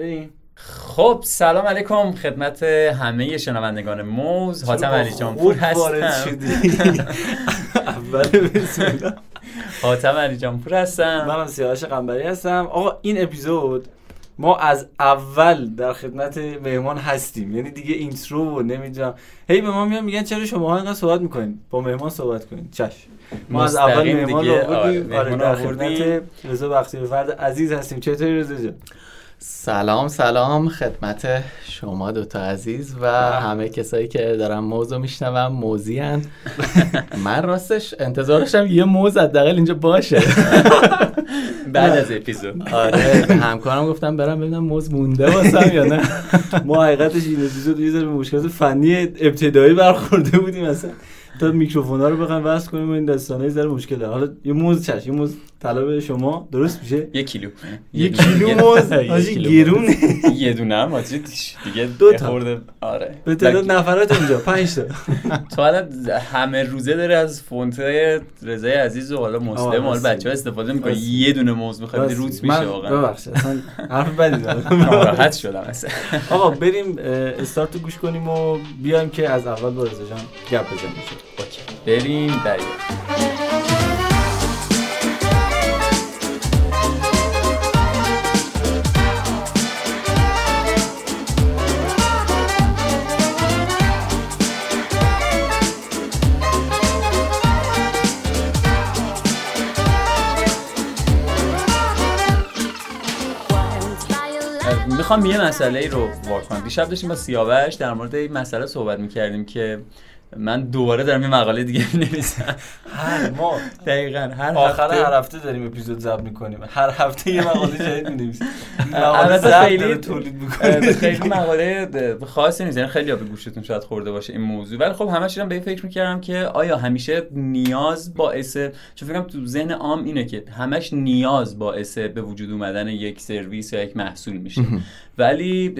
بریم. خب سلام علیکم خدمت همه شنوندگان موز. حاتم علی جان پور هستم. اول بسم الله حاتم علی جان پور هستم. منم سیاوش قنبری هستم. آقا این اپیزود ما از اول در خدمت مهمان هستیم. یعنی دیگه اینترو و نمی‌دونم. هی به ما میان میگن چرا شما اینقدر صحبت می‌کنین؟ با مهمان صحبت کنین. چش. ما از اول مستقیم مهمان دیگه، رو آوردیم. آره، آره مهمان در. خدمت رضا بختیاری فرد عزیز هستیم. چطوری رضا جان؟ سلام سلام. خدمت شما دوتا عزیز و همه کسایی که دارن موزو میشنوم موزی من راستش انتظارشم یه موز حداقل اینجا باشه. بعد از اپیزود. آره همکارم گفتم برم ببینم موز مونده واسم یا نه. ما حقیقتش این اپیزود یه ذره به مشکلات فنی ابتدایی برخورده بودیم اصلا. تا میکروفونا رو بخوایم وصل کنیم این داستانه یه ذره مشکله. حالا یه موز چش یه موز طلا به شما درست میشه؟ یک کیلو. یه دونه- کیلو موز. کیلو گرونه یه دونه هم حاجی دیگه دو تا. خورده آره. به تعداد نفرات اونجا 5 تا. تو الان همه روزه داره از فونت رضای عزیز و حالا مسلم حالا راستی. بچه ها استفاده می‌کنه. یه دونه موز می‌خواد. روت میشه واقعا. ببخشید اصلا حرف بدی زدم. ناراحت شدم اصلا. آقا بریم استارت گوش کنیم و بیایم که از اول با رضا جان گپ بزنیم. اوکی. بریم دریا می‌خوام یه مسئله ای رو وار کنم دیشب داشتیم با سیاوش در مورد این مسئله صحبت می‌کردیم که من دوباره دارم یه مقاله دیگه می‌نویسم. هر ما دقیقا هر آخر هفته هر هفته داریم اپیزود ضبط می‌کنیم. هر هفته یه مقاله جدید می‌نویسیم. البته خیلی تولید اه، می‌کنیم خیلی مقاله خاصی نیست. یعنی خیلی به گوشتون شاید خورده باشه این موضوع. ولی خب همش دارم به این فکر می‌کردم که آیا همیشه نیاز باعث چون فکرم تو ذهن عام اینه که همش نیاز باعث به وجود اومدن یک سرویس یا یک محصول میشه. ولی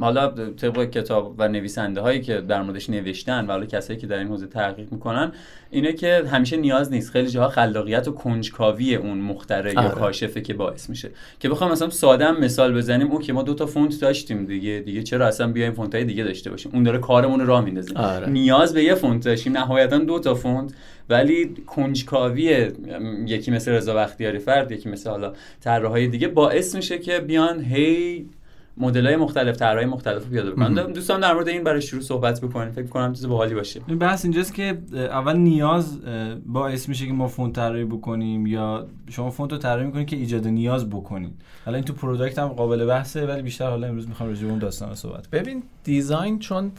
حالا طبق کتاب و نویسنده هایی که در موردش نوشتن و حالا کسایی که در این حوزه تحقیق می‌کنن اینه که همیشه نیاز نیست. خیلی جاها خلاقیت و کنجکاوی اون مخترع یا آره. کاشفه که باعث میشه. که بخوام مثلا ساده مثال بزنیم اون که ما دو تا فونت داشتیم دیگه. دیگه چرا اصلا بیایم فونت های دیگه داشته باشیم؟ اون داره کارمون رو راه میندازه. آره. نیاز به یه فونت داشتیم نهایتا دو تا فونت. ولی کنجکاوی یکی مثل رضا بختیاری فرد یکی مثل حالا طراحای دیگه باعث میشه که بیان هی مدل های مختلف طراحی مختلف رو پیاده بکنن دوستان در مورد این برای شروع صحبت بکنیم. فکر کنم چیز باحالی باشه. این بحث اینجاست که اول نیاز باعث میشه که ما فونت طراحی بکنیم یا شما فونت رو طراحی می‌کنید که ایجاد نیاز بکنید. حالا این تو product هم قابل بحثه ولی بیشتر حالا امروز می‌خوام راجع به اون داستان رو صحبت ببین design چون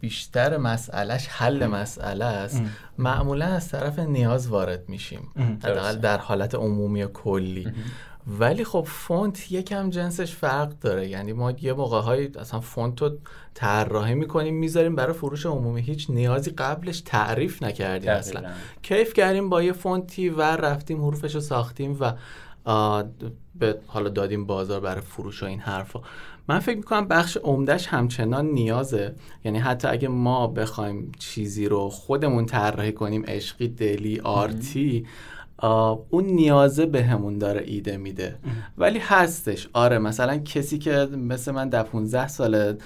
بیشتر مسئلهش حل مسئله است ام. معمولا از طرف نیاز وارد میشیم. حداقل. در حالت عمومی و کلی ولی خب فونت یکم جنسش فرق داره. یعنی ما یه موقع های اصلا فونت رو طراحی می‌کنیم می‌ذاریم برای فروش عمومی. هیچ نیازی قبلش تعریف نکردیم اصلا. کیف کردیم با یه فونتی و رفتیم حروفش رو ساختیم و به حالا دادیم بازار برای فروش و این حرفا. من فکر می‌کنم بخش عمدهش همچنان نیازه. یعنی حتی اگه ما بخوایم چیزی رو خودمون طراحی کنیم عشقی دلی art ی اون نیازه بهمون داره ایده میده. ولی هستش. آره مثلا کسی که مثل من در 15 ساله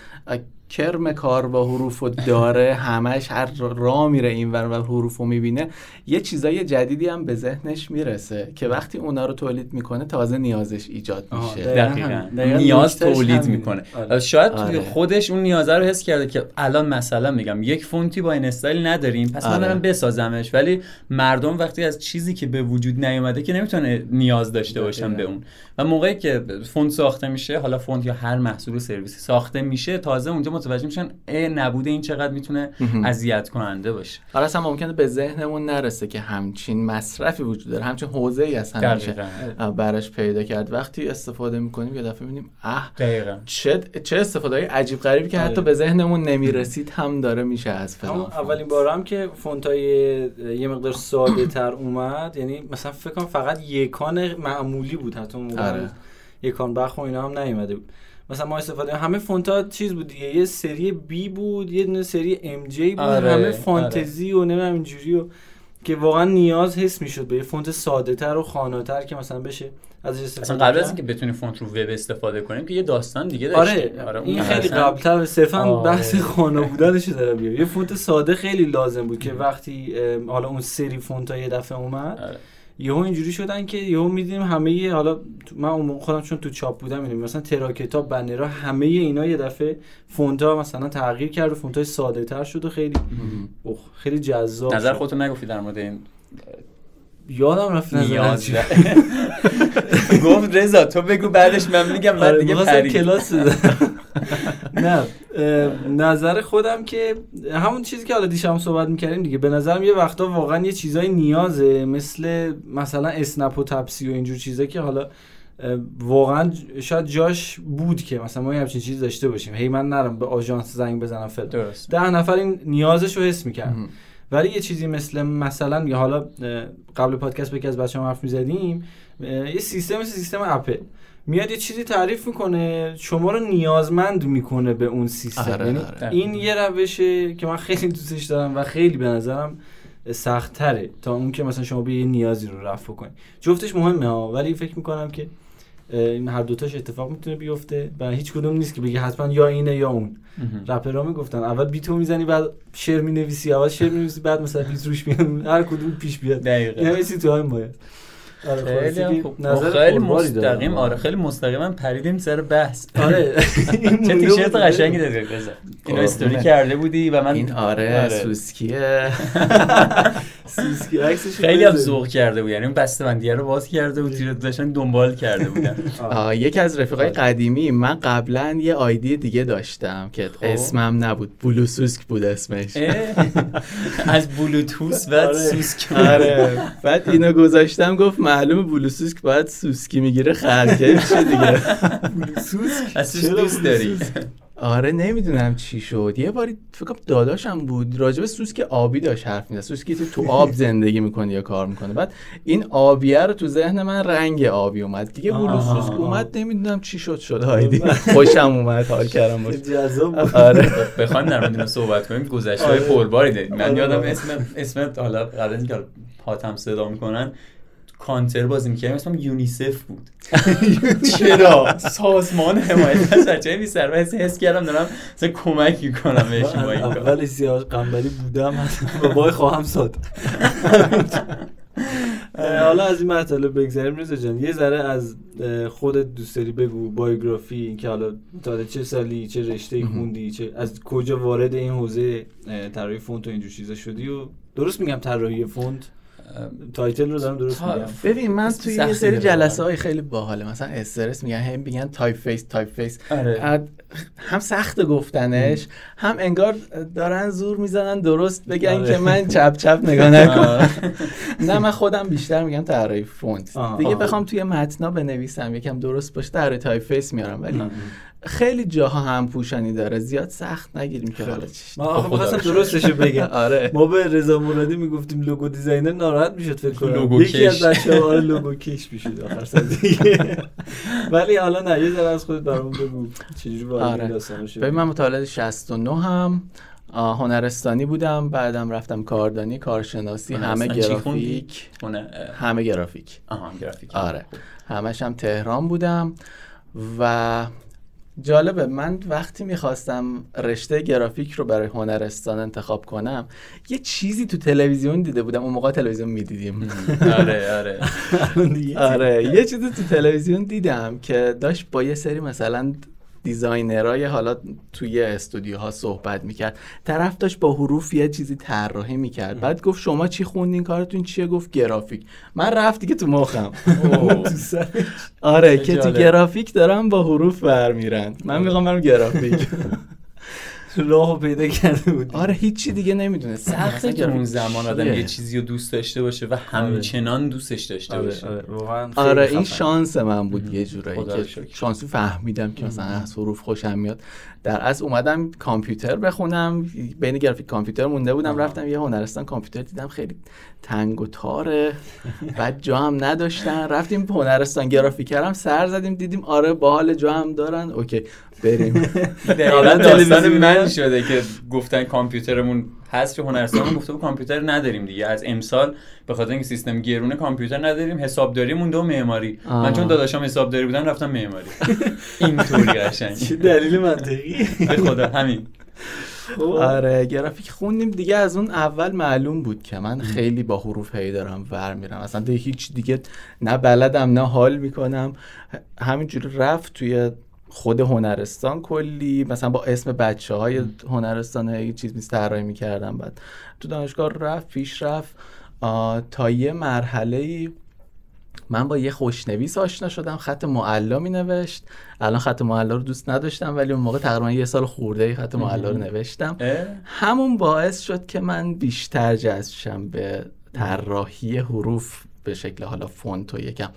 کرم کار با حروف رو داره همش هر را میره این ور و حروف رو می‌بینه یه چیزای جدیدی هم به ذهنش می‌رسه که وقتی اونا رو تولید می‌کنه تازه نیازش ایجاد میشه دقیقاً دقیقا نیاز تولید. می‌کنه آره. شاید آره. خودش اون نیازه رو حس کرده که الان مثلا میگم یک فونتی با این استایل نداریم پس من آره. برم بسازمش ولی مردم وقتی از چیزی که به وجود نیومده که نمی‌تونه نیاز داشته باشن به. اون و موقعی که فونت ساخته میشه حالا فونت یا هر محصول و سرویسی ساخته میشه تازه اونجا متوجه میشن اه نبوده این چقدر می‌تونه. اذیت کننده باشه آره اصلا ممکنه به ذهنمون نرسه که همچین مصرفی وجود داره همچین حوزه ای اصلا میشه. براش پیدا کرد وقتی استفاده می‌کنیم یه دفعه می‌بینیم اه دقیقاً چه چه استفاده های عجیب غریبی که حتی. به ذهنمون نمی‌رسید هم داره میشه از فلان اولین بار هم که فونت های یه مقدار ساده تر اومد یعنی مثلا فکر کنم فقط یکان معمولی بود حتی اون موقع آره. یکان بخ و اینا هم نیومده بود مثلا ما استفاده همه فونت ها چیز بود دیگه یه سری بی بود یه دونه سری ام جی بود آره، همه فانتزی و نمی‌دونم اینجوری و که واقعا نیاز حس می‌شد به یه فونت ساده تر و خاناتر که مثلا بشه استفاده اصلا قبل از. اینکه بتونی فونت رو وب استفاده کنیم که یه داستان دیگه آره, داشتیم این خیلی قبلتر صرفا آره. بحث خانه بودنش دارم میگم. یه فونت ساده خیلی لازم بود که وقتی حالا اون سری فونت ها یه دفعه اومد آره. یهو اینجوری شدن که یهو می‌دیدیم همه یه حالا من اون موقع خودم چون تو چاپ بودم می‌دونم مثلا تراکتا بنرها همه اینا یه دفعه فونت ها مثلا تغییر کرد و فونت های ساده تر شد و خیلی اوه، خیلی جذاب نظر. خودتو نگفتی در مورد این یادم رفت نیاز. گفت رضا تو بگو بعدش من میگم بعد آره، دیگه کلاس. نه نظر خودم که همون چیزی که حالا دیشب صحبت می‌کردیم دیگه به نظرم یه وقتا واقعا یه چیزای نیازه مثل مثلا اسنپ و تپسی و اینجور چیزا که حالا واقعا شاید جاش بود که مثلا ما یه همچین چیز داشته باشیم. هی من نرم به آژانس زنگ بزنم فلان. درست. ده نفر این نیازش رو حس می‌کرد ولی یه چیزی مثل مثلا یا حالا قبل پادکست یکی از بچه‌ها حرف می‌زدیم یه سیستم مثل سیستم اپل. میاد یه چیزی تعریف می‌کنه شما رو نیازمند می‌کنه به اون سیستم. آره، یعنی آره. این یه روشه که من خیلی دوستش دارم و خیلی به نظرم سخت تره تا اون که مثلا شما به یه نیازی رو رفع کنی. جفتش مهمه ها ولی فکر می‌کنم که این هر دوتاش اتفاق می‌تونه بیفته و هیچ کدوم نیست که بگه حتما یا اینه یا اون. رپرها می‌گفتن اول بیتو می‌زنی بعد شعر می‌نویسی اول شعر می‌نویسی بعد مثلا بیت روش میاد هر کدوم پیش بیاد. دقیقاً. یعنی تو همین باید؟ خیلی هم خوب. نظر خیلی پرباری دارم. مستقیم آره خیلی مستقیما پریدیم سر بحث. آره. چه تیشرت. قشنگی دادی؟ رضا اینو قربونه. استوری کرده بودی و من این آره, سوسکیه. سوسکی عکسش خیلی هم. ذوق کرده بود. یعنی اون بسته بندیه رو باز کرده بود تیرت داشتن دنبال کرده بودن آره. آه، یکی از رفیقای قدیمی من قبلا یه آیدی دیگه داشتم که اسمم نبود. بلوسوسک بود اسمش. از بلوتوس و آره. سوسک. آره. بعد اینو گذاشتم گفت معلومه بلوسوسک باید سوسکی می‌گیره خرکه میشه دیگه. سوسک از سوسک دوست داری؟ سوسک؟ آره نمی‌دونم چی شد. یه باری فکر کنم داداشم بود راجب سوسک آبی داشت حرف می‌زد. سوسکی که تو آب زندگی می‌کنه یا کار می‌کنه. بعد این آبیه رو تو ذهن من رنگ آبی اومد. دیگه آه. بلوسوسک اومد نمی‌دونم چی شد شد هایدی خوشم اومد حال کردم باش. جذاب بود. آره. بخوایم در مورد صحبت کنیم گذشته های آره. پرباری داریم. من آره. یادم اسم اسم حالا قبل اینکه هاتم صدا می‌کنن کانتر بازی می‌کردیم. اسمم یونیسف بود. چرا؟ سازمان حمایت از بچه‌های بی سربست حس کردم دارم مثلا کمک می‌کنم بهشون با این کار. اول سیاه قنبری بودم و بای خواهم ساد. حالا از این مطالب بگذریم. رضا جان یه ذره از خودت دوست داری بگو بایوگرافی که حالا تا چه سالی چه رشته خوندی چه از کجا وارد این حوزه طراحی فونت و اینجور چیزا شدی؟ و درست میگم طراحی فونت؟ title رو دارم درست تا- میگم ببین من توی یه سری جلسه. های خیلی باحاله مثلا استرس میگن هم میگن typeface typeface آره هم سخت گفتنش هم انگار دارن زور می‌زنن درست بگن آره. که من چپ چپ نگاه نکن آه. نه من خودم بیشتر میگم طراحی فونت. دیگه آه. بخوام توی متنا بنویسم یکم درست باشه طراحی typeface میارم ولی آه. خیلی جاها هم پوشانی داره. زیاد سخت نگیریم که خیلی. حالا چیش من آخه خدا می‌خواستم. درستشو بگم. آره. ما به رضا مرادی می‌گفتیم لوگو designer ناراحت می‌شد فکر کنم. لوگو یکی از. بچه‌ها آره لوگو کش می‌شد آخر سر دیگه. ولی حالا نه یه ذره از خودت برامون بگو. چجوری وارد آره. این داستان شدی؟ ببین من متولد 69 هم. هنرستانی بودم. بعدم رفتم کاردانی کارشناسی همه چی؟ گرافیک. همه گرافیک. آها گرافیک. آره. همش هم تهران بودم و جالبه من وقتی می‌خواستم رشته گرافیک رو برای هنرستان انتخاب کنم یه چیزی تو تلویزیون دیده بودم. اون موقع تلویزیون می‌دیدیم. آره آره. آره یه چیزی تو تلویزیون دیدم که داشت با یه سری مثلا designer ای حالا توی استودیوها صحبت می‌کرد. طرف داشت با حروف یه چیزی طراحی می‌کرد. بعد گفت شما چی خوندین؟ کارتون چیه؟ گفت گرافیک. من رفت دیگه تو مخم. آره که تو. گرافیک دارم با حروف برمیرن. من می‌خوام برم گرافیک. راهو پیدا کرده بود آره هیچی دیگه نمی‌دونه سخته سخته که اون زمان آدم؟ یه چیزی رو دوست داشته باشه و همچنان دوستش داشته آره باشه آره آره این. شانس من بود یه جورایی که. شانسی فهمیدم که مثلا از حروف خوشم میاد در از اومدم کامپیوتر بخونم بین گرافیک کامپیوتر مونده بودم. رفتم یه هنرستان کامپیوتر دیدم خیلی تنگ و تاره. بعد جا هم نداشتن. رفتیم هنرستان گرافیکرم سر زدیم دیدیم آره باحال جا هم دارن. اوکی بریم. دقیقا داستان. من شده که گفتن کامپیوترمون حذف هنرستان گفته بود کامپیوتر نداریم دیگه. از امسال به خاطر اینکه سیستم گرونه کامپیوتر نداریم حسابداری مونده و معماری. آه. من چون داداشام حسابداری بودن رفتم معماری. اینطوری چه قشنگ دلیل منطقی. به خدا همین. آره گرافیک خوندیم. دیگه از اون اول معلوم بود که من خیلی با حروف هی دارم ور میرم. اصلا دیگه هیچ دیگه نه بلدم نه حال می‌کنم. همینجوری رفت توی خود هنرستان کلی. مثلا با اسم بچه های هنرستان هی چیز میز طراحی می‌کردم. بعد تو دانشگاه رفت پیش رفت. تا یه مرحله من با یه خوشنویس آشنا شدم خط معلا می نوشت الان خط معلا رو دوست نداشتم ولی اون موقع تقریبا یه سال خورده خط معلا رو نوشتم؟ همون باعث شد که من بیشتر جذب شم به طراحی حروف به شکل حالا فونت و یکم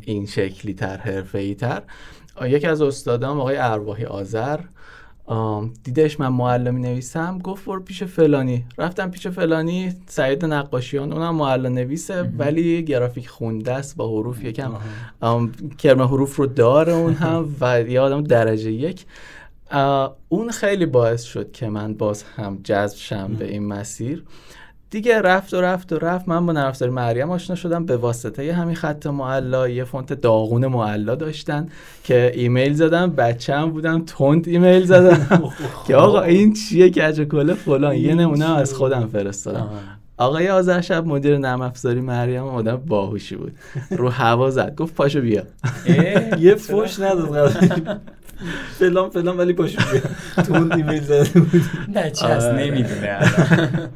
این شکلی تر حرفه‌ای تر. آه، یکی از استادام آقای ارواحی آذر. دیدش من معلم نویسم گفت برو پیش فلانی. رفتم پیش فلانی سعید نقاشیان اونم معلم نویسه ولی گرافیک خونده است با حروف یکم. کرم حروف رو داره اون هم و یه آدم درجه یک. اون خیلی باعث شد که من باز هم جذب شم به این مسیر. دیگه رفت و رفت و رفت. من با نرم مریم آشنا شدم. به واسطه همین خط معلا یه فونت داغون معلا داشتن که ایمیل زدم. بچه هم بودم تند ایمیل زدم. که آقا این چیه کج کله فلان؟ یه نمونه از خودم فرستادم. آقای آذرشب مدیر نرم افزاری مریم آدم باهوشی بود. رو هوا زد. گفت پاشو بیا؟ یه فوش نداد. فلان فلان ولی پاشو بیا. تو اون ایمیل زده بود. بچه هست؟ آره. نمی‌دونه الان.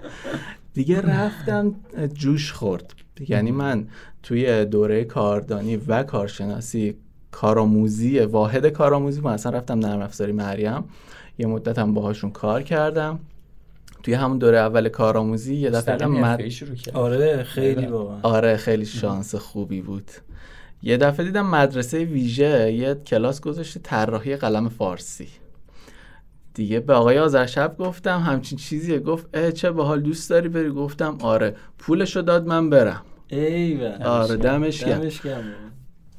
دیگه رفتم جوش خورد. یعنی من توی دوره کاردانی و کارشناسی کارآموزی واحد کارآموزی من اصلا رفتم نرم افزاری مریم. یه مدت هم باهاشون کار کردم. توی همون دوره اول کارآموزی یه دفعه مد... آره خیلی بله. واقعا. آره خیلی شانس خوبی بود. یه دفعه دیدم مدرسه ویژه یه کلاس گذاشته طراحی قلم فارسی. دیگه. به آقای آذرشب گفتم همچین چیزیه. گفت اه چه باحال دوست داری بری؟ گفتم آره. پولشو داد من برم. ایول آره دمش گرم. دمش گرم.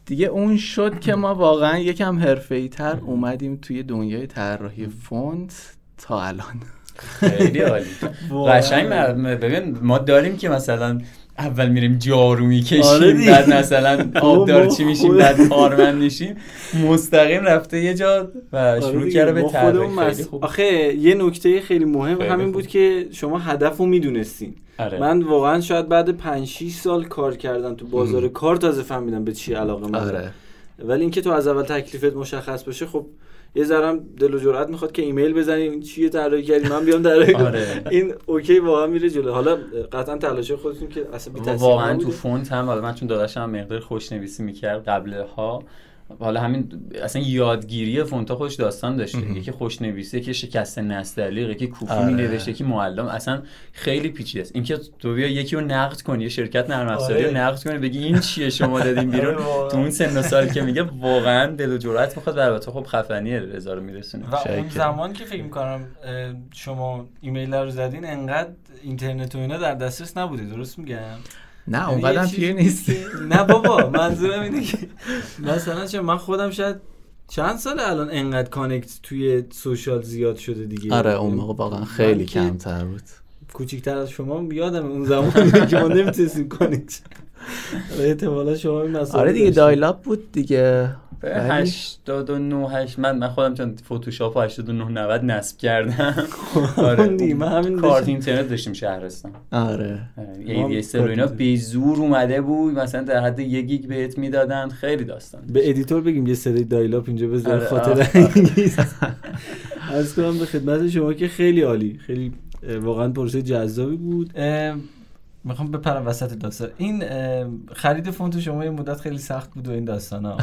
دیگه اون شد که ما واقعا یکم حرفه‌ای تر اومدیم توی دنیای طراحی فونت تا الان. خیلی عالی. قشنگ ببین ما داریم که مثلا اول میریم جارو می‌کشیم آره. بعد مثلا آبدارچی میشیم بعد کارمند میشیم. مستقیم رفته یه جا و آره شروع دیگه، کرده به خوب. آخه یه نکته خیلی مهم خیلی همین خوب. بود که شما هدف رو می‌دونستین. آره. من واقعا شاید بعد 5 6 سال کار کردن تو بازار کار تازه فهمیدم به چی علاقه من. آره. ولی اینکه تو از اول تکلیفت مشخص باشه خب یه ذرم دل و جرأت می‌خواد که ایمیل بزنی این چیه طراحی کردی من بیام کنم آره. این okay واقعا میره جلو حالا قطعا تلاش خودتون که اصلا بی واقعا تو. فونت هم حالا من چون داداشم مقدار خوشنویسی می‌کرد قبلها حالا همین اصلا یادگیری فونت ها خودش داستان داشته. یکی خوشنویسی یکی شکسته نستعلیق یکی کوفی آره. مینوشت یکی معلم. اصلا خیلی پیچیده است. اینکه تو بیا یکی رو نقد کنی یه شرکت نرم افزاری رو آره. نقد کنی بگی این چیه شما دادین بیرون؟ آره. تو اون سن و سال که میگه واقعا دل و جرأت می‌خواد. و البته خب خفنیه رضا رو میرسونه. و اون شاید که- زمان که فکر می‌کنم شما ایمیل رو زدین انقدر اینترنت و اینا در دسترس نبوده. درست میگم؟ نه یعنی اونقدر پیر نیست. نه بابا منظورم اینه که مثلا چه من خودم شاید چند سال الان انقدر connect توی social زیاد شده دیگه. آره اون موقع واقعا خیلی کمتر بود. کوچیکتر از شما یادم اون زمان که ما نمی‌تونستیم connect احتمالا شما این آره دیگه. dial-up بود دیگه. 89 8 من من خودم چون فتوشاپ 89 90 نصب کردم. آره. من همین کارت. اینترنت داشتیم شهرستان. آره. ای و اینا به زور اومده بود. مثلا در حد یک گیگ بهت می‌دادن. خیلی داستان به editor بگیم یه سری dial-up اینجا بذاره آره، خاطر. انگیز. از کنم به خدمت شما که خیلی عالی. خیلی واقعا پروسه جذابی بود. می‌خوام بپرم وسط داستان. این خرید فونت شما یه مدت خیلی سخت بود و این داستان ها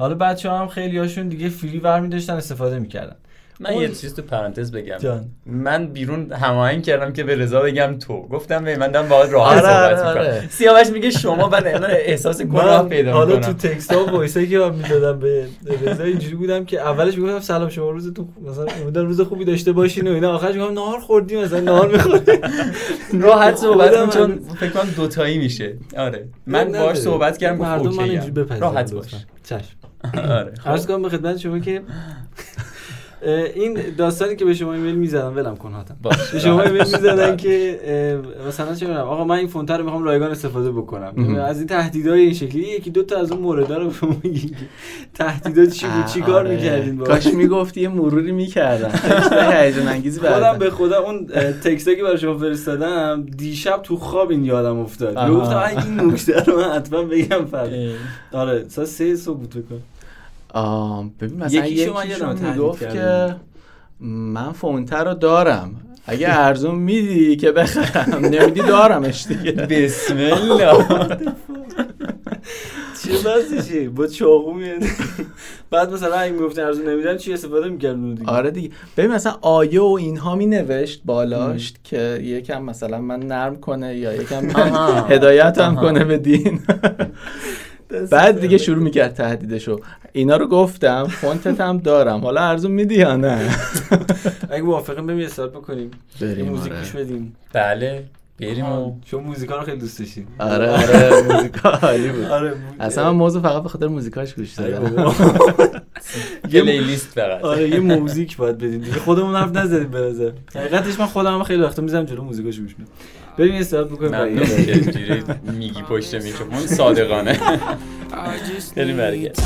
حالا بچه هم خیلی هاشون دیگه فری ور داشتن استفاده می‌کردن. من یه چیز تو پرانتز بگم. جان. من بیرون هماهنگ کردم که به رضا بگم تو. گفتم به من دارم باهات راحت آره، صحبت آره، می‌کنم. آره. سیاوش میگه شما بعد الان احساس گناه پیدا حالا می‌کنم تو تکست ها و وایسایی که من می‌دادم به رضا اینجوری بودم که اولش می‌گفتم سلام شما روزتون خوب مثلا امیدوارم روز خوبی داشته باشین و اینا. آخرش میگم نهار خوردیم مثلا نهار می‌خوریم. راحت صحبت چون فکر کنم دوتایی میشه. آره. من. باهاش صحبت کردم گفت okay راحت. باش. چشم. آره عرض کنم به خدمت شما که این داستانی که به شما ایمیل می‌زدن ولم کن هاتم. به شما ایمیل می‌زدن که مثلا چه می‌دونم آقا من این فونت رو می‌خوام رایگان استفاده بکنم. از این تهدیدهای این شکلی یکی دو تا از اون موردا رو به ما تهدیدات چی بود؟ چی کار آره. می‌کردین با؟ کاش می‌گفتی یه مروری می‌کردم. هیجان انگیزی خودم به خدا اون تکستی که برای شما فرستادم دیشب تو خواب این یادم افتاد. گفتم "آی، این نکته رو من حتما بگم فردا. آره ساعت سه صبح بود ببین مثلا یکیشو من یکیشون می‌گفت. که من فونتر رو دارم. اگه ارزون میدی که بخرم نمیدی دارمش دیگه. بسم الله. چه بحثشه با چاقو بعد مثلا اگه می‌گفتن ارزون نمیدن چی استفاده می‌کردن دیگه؟ آره دیگه. ببین مثلا آیه و اینها می نوشت بالاش که یکم مثلا من نرم کنه یا یکم آها. هدایت هم آها. کنه به دین. بعد دیگه شروع می‌کرد تهدیدشو. اینا رو گفتم فونتت هم دارم. حالا ارزون میدی یا نه؟ اگه موافقیم بریم یه استارت بکنیم. یه بریم موزیک آره. گوش بدیم. بله بریم شما موزیکا رو خیلی دوست داشتین. آره آره موزیکا عالی بود. آره اصلا من موضوع فقط به خاطر موزیکاش گوش دادم. یه لیست فقط. آره یه موزیک باید بدیم دیگه. خودمون حرف نزدیم به نظر. حقیقتش من خودم هم خیلی وقتا می‌زنم جلو موزیکاشو گوش میدم. بریم یه استارت بکنیم ممنون برگردیم. که اینجوری میگی پشت میکروفون. صادقانه. بریم برگرد.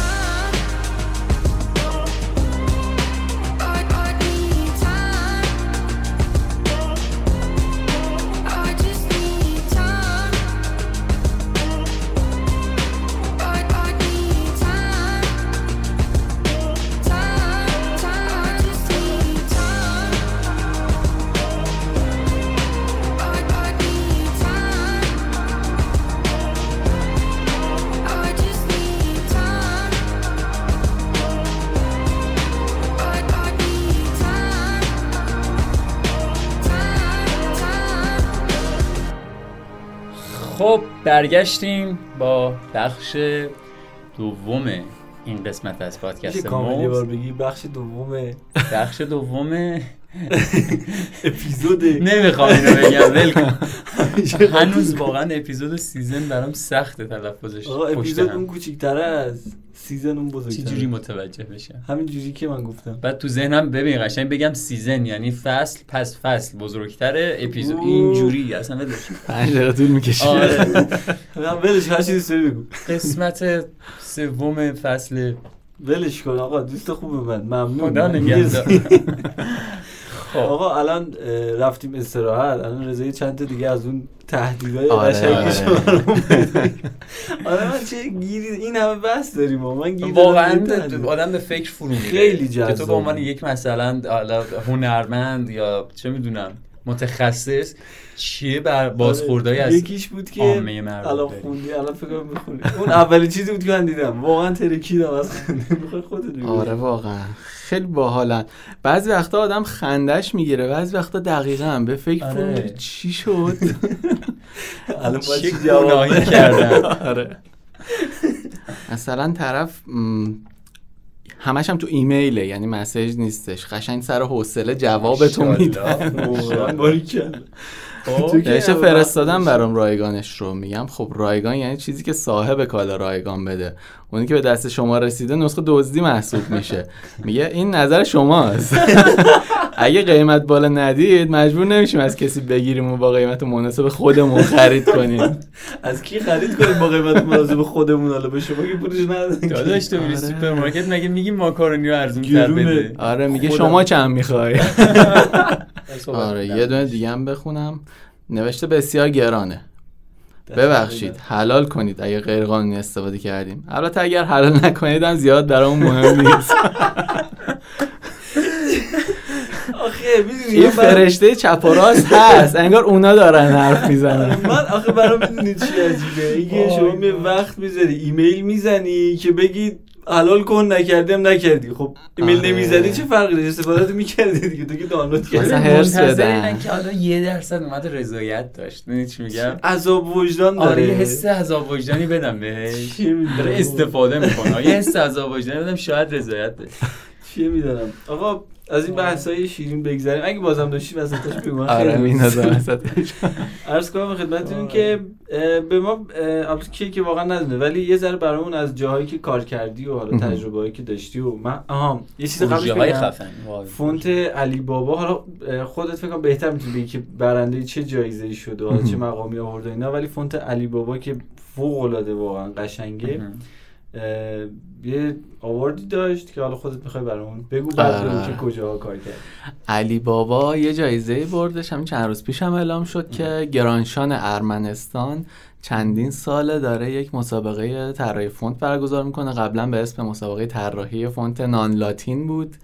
برگشتیم با بخش دوم این قسمت از پادکست یه بار بگی بخش دوم بخش دوم اپیزود نمی‌خوام اینو بگم ول هنوز واقعا اپیزود season برام سخته تلفظش. آقا اپیزود. اون کوچیک‌تره از season اون چه بزرگتره جوری متوجه بشم؟ همین جوری که من گفتم. بعد تو ذهنم ببین قشنگ بگم season یعنی فصل پس فصل. بزرگتره اپیزود. اینجوری اصلا ولش. پنج دقیقه طول می‌کشه. آره. من ولش هر چیزی سری بگو. قسمت سوم فصل. ولش کن آقا دوست خوبه من. ممنون. خدا نگهدار. آقا الان رفتیم استراحت الان رضایی چند تا دیگه از اون تهدیدهای آره، قشنگش آره. بده. آره من چه گیری این همه بحث داریم و من گیر واقعا. آدم به فکر فرو میره خیلی که تو جذاب. به عنوان یک مثلا هنرمند یا چه می‌دونم متخصص چیه بر بازخوردهای آره، از یکیش بود که عامه مردم الان. خوندی الان فکر می‌خونی اون اولین چیزی بود که من دیدم. واقعا ترکیدم از خنده می‌خوای خودت بگو آره واقعا. خیلی باحالن. بعضی وقتا آدم خندش می‌گیره بعضی وقتا دقیقا. به فکر آره. چی شد. الان چی جواب گناهی؟ کردن آره. مثلا طرف م، همش هم تو ایمیله یعنی مسیج نیستش. قشنگ سر حوصله جواب تو میده. باریکلا. خب، نوشته همه فرستادم برام رایگانش رو میگم؟ خب رایگان یعنی چیزی که صاحب کالا رایگان بده. اونی که به دست شما رسیده نسخه دزدی محسوب میشه میگه این نظر شماست اگه قیمت بالا ندید مجبور نمیشیم از کسی بگیریم و با قیمت مناسب خودمون خرید کنیم از کی خرید کنیم با قیمت مناسب خودمون حالا به شما که پولش ندادن داداش تو میری آره. سوپرمارکت مگه میگی ماکارونی رو ارزون تر. بده آره میگه. شما چند می‌خوای آره. یه دونه دیگه هم بخونم نوشته بسیار گرانه ببخشید. حلال کنید اگه غیر قانونی استفاده کردیم. البته اگر حلال نکنید هم زیاد برامون مهم نیست. آخه می‌دونی این فرشته چپ و راست هست. انگار اونا دارن حرف می‌زنن. من آخه برام می‌دونی چی عجیبه. اینکه شما می وای. وقت می‌ذاری ایمیل می‌زنی که بگی حلال کن نکردیم نکردی. خب ایمیل آره. نمی‌زدی چه فرقی داره استفاده می‌کردی دیگه تو که دانلود مثلا کردی. هرس منتظر بدن. که حالا یه درصد اومد رضایت داشت. می‌دونی چی میگم؟ عذاب وجدان داره. آره یه حس عذاب وجدانی بدم بهش. چی می‌دونم. داره استفاده می‌کنه. یه حس عذاب وجدانی بدم شاید رضایت بده. چیه می‌دونم؟ آقا از این بحث های شیرین بگذریم اگه بازم داشتی وسطش بگو من آره. وسطش. عرض کنم خدمتتون که به ما البته کی که واقعا ندونه ولی یه ذره برامون از جاهایی که کار کردی و حالا. تجربه هایی که داشتی و من آها یه چیز قبلش. خفن. فونت علی بابا حالا خودت فکر کنم بهتر می‌تونی بگی که برنده چه جایزه ای شده و حالا چه مقامی آورده اینا ولی فونت علی بابا که فوق العاده واقعا قشنگه یه آواردی داشت که حالا خودت می‌خوای برامون بگو بعد آره. که کجاها کار کرد. علی بابا یه جایزه بردش همین چند روز پیش هم اعلام شد که گرانشان ارمنستان چندین ساله داره یک مسابقه طراحی فونت برگزار می‌کنه. قبلا به اسم مسابقه طراحی فونت نان لاتین بود.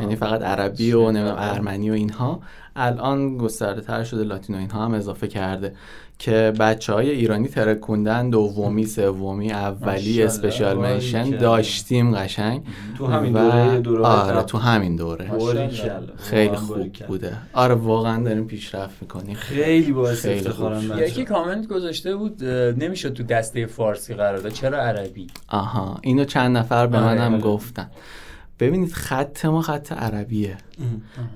یعنی فقط عربی و نمی‌دونم ارمنی و اینها. الان گسترده تر شده لاتین و اینها هم اضافه کرده که بچه های ایرانی ترکوندن دومی سومی اولی. اسپشیال منشن. داشتیم قشنگ تو همین و- دوره دوره آره تو همین دوره. خیلی خوب. بوده آره واقعا داریم پیشرفت می‌کنیم خیلی باعث خیلی افتخارم. یکی کامنت گذاشته بود اه، نمی‌شد تو دسته فارسی قرار داد چرا عربی آها اینو چند نفر به آره، منم آره. گفتن ببینید خط ما خط عربیه.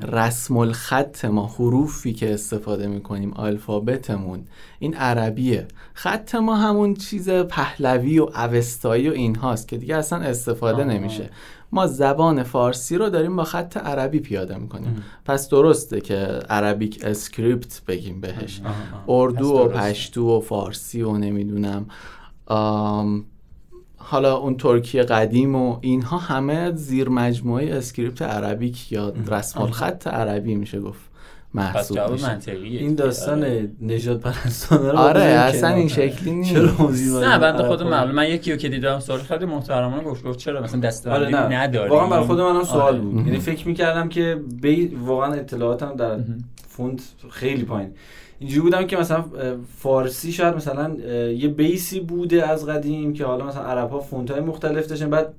رسم الخط ما حروفی که استفاده می‌کنیم آلفابتمون این عربیه. خط ما همون چیز پهلوی و اوستایی و اینهاست که دیگه اصلا استفاده آها. نمیشه. ما زبان فارسی رو داریم با خط عربی پیاده می‌کنیم. پس درسته که Arabic script بگیم بهش. آها، آها. اردو و. پشتو و فارسی و نمی‌دونم آم، حالا اون ترکی قدیم و اینها همه زیر مجموعه script Arabic یا رسم الخط عربی میشه گفت. محسوب جواب میشه. منطقیه این داستان آره. نژادپرستانه رو آره اصلا. این شکلی نیست. چرا نه بنده خودم خب. معلوم من یکی رو که دیدم سوال خیلی محترمانه گفت گفت چرا مثلا دست آره نه. نداری؟ واقعا برای خود منم سوال آره. بود. یعنی فکر می‌کردم که بی... واقعا اطلاعاتم در فونت خیلی پایین. اینجوری بودم که مثلا فارسی شاید مثلا یه base ی بوده از قدیم که حالا مثلا عرب ها فونت های مختلف داشتن بعد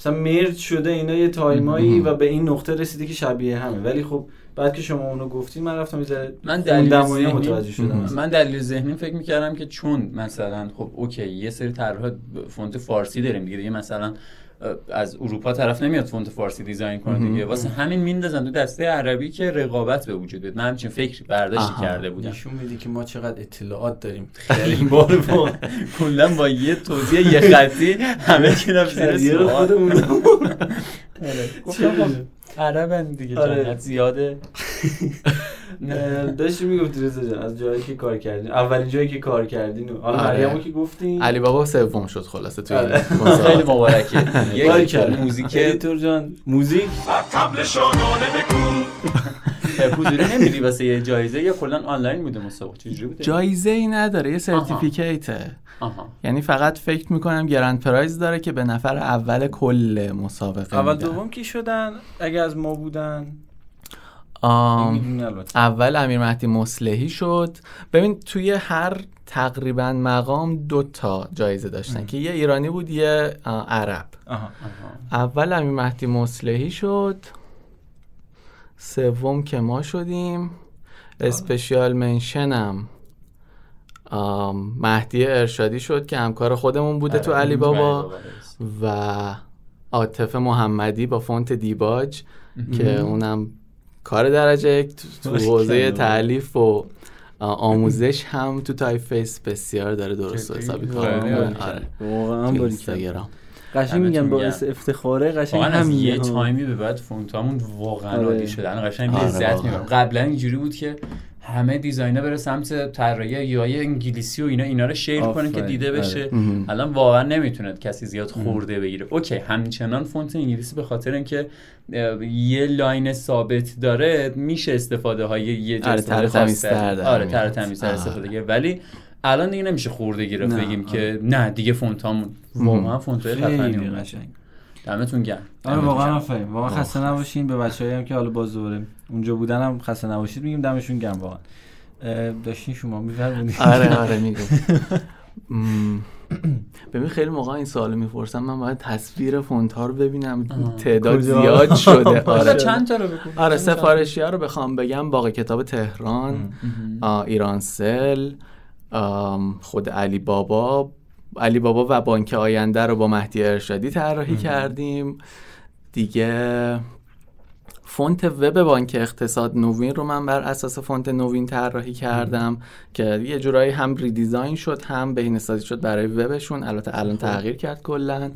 مثلا merge شده اینا یه time ایی. و به این نقطه رسیده که شبیه همه ولی خب بعد که شما اونو گفتین من رفتم یه من دلیل ذهنی- متوجه شدم. من دلیل ذهنی فکر می‌کردم که چون مثلا خب okay یه سری طرح فونت فارسی داریم دیگه دیگه مثلا از اروپا طرف نمیاد فونت فارسی design کنه دیگه. واسه همین میندازن تو دسته عربی که رقابت به وجود بیاد. من همچین فکری برداشتی. کرده بودم. نشون میده که ما چقدر اطلاعات داریم. خیلی. بار واقعا. کلا با یه توضیح یه خطی همه چی زیر سوال. خودمون. گفتم خب عربن دیگه آره. جمعیت زیاده. داشتی می‌گفتی رضا جان از جایی که کار کردین اولین جایی که کار کردین و حالا آره. مریمو که گفتین علی بابا سوم شد خلاصه توی آره. خیلی مبارکه. یک. موزیک. editor جان. موزیک؟ حضوری نمیری واسه یه جایزه یا کلا آنلاین بوده مسابقه؟ چجوری بوده؟ جایزه ای نداره یه certificate ه. آها. یعنی فقط فکر می‌کنم grand prize داره که به نفر اول کل مسابقه اول. دوم کی شدن؟ اگه از ما بودن. اول امیر مهدی مصلحی شد. ببین توی هر تقریبا مقام دو تا جایزه داشتن که یه ایرانی بود یه عرب. آها اول امیر مهدی مصلحی شد. سوم که ما شدیم. اسپشیال منشنم. مهدی ارشادی شد که همکار خودمون بوده تو آره، علی بابا و عاطف محمدی با فونت دیباج که اونم کار درجه یک تو-. حوزه تألیف و آموزش هم تو typeface بسیار داره درست و؟ حسابی کار می‌کنه. آره واقعا اینستاگرام قشنگ میگم باعث. افتخاره قشنگ همینه یه. time ی به بعد فونتامون واقعا آره. عالی شدن قشنگ آره، لذت. می‌برم قبلا اینجوری بود که همه designer بره سمت طراحی یا انگلیسی و اینا اینا رو share کنه که. دیده آره. بشه. الان واقعا نمی‌تونه کسی زیاد خرده بگیره okay همچنان فونت انگلیسی به خاطر اینکه یه line ثابت داره میشه استفاده های یه جا آره، استفاده تر تمیزتر. در آره. تر تمیزتر آره. استفاده کرد ولی الان دیگه نمیشه خرده گرفت بگیم آره. که نه دیگه فونتامون واقعا فونت های. قشنگ دمتون گرم آره واقعا. آفرین واقعا خسته نباشین به بچه‌ای هم که حالا باز دوباره اونجا بودن هم خسته نباشید میگیم دمشون گرم واقعا. داشتین شما میفرمونید آره آره میگم. ببین خیلی موقع این سوالو می‌پرسم من باید تصویر فونت ها رو ببینم. تعداد؟ زیاد شده. حالا آره. چند تا رو بگو. آره؟ سفارشی ها رو بخوام بگم. باقی کتاب تهران ایرانسل خود علی بابا. علی بابا و بانک آینده رو با مهدی ارشادی طراحی کردیم. دیگه فونت وب بانک اقتصاد نوین رو من بر اساس فونت نوین طراحی کردم که یه جورایی هم redesign شد هم بهینه سازی شد برای وبشون. البته الان خب. تغییر کرد کلا.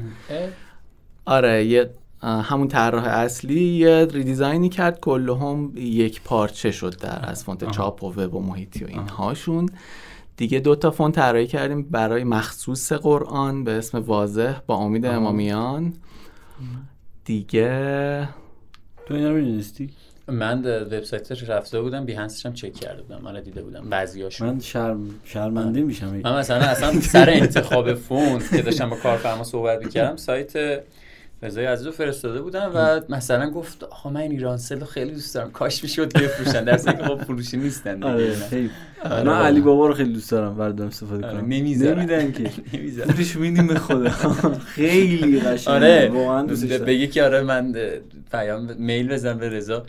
آره یه همون طراح اصلی یه redesign ی کرد. کلهم یک پارچه شد در از فونت. چاپ و وب و محیطی و اینهاشون. دیگه دو تا فونت طراحی کردیم برای مخصوص قرآن به اسم واضح با امید. امامیان. دیگه تو اینا رو می‌دونستی؟ من وبسایتش رفته بودم بیهنسش هم چک کرده بودم. من دیده بودم. بعضیاشون. من شرم شرمنده میشم. من مثلا اصلا سر انتخاب فونت که داشتم با کارفرما صحبت می‌کردم سایت رضای عزیز رو فرستاده بودم و مثلا گفت آخه من ایران سل رو خیلی دوست دارم. کاش می‌شد بفروشن. در صورتی که خب فروشی نیستن آره آره من. علی بابا رو خیلی دوست دارم بردارم استفاده آره، کنم. نمی‌ذارن. نمیدن که. نمی‌ذارن. میدیم به خدا. خیلی قشنگه. آره. واقعا دوستش به دارم. به یکی آره من پیام میل بزن به رضا.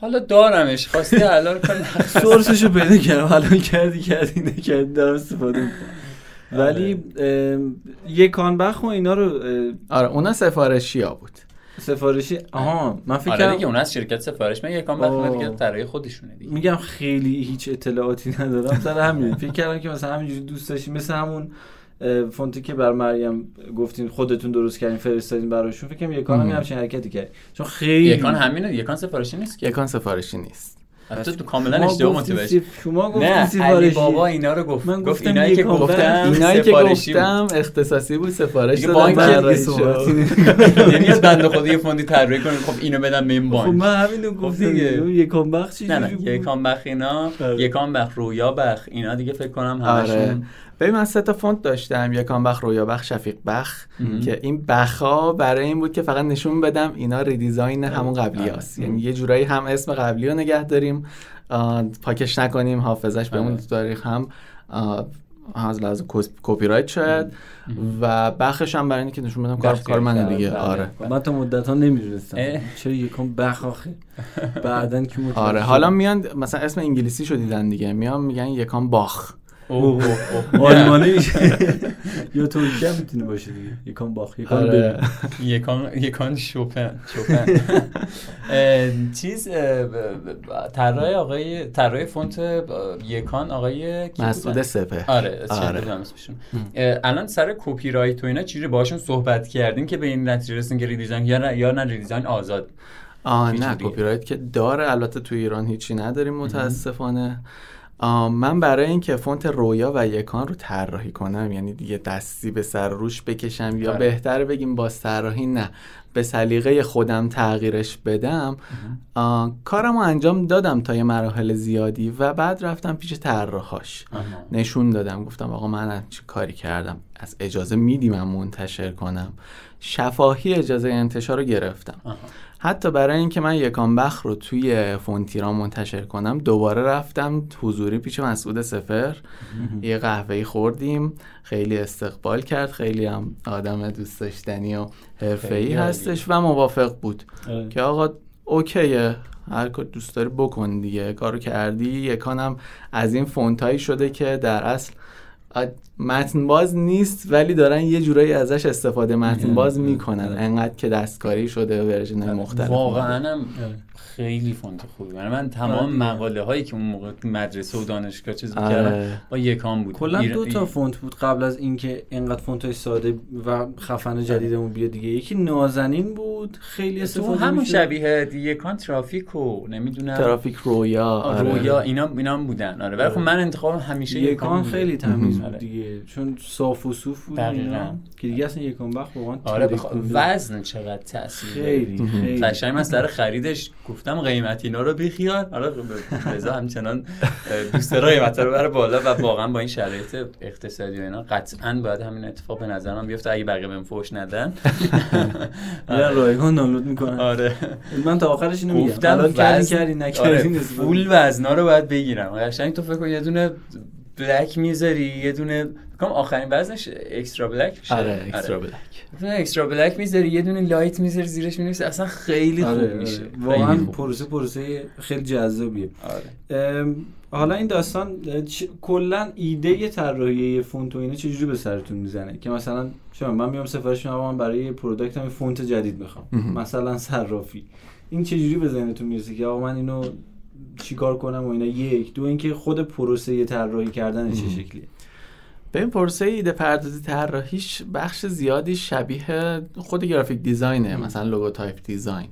حالا دارمش. خواستی حلال کن سورسشو پیدا کردم. حالا کردی کردی نکردی. دارم استفاده می‌کنم. ولی ام، یکان بخ و اینا رو آره اونا سفارشی ها بود. سفارشی آها من فکر آره دیگه اون از شرکت سفارش من یکم وقت. دیگه طراحی خودشونه دیگه. میگم خیلی هیچ اطلاعاتی ندارم سر همین. فکر کردم که مثلا همینجوری دوست داشتیم مثل همون فونتی که بر مریم گفتین خودتون درست کردین فرستادین براشون فکر کنم یکان هم همچین حرکتی کرد چون خیلی یکان همینه یکان سفارشی نیست که. یکان سفارشی نیست. تو تو کاملا اشتباه متوجه شما نه علی سفارشی بابا اینا رو گفت. من گفت گفتم اینایی که. گفتم اینایی که. گفتم اختصاصی بود سفارش دادم دیگه شد. صحبتی نمیاد بنده خدا یه فوندی طراحی کنه خب اینو بدم به این خب بانک. من همینو خب گفتم یکان بخ چی نه نه. یکان بخ اینا آره. یکان بخ رویا بخ اینا دیگه فکر کنم آره. همشون ببین من سه تا فونت داشتم یکان بخ رویا بخ شفیق بخ. که این بخا برای این بود که فقط نشون بدم اینا redesign همون قبلی آره. هست یعنی یه جورایی هم اسم قبلی رو نگه داریم پاکش نکنیم حافظش بمون آره. تو تاریخ هم از لحاظ کپی رایت شاید و بخش هم برای اینکه نشون بدم کار کار منه کرد، دیگه بله. آره من تا مدت ها نمی‌دونستم. چرا یکان بخ آخه بعدن که آره. حالا میان مثلا اسم انگلیسی شو دیدن دیگه میان میگن یکان باخ. آلمانی میشه. یا ترکی هم می‌تونه باشه دیگه. یکان باخ یکان آره. ببین. یکان یکان شوپن شوپن. چیز طراح آقای طراح فونت یکان آقای مسعود؟ سپه. آره آره. الان سر کپی رایت و اینا چیزی باشون صحبت کردین که به این نتیجه رسیدین که redesign یا نه یا نه redesign آزاد. آه نه. کپی رایت که داره. البته تو ایران هیچی نداریم متاسفانه. من برای اینکه فونت رویا و یکان رو طراحی کنم یعنی دیگه دستی به سر روش بکشم یا آره. بهتر بگیم با طراحی نه به سلیقه خودم تغییرش بدم آه، کارم رو انجام دادم تا یه مراحل زیادی و بعد رفتم پیش طراحاش. نشون دادم گفتم آقا من چه کاری کردم؟ از اجازه میدی من منتشر کنم؟ شفاهی اجازه انتشار رو گرفتم. آها. حتی برای اینکه من یکان بخ رو توی فونتیران منتشر کنم دوباره رفتم حضوری پیش مسعود سفر. یه قهوه‌ای خوردیم خیلی استقبال کرد خیلی هم آدم دوست داشتنی و حرفه‌ای. هستش و موافق بود. آره. که آقا okay ه. هر کار دوست داری بکن دیگه. کارو کردی. یکانم از این فونتایی شده که در اصل متن باز نیست ولی دارن یه جورایی ازش استفاده متن باز آره. می‌کنن آره. انقدر که دستکاری شده version مختلف واقعا هم آره. خیلی فونت خوبی من من تمام آره. مقاله هایی که اون موقع مدرسه و دانشگاه چیز می‌کردم آره. با یکان بود کلا دو تا فونت بود قبل از اینکه اینقدر فونت های ساده و خفن جدیدمون بیاد دیگه یکی نازنین بود خیلی تو استفاده همون. شبیه یکان ترافیک و نمی‌دونم ترافیک رویا آره. رویا اینا اینا هم بودن آره ولی خب من انتخابم همیشه یکان. خیلی تمیز. بود. دیگه چون صاف و صوف بود که دیگه اصلا یکان بخ واقعا آره. وزن چقدر تاثیر داره. خیلی خیلی قشنگ من سر خریدش گفتم قیمت اینا رو بیخیال. حالا رضا همچنان دوست داره قیمت رو بره بالا و واقعا با این شرایط اقتصادی و اینا قطعا باید همین اتفاق به نظرم بیفته. اگه بقیه بهم فوش ندن. میرن رایگان دانلود می‌کنن. آره. من تا آخرش اینو میگم. گفتم الان کردی وزن- کردی آره، full وزنا رو باید بگیرم. قشنگ تو فکر کن یه دونه black می‌ذاری یه دونه کام آخرین وزنش extra black میشه. آره extra black extra black می‌ذاری یه دونه light می‌ذاری زیرش می‌نویسی. اصلا خیلی خوب آره، میشه. آره. واقعا. پروسه پروسه خیلی جذابیه. آره. حالا این داستان چ- کلا ایده طراحی فونت و اینا چجوری به سرتون می‌زنه؟ که مثلا شما من میام سفارش میدم من برای product م یه فونت جدید می‌خوام. مثلا صرافی. این چجوری به ذهنتون می‌رسه که آقا من اینو چیکار کنم و اینا؟ یک. دو اینکه خود پروسه طراحی کردن چه. شکلیه؟ به این پروسه ایده پردازی طراحیش بخش زیادی شبیه خود graphic design ه مثلا logotype design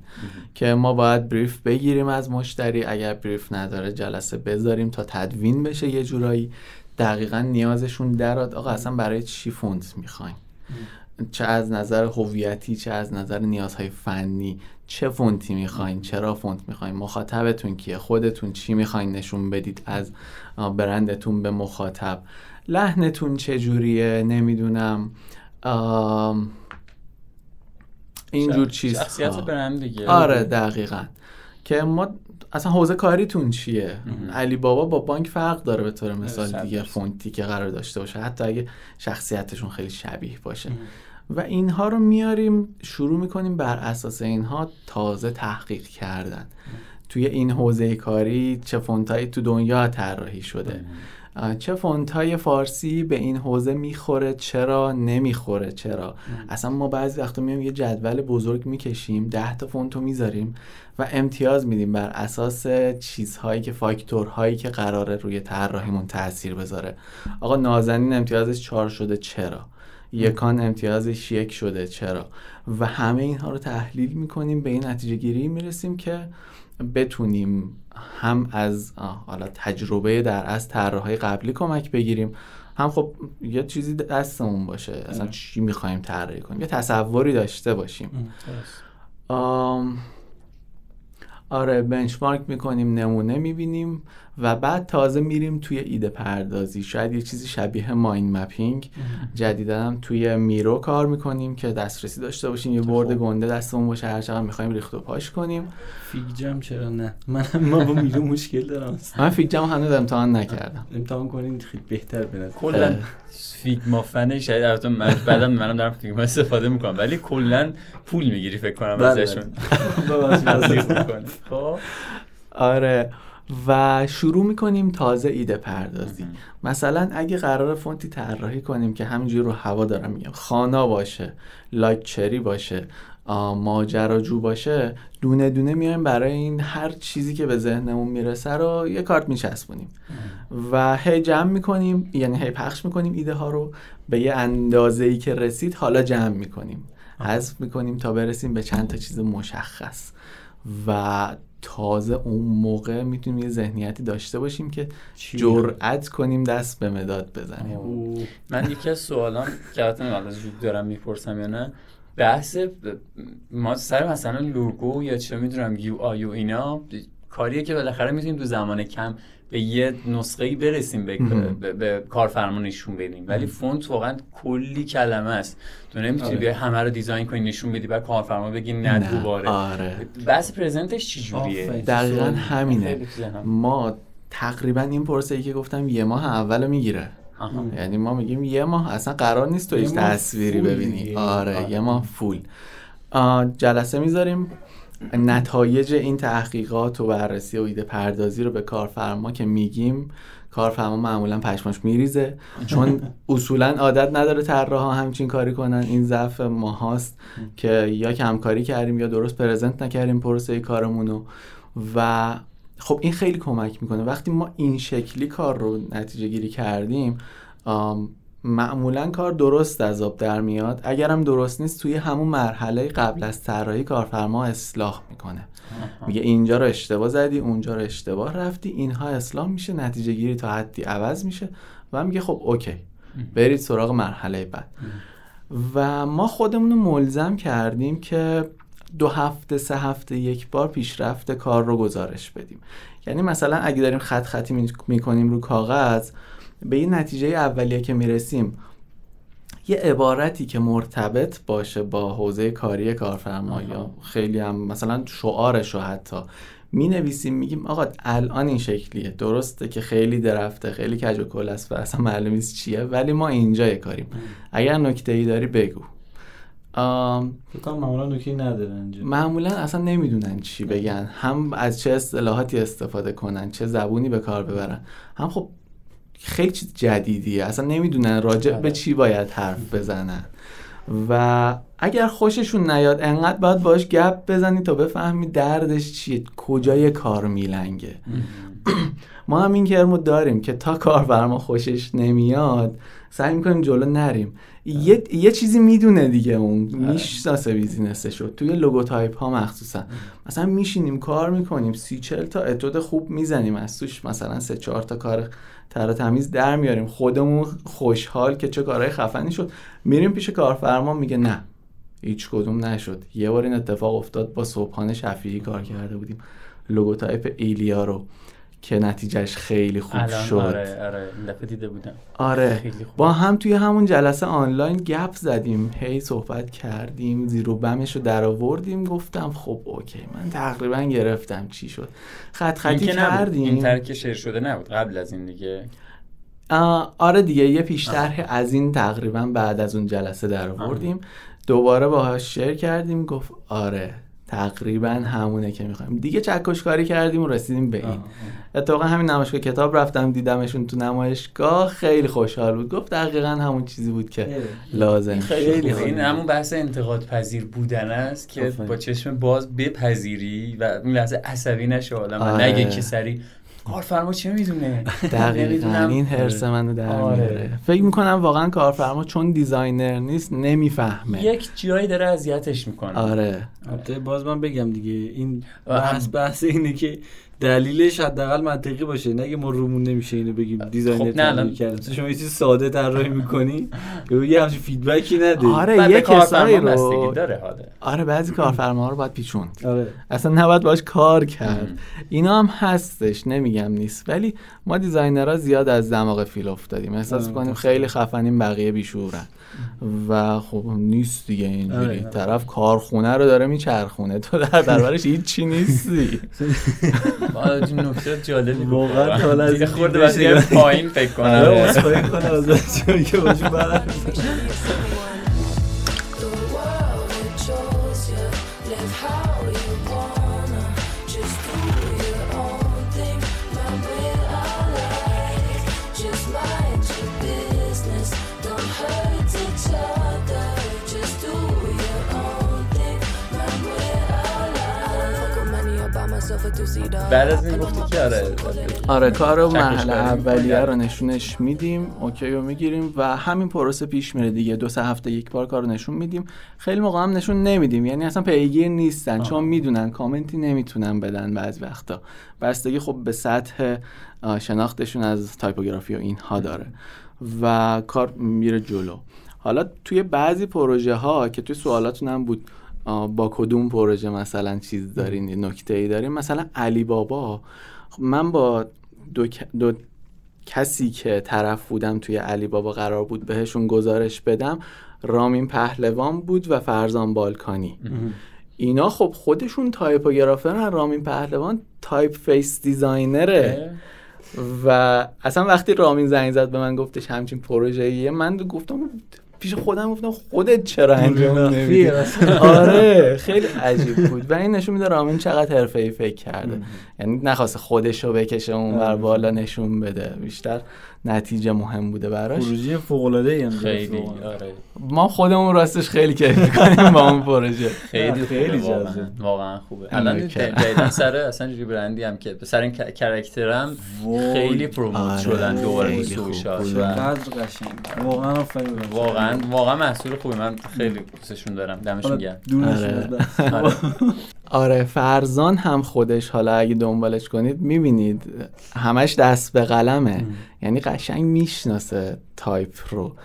که ما باید brief بگیریم از مشتری اگر brief نداره جلسه بذاریم تا تدوین بشه یه جورایی. دقیقا نیازشون دراد آقا اصلا برای چی فونت می‌خواین؟ چه از نظر هویتی چه از نظر نیازهای فنی چه فونتی می‌خواین؟ چرا فونت می‌خواین؟ مخاطبتون کیه؟ خودتون چی می‌خواین نشون بدید از برندتون به مخاطب؟ لحنتون چجوریه؟ نمی‌دونم. اینجور چیز. شخصیت برند دیگه. آره دقیقا. که ما اصلا حوزه کاریتون چیه؟ مهم. علی بابا با بانک فرق داره به طور مثال دیگه. فونتی که قرار داشته باشه. حتی اگه شخصیتشون خیلی شبیه باشه. و اینها رو میاریم شروع می‌کنیم بر اساس اینها تازه تحقیق کردن. توی این حوزه کاری چه فونتایی تو دنیا طراحی شده. چه فونتای فارسی به این حوزه می‌خوره چرا نمی‌خوره چرا؟ اصلا ما بعضی وقتا میایم یه جدول بزرگ می‌کشیم ده تا فونت رو می‌ذاریم و امتیاز میدیم بر اساس چیزهایی که فاکتورهایی که قراره روی طراحیمون تاثیر بذاره. آقا نازنین امتیازش چهار شده چرا؟ یکان امتیازش یک شده چرا؟ و همه اینها رو تحلیل می‌کنیم به این نتیجه گیری می‌رسیم که بتونیم هم از حالا تجربه در از طراحهای قبلی کمک بگیریم. هم خب یه چیزی دستمون باشه. اصلا. چی می‌خوایم طراحی کنیم؟ یه تصوری داشته باشیم. آم، آره بنچمارک می‌کنیم نمونه می‌بینیم. و بعد تازه میریم توی ایده پردازی. شاید یه چیزی شبیه ماین مپینگ جدیدا هم توی میرو کار می‌کنیم که دسترسی داشته باشیم. یه برد گنده دستمون باشه هر چقدر می‌خوایم ریخت و پاش کنیم. فیگ جم چرا نه؟ من ما با میرو مشکل دارم. من فیک جم هنوز امتحان نکردم. امتحان کنین خیلی بهتر به نظر. کلا. فیگما فنه شاید البته من بعدم منم دارم فیگما استفاده می‌کنم. ولی کلا پول می‌گیری فکر کنم بله، ازشون. می‌کنی. خب. آره. و شروع می‌کنیم تازه ایده پردازی. مثلا اگه قرار فونتی طراحی کنیم که همینجوری رو هوا دارم میگم خانا باشه لاکچری باشه آه، ماجراجو باشه دونه دونه میایم برای این هر چیزی که به ذهنمون می‌رسه رو یه کارت میچسبونیم. و هی جمع می‌کنیم یعنی هی پخش می‌کنیم ایده ها رو به یه اندازه ای که رسید حالا جمع می‌کنیم. حذف می‌کنیم تا برسیم به چند تا چیز مشخص. و تازه اون موقع می‌تونیم یه ذهنیتی داشته باشیم که جرأت کنیم دست به مداد بزنیم. اوه. من یکی از سوالام که وجود دارم می‌پرسم یا نه بحث ما سر مثلا لوگو یا چه می‌دونم یو آی و اینا کاریه که بالاخره می‌تونیم تو زمان کم به یه نسخه ای برسیم به. به, به کارفرما نشون بدیم ولی فونت واقعا کلی کلمه است تو نمی‌تونی آره. بیای همه رو دیزاین کنی نشون بدی بعد کارفرما بگی نه دوباره آره بحث پرزنتش چجوریه. دقیقا همینه. ما تقریبا این پروسه ای که گفتم یه ماه اول رو می‌گیره. یعنی ما میگیم یه ماه اصلا قرار نیست تو هیچ تصویری ببینی. آره آره. یه ماه فول جلسه می‌ذاریم نتایج این تحقیقات و بررسی و ایده پردازی رو به کارفرما که میگیم کارفرما معمولا پشماش میریزه. چون اصولا عادت نداره طراحا همچین کاری کنن. این ضعف ماهاست که یا کمکاری کردیم یا درست پرزنت نکردیم پروسه کارمونو. و خب این خیلی کمک می‌کنه. وقتی ما این شکلی کار رو نتیجه گیری کردیم معمولا کار درست از آب در میاد. اگرم درست نیست توی همون مرحله قبل از طراحی کارفرما اصلاح می‌کنه. میگه اینجا رو اشتباه زدی اونجا رو اشتباه رفتی اینها اصلاح میشه نتیجه گیری تا حدی عوض میشه و میگه خب اوکی. برید سراغ مرحله بعد. و ما خودمون رو ملزم کردیم که دو هفته سه هفته یک بار پیشرفت کار رو گزارش بدیم. یعنی مثلا اگه داریم خط خطی می- می‌کنیم رو کاغذ به این نتیجه اولیه که می‌رسیم یه عبارتی که مرتبط باشه با حوزه کاری کارفرما یا خیلی هم مثلا شعارش رو حتی می نویسیم میگیم آقا الان این شکلیه. درسته که خیلی درفته خیلی کج و کل است و اصلا معلوم نیست چیه ولی ما اینجا کاریم. اگر نکته ای داری بگو. آم، معمولا نکته اینجا. معمولا اصلا نمی‌دونن چی بگن. هم از چه اصطلاحاتی استفاده کنن چه زبونی به کار ببرن. هم خب خیلی چیز جدیدیه. اصلا نمی‌دونن راجع به چی باید حرف بزنن. و اگر خوششون نیاد انقدر باید باش گپ بزنی تا بفهمی دردش چیه کجای کار میلنگه. ما هم این کرمو داریم که تا کارفرما خوشش نمیاد سعی می‌کنیم جلو نریم. یه, یه چیزی می‌دونه دیگه اون می‌شناسه business شو توی logotype ها مخصوصا. مثلا میشینیم کار می‌کنیم سی چل تا اتود خوب می‌زنیم از توش. مثلا سه چهار تا کار تر تمیز در میاریم. خودمون خوشحال که چه کارهای خفنی شد. میریم پیش کارفرما میگه نه هیچ کدوم نشد. یه بار این اتفاق افتاد با سبحان شفیعی کار کرده بودیم. logotype ایلیا رو. که نتیجهش خیلی خوب الان شد. آره آره این دفعه دیده بودم. آره. خیلی خوب. با هم توی همون جلسه آنلاین گپ زدیم هی صحبت کردیم زیرو بمش رو در آوردیم گفتم خب okay من تقریبا گرفتم چی شد. خط این خطی نبود. کردیم. این ترک شیر شده نبود قبل از این دیگه. آره دیگه یه پیشتر از این تقریبا بعد از اون جلسه در آوردیم دوباره باهاش شیر کردیم گفت آره. تقریبا همونه که می‌خوایم دیگه چکش کاری کردیم و رسیدیم به این آه، آه. اتفاقا همین نمایشگاه کتاب رفتم دیدمشون تو نمایشگاه خیلی خوشحال بود گفت دقیقا همون چیزی بود که لازم این. خیلی این. همون بحث انتقاد پذیر بودن است که آفرین. با چشم باز بپذیری و این لحظه عصبی نشه آدم آره. نگه که سری کارفرما چه می‌دونه؟ دقیقا. این حرص منو در آره. میاره. فکر می‌کنم واقعا کارفرما چون designer نیست نمی‌فهمه. یک جایی داره اذیتش می‌کنه. آره. البته باز من بگم دیگه این بحث بحث اینه که دلیلش حداقل منطقی باشه. نه که ما رومون نمیشه اینو بگیم designer خب نه، الان- طراحی کرده شما یه چیز ساده طراحی می‌کنی یه همچین feedback ی نده. آره یه کسایی رو داره آره بعضی کارفرما رو باید پیچوند. آره. اصلا نباید باش کار کرد. اینا هم هستش نمیگم نیست. ولی ما دیزاینرها زیاد از دماغ فیل افتادیم. احساس می‌کنیم درسته. خیلی خفنیم بقیه بیشورن. و خب نیست دیگه اینجوری آره. طرف کارخونه رو داره میچرخونه تو در دربارش هیچی نیستی با این نکته جالبی. واقعا حالا خورده. پایین فکر آره کنم بعد از این گفتی که آره آره کارو چکش مرحله. اولیه رو نشونش میدیم. okay رو می‌گیریم و همین پروسه پیش میره دیگه. دو سه هفته یک بار کارو نشون میدیم. خیلی موقع هم نشون نمیدیم. یعنی اصلا پیگیر نیستن چون می‌دونن کامنتی نمی‌تونن بدن بعضی وقتا. بستگی خب به سطح شناختشون از typography و اینها داره. و کار میره جلو. حالا توی بعضی پروژه ها که توی سوالاتون هم بود با کدوم پروژه مثلا چیز دارین نکته ای دارین؟ مثلا علی بابا. خب من با دو, دو کسی که طرف بودم توی علی بابا قرار بود بهشون گزارش بدم رامین پهلوان بود و فرزان بالکانی. اینا خب خودشون typographer ن رامین پهلوان typeface designer ه. و اصلا وقتی رامین زنگ زد به من گفتش همچین پروژه‌ایه من گفتم پیش خودم گفتم خودت چرا انجام نمیدی آره خیلی عجیب بود. و این نشون میده رامین چقدر حرفه‌ای فکر کرده. یعنی نخواست خودش رو بکشه اون بر بالا نشون بده. بیشتر نتیجه مهم بوده براش. پروژه فوق العاده خیلی. آره. ما خودمون راستش خیلی کیف می‌کنیم با اون پروژه. خیلی خیلی جذاب. واقعا خوبه. الان. جدیدن سر اصلا ریبرندی هم که سر این ک- کرکترم وای. خیلی پروموت آره، شدن دوباره خوب. سوشال. چقدر قشنگ. واقعا. واقعا واقعا محصول خوبی. من خیلی دوستشون دارم. دمشون گرم. دور آره. فرزان هم خودش حالا اگه دنبالش کنید می‌بینید همش دست به قلمه. یعنی قشنگ می‌شناسه تایپ رو.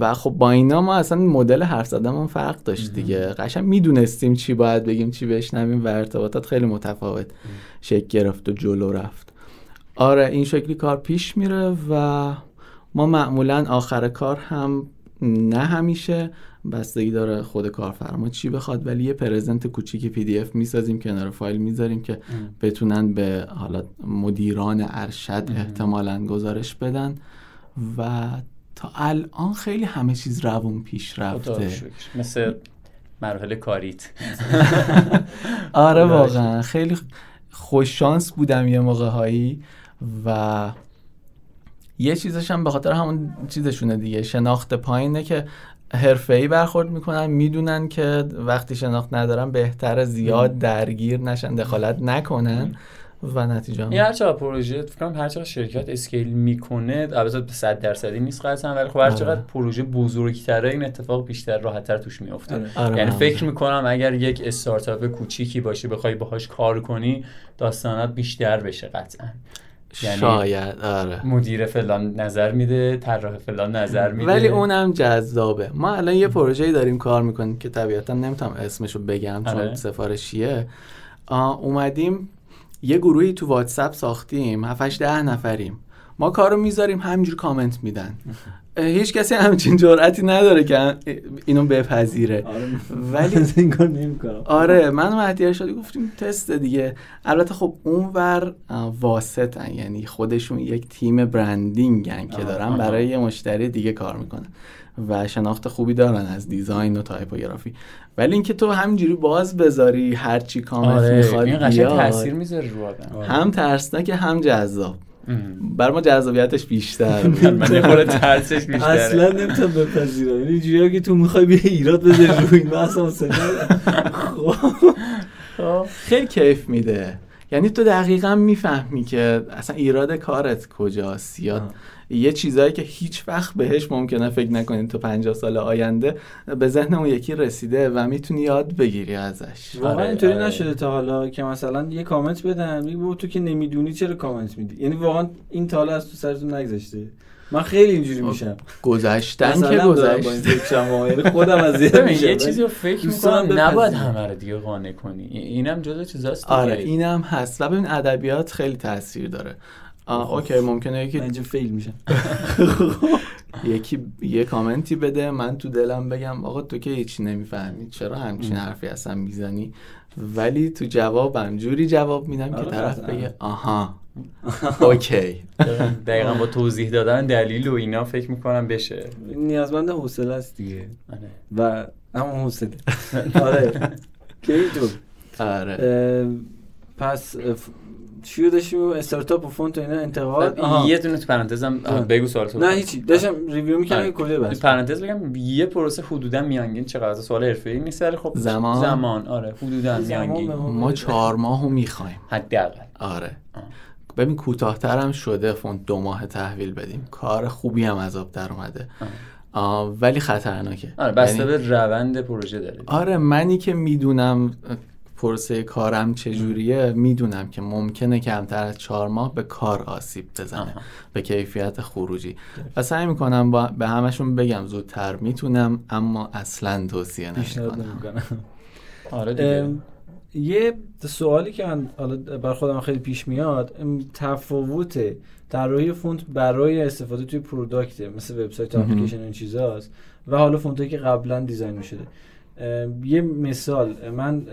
و خب با اینا ما اصلا مدل حرف زدنمون فرق داشت دیگه. قشنگ می‌دونستیم چی باید بگیم چی بشنویم و ارتباطات خیلی متفاوت شکل گرفت و جلو رفت. آره این شکلی کار پیش میره و ما معمولا آخر کار هم نه همیشه بستگی داره خود کارفرما چی بخواد ولی یه پرزنت کوچیکی پی دی اف می‌سازیم کنار فایل می‌ذاریم که بتونن به حالا مدیران ارشد احتمالا گزارش بدن و تا الان خیلی همه چیز روون پیش رفته. مثل مراحل کاریت. آره واقعا. خیلی خوش شانس بودم یه موقع هایی و یه چیزش هم به خاطر همون چیزشونه دیگه. شناخت پایینه که حرفه‌ای برخورد می‌کنن می‌دونن که وقتی شناخت ندارن بهتر زیاد درگیر نشن دخالت نکنن. و نتیجه هم این هر چقدر پروژه فکر کنم هر چقدر شرکت اسکیل می‌کنه البته 100 درصدی نیست قطعا ولی خب هر آره. چقدر پروژه بزرگتره این اتفاق بیشتر راحتتر توش میفته آره. آره، یعنی فکر می‌کنم اگر یک استارتاپ کوچیکی باشه بخوای باهاش کار کنی داستانات بیشتر بشه قطعا. یعنی شاید آره. مدیر فلان نظر میده طراح فلان نظر میده. ولی اونم جذابه. ما الان یه پروژه‌ای داریم کار می‌کنیم که طبیعتا نمی‌تونم اسمشو بگم چون آره. سفارشیه. اومدیم یه گروهی تو واتساپ ساختیم 7 ده نفریم. ما کارو می‌ذاریم همینجور کامنت میدن. هیچ کسی همچین جرأتی نداره که اینو بپذیره. آره. ولی- این کار نمی‌کنم. آره من و مهدی شادی گفتیم تست دیگه. البته خب اونور واسطن. یعنی خودشون یک تیم branding ن که دارن. برای یه مشتری دیگه کار می‌کنن و شناخت خوبی دارن از design و typography. ولی اینکه تو همینجوری باز بذاری هر چی کامنت آره می‌خواد این قشنگ تاثیر می‌ذاره رو آدم. هم ترسناک هم جذاب. بر ما جذابیتش بیشتر من یه خورده ترسش بیشتره. اصلا نمی‌تونم بپذیرم. یعنی اینجوریه که تو می‌خوای بیا ایراد بذاری روی حوصله خب خب، خیلی کیف میده. یعنی تو دقیقا می‌فهمی که اصلا ایراد کارت کجاست یا آه. یه چیزایی که هیچ وقت بهش ممکنه فکر نکنی تو 50 سال آینده به ذهن اون یکی رسیده و می‌تونی یاد بگیری ازش واقعا آره، اینطوری آره. نشده تا حالا که مثلا یه کامنت بدن میگه تو که نمی‌دونی چرا کامنت میدی یعنی واقعا این تا حالا از تو سرتون نگذشته من خیلی اینجوری میشم. گذشتن که گذشت. یعنی خودم از یه چیزی رو فکر می‌کنم. نباید. همه رو دیگه قانع کنی. اینم جزء چیزاست. آره اینم هست. و ببین ادبیات خیلی تاثیر داره. آه okay ممکنه یکی من اینجا fail میشم. یکی یه کامنتی بده. من تو دلم بگم آقا تو که هیچی نمی‌فهمی. چرا همچین حرفی اصلا می‌زنی؟ ولی تو جوابم جوری جواب میدم که آره، طرف. بگه آها. okay. دقیقا با توضیح دادن دلیل و اینا فکر می‌کنم بشه. نیازمند حوصله است دیگه. آره. و همون حوصله. آره. اینطور آره. پس چی رو داشتیم استارتاپ و فونت و اینا انتقاد آها. یه دونه تو پرانتزم. بگو سوال تو نه هیچی. داشتم ریویو می‌کردم آره. که کلیه تو بس پرانتز بگم یه پروسه حدودا میانگین چقدر؟ سوال حرفه‌ای نیست ولی خب زمان؟ زمان. آره حدودا میانگین. ما. چهار ماهو می‌خوایم. حداقل. آره. آه. ببین کوتاهترم شده فونت دو ماه تحویل بدیم. کار خوبی هم از آب در اومده. آه، ولی خطرناکه. آره بسته یعنی- به روند پروژه داره آره منی که می‌دونم پروسه کارم چجوریه می‌دونم که ممکنه کمتر از چهار ماه به کار آسیب بزنه آها. به کیفیت خروجی. و سعی می‌کنم با به همشون بگم زودتر می‌تونم اما اصلا توصیه نمی‌کنم. آره دیگه. یه سوالی که من حالا بر خودم خیلی پیش میاد تفاوت طراحی فونت برای استفاده توی product مثل وبسایت. اپلیکیشن و این چیزاست و حالا فونتایی که قبلا design می‌شده یه مثال من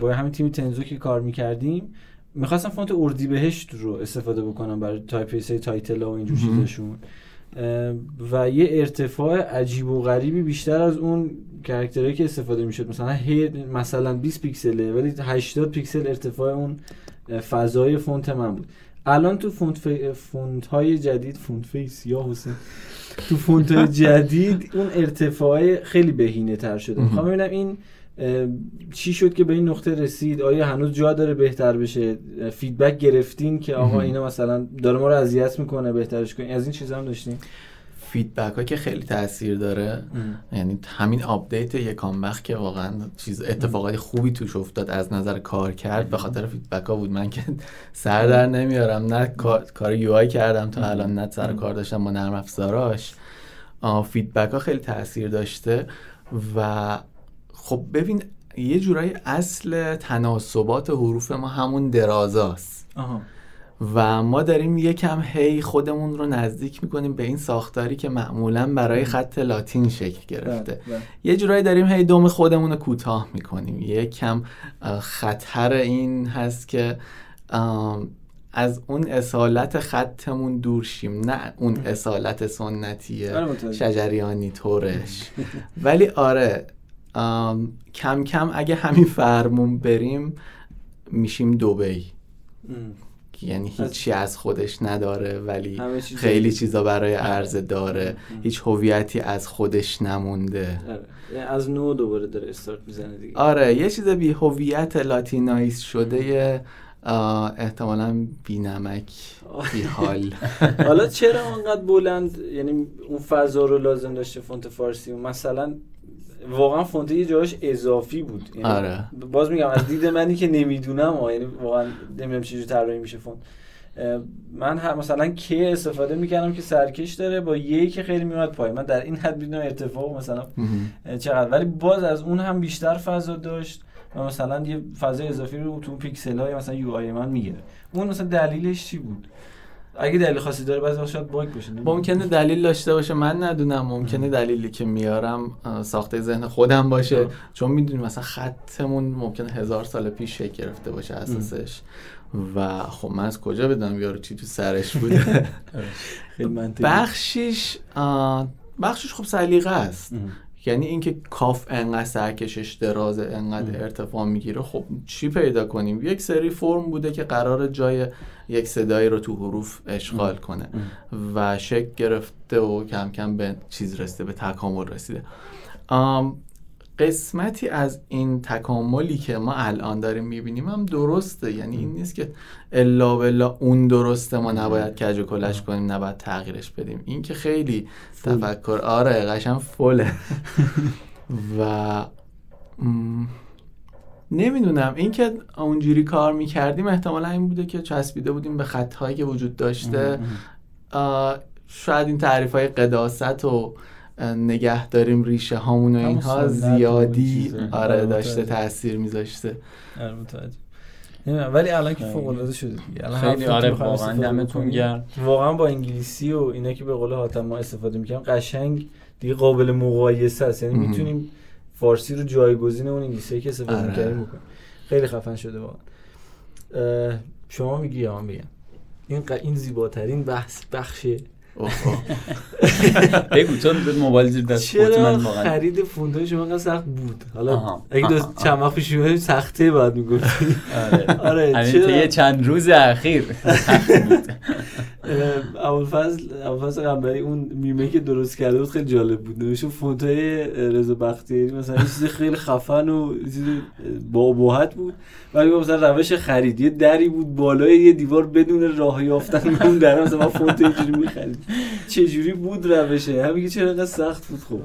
با همین تیم تنزو که کار می‌کردیم می‌خواستم فونت اردیبهشت رو استفاده بکنم برای type title و اینجور. چیزاشون و یه ارتفاع عجیب و غریبی بیشتر از اون character هایی که استفاده می‌شد. مثلا هی مثلا 20 پیکسله ولی 80 پیکسل ارتفاع اون فضای فونت من بود. الان تو فونت, فی... فونت های جدید فونت فیس یا حسین تو فونت های جدید اون ارتفاع خیلی بهینه تر شده. می‌خوام ببینم این چی شد که به این نقطه رسید؟ آیا هنوز جا داره بهتر بشه؟ feedback گرفتین که آقا. اینا مثلا داره ما رو اذیت می‌کنه بهترش کنین. از این چیزا هم داشتین؟ feedback ها که خیلی تاثیر داره. یعنی همین update یکان بخ که واقعا چیز اتفاقات خوبی توش افتاد از نظر کار کرد. به خاطر feedback ها بود. من که سر در نمیارم. نه کار, کار UI کردم تا الان نه سر کار داشتم با نرم افزاراش. feedback ها خیلی تاثیر داشته و خب ببین یه جورایی اصل تناسبات حروف ما همون درازاست. آها. و ما داریم یکم هی خودمون رو نزدیک می‌کنیم به این ساختاری که معمولا برای خط لاتین شکل گرفته. بله. یه جورایی داریم هی دم خودمون رو کوتاه می‌کنیم. یکم خطر این هست که از اون اصالت خطمون دور شیم. نه اون اصالت سنتی آره،. شجریانی طورش. ولی آره کم کم اگه همین فرمون بریم میشیم دوبی. یعنی هیچی از خودش نداره ولی چیز خیلی چیزا برای عرضه داره. هیچ هویتی از خودش نمونده. آره. از نو دوباره داره استارت می‌زنه دیگه. آره یه چیز بی هویت لاتینایز شده احتمالا بی نمک بی حال. حالا چرا انقدر بلند؟ یعنی اون فضا رو لازم داشته فونت فارسی؟ مثلا واقعا فونت یه جاش اضافی بود. یعنی آره. باز میگم از دید منی که نمی‌دونم یعنی واقعا نمی‌دونم چجوری طراحی میشه فونت. من هر مثلا که استفاده می‌کردم که سرکش داره با یه که خیلی میومد پای من در این حد می‌دونم ارتفاع مثلا چقدر. ولی باز از اون هم بیشتر فضا داشت و مثلا یه فضای اضافی رو تو پیکسل های مثلا UI من می‌گیره اون مثلا دلیلش چی بود؟ اگه دلیل خاصی داره بعضی وقتا شاید bug نمی‌دونم. ممکنه دلیل داشته باشه من ندونم. ممکنه دلیلی که میارم ساخته ذهن خودم باشه. آه. چون می‌دونیم مثلا خطمون ممکنه هزار سال پیش شکل گرفته باشه اساسش. و خب من از کجا بدونم یارو چی تو سرش بوده بخشیش آه، بخشیش خب سلیقه است. یعنی اینکه کاف انقدر سرکشش درازه انقدر ارتفاع می‌گیره خب چی پیدا کنیم؟ یک سری فرم بوده که قرار جای یک صدایی رو تو حروف اشغال کنه و شکل گرفته و کم کم به چیز رسیده به تکامل رسیده. قسمتی از این تکاملی که ما الان داریم می‌بینیم هم درسته. یعنی این نیست که الا بلا اون درسته ما نباید کج و کلش کنیم نباید تغییرش بدیم. این که خیلی تفکر آره قشنگ فله و م، نمی‌دونم. این که اونجوری کار می‌کردیم احتمالا این بوده که چسبیده بودیم به خطهایی که وجود داشته. آه، شاید این تعریف های قداست و نگه داریم ریشه هامون و اینها زیادی. آره آره، داشته متوجه. تاثیر میذاشته آره ولی الان که. فوق العاده شده الان خیلی آره واقعا دمتون گرم واقعا با انگلیسی و اینا که به قول حاتم ما استفاده می‌کنم قشنگ دیگه قابل مقایسه است یعنی. می‌تونیم فارسی رو جایگزین اون انگلیسی که استفاده آره. می‌کردیم بکنیم خیلی خفن شده واقعا شما میگی یا من بگم این ق... این زیباترین بحث بخش. بگو به موبایل زیر دست چرا خرید فوندای شما انقدر سخت بود؟ حالا اگه دو چند وقت پیش می‌اومدی سخته بعد می‌گفتی. آره. آره طی چند روز اخیر اه، ابوالفضل ابوالفضل قنبری اون میمه که درست کرده بود خیلی جالب بود. نوشته فونتای رضا بختیاری مثلا چیز خیلی خفن و چیز با ابهت بود. ولی مثلا روش خرید یه دری بود بالای یه دیوار بدون راه یافتن اون در مثلا فونت اینجوری می‌خرید. چه جوری بود روشه؟ همین که چرا انقدر سخت بود خب.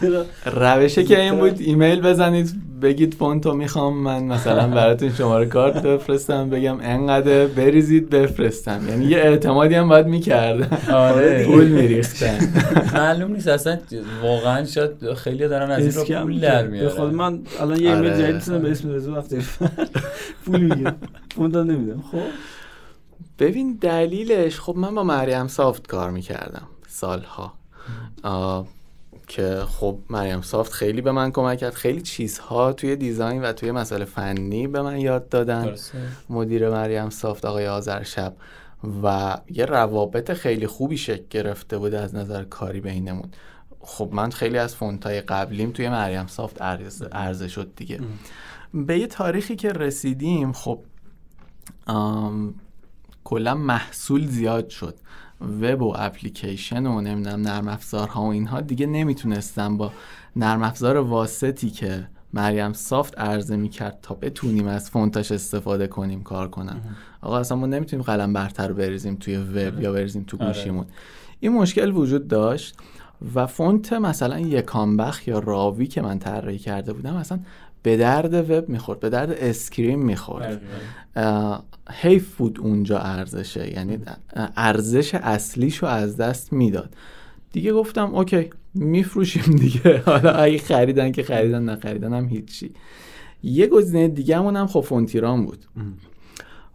چرا؟ روشه که این بود ایمیل بزنید بگید فونتو می‌خوام من مثلا براتون شماره کارت بفرستم بگم انقدر بریزید بفرستم. یعنی یه اعتمادی هم باید می‌کردن آره پول میریختن معلوم نیست اصلا واقعا شاید خیلی دارن از این پول در. به خود میارن من الان یه ایمیل آره. جدید می‌زنم به اسم رضا وقتی پول می‌گیرم. هم نمیدم خب. ببین دلیلش خب من با مریم سافت کار می‌کردم سالها. که خب مریم سافت خیلی به من کمک کرد. خیلی چیزها توی design و توی مسائل فنی به من یاد دادن. درسته. مدیر مریم سافت آقای آذرشب و یه روابط خیلی خوبی شکل گرفته بود از نظر کاری بینمون. خب من خیلی از فونتای قبلیم توی مریم سافت عرضه, شد دیگه. به یه تاریخی که رسیدیم خب کلا محصول زیاد شد. وب و اپلیکیشن و نمی‌دونم نرم افزارها و اینها دیگه نمی‌تونستن با نرم افزار واسطی که مریم سافت عرضه می‌کرد تا بتونیم از فونتاش استفاده کنیم کار کنن. آقا اصلا ما نمی‌تونیم قلم برتر رو بریزیم توی وب یا بریزیم تو آره. گوشیمون. این مشکل وجود داشت و فونت مثلا یکان بخ یا راوی که من طراحی کرده بودم مثلا به درد وب می‌خورد به درد screen می‌خورد. اه، حیف بود اونجا ارزشه یعنی ارزش اصلیشو از دست می‌داد. دیگه گفتم OK میفروشیم دیگه. حالا اگه خریدن که خریدن نخریدن هم هیچی. یه گزینه دیگه هم خب فونتیران بود.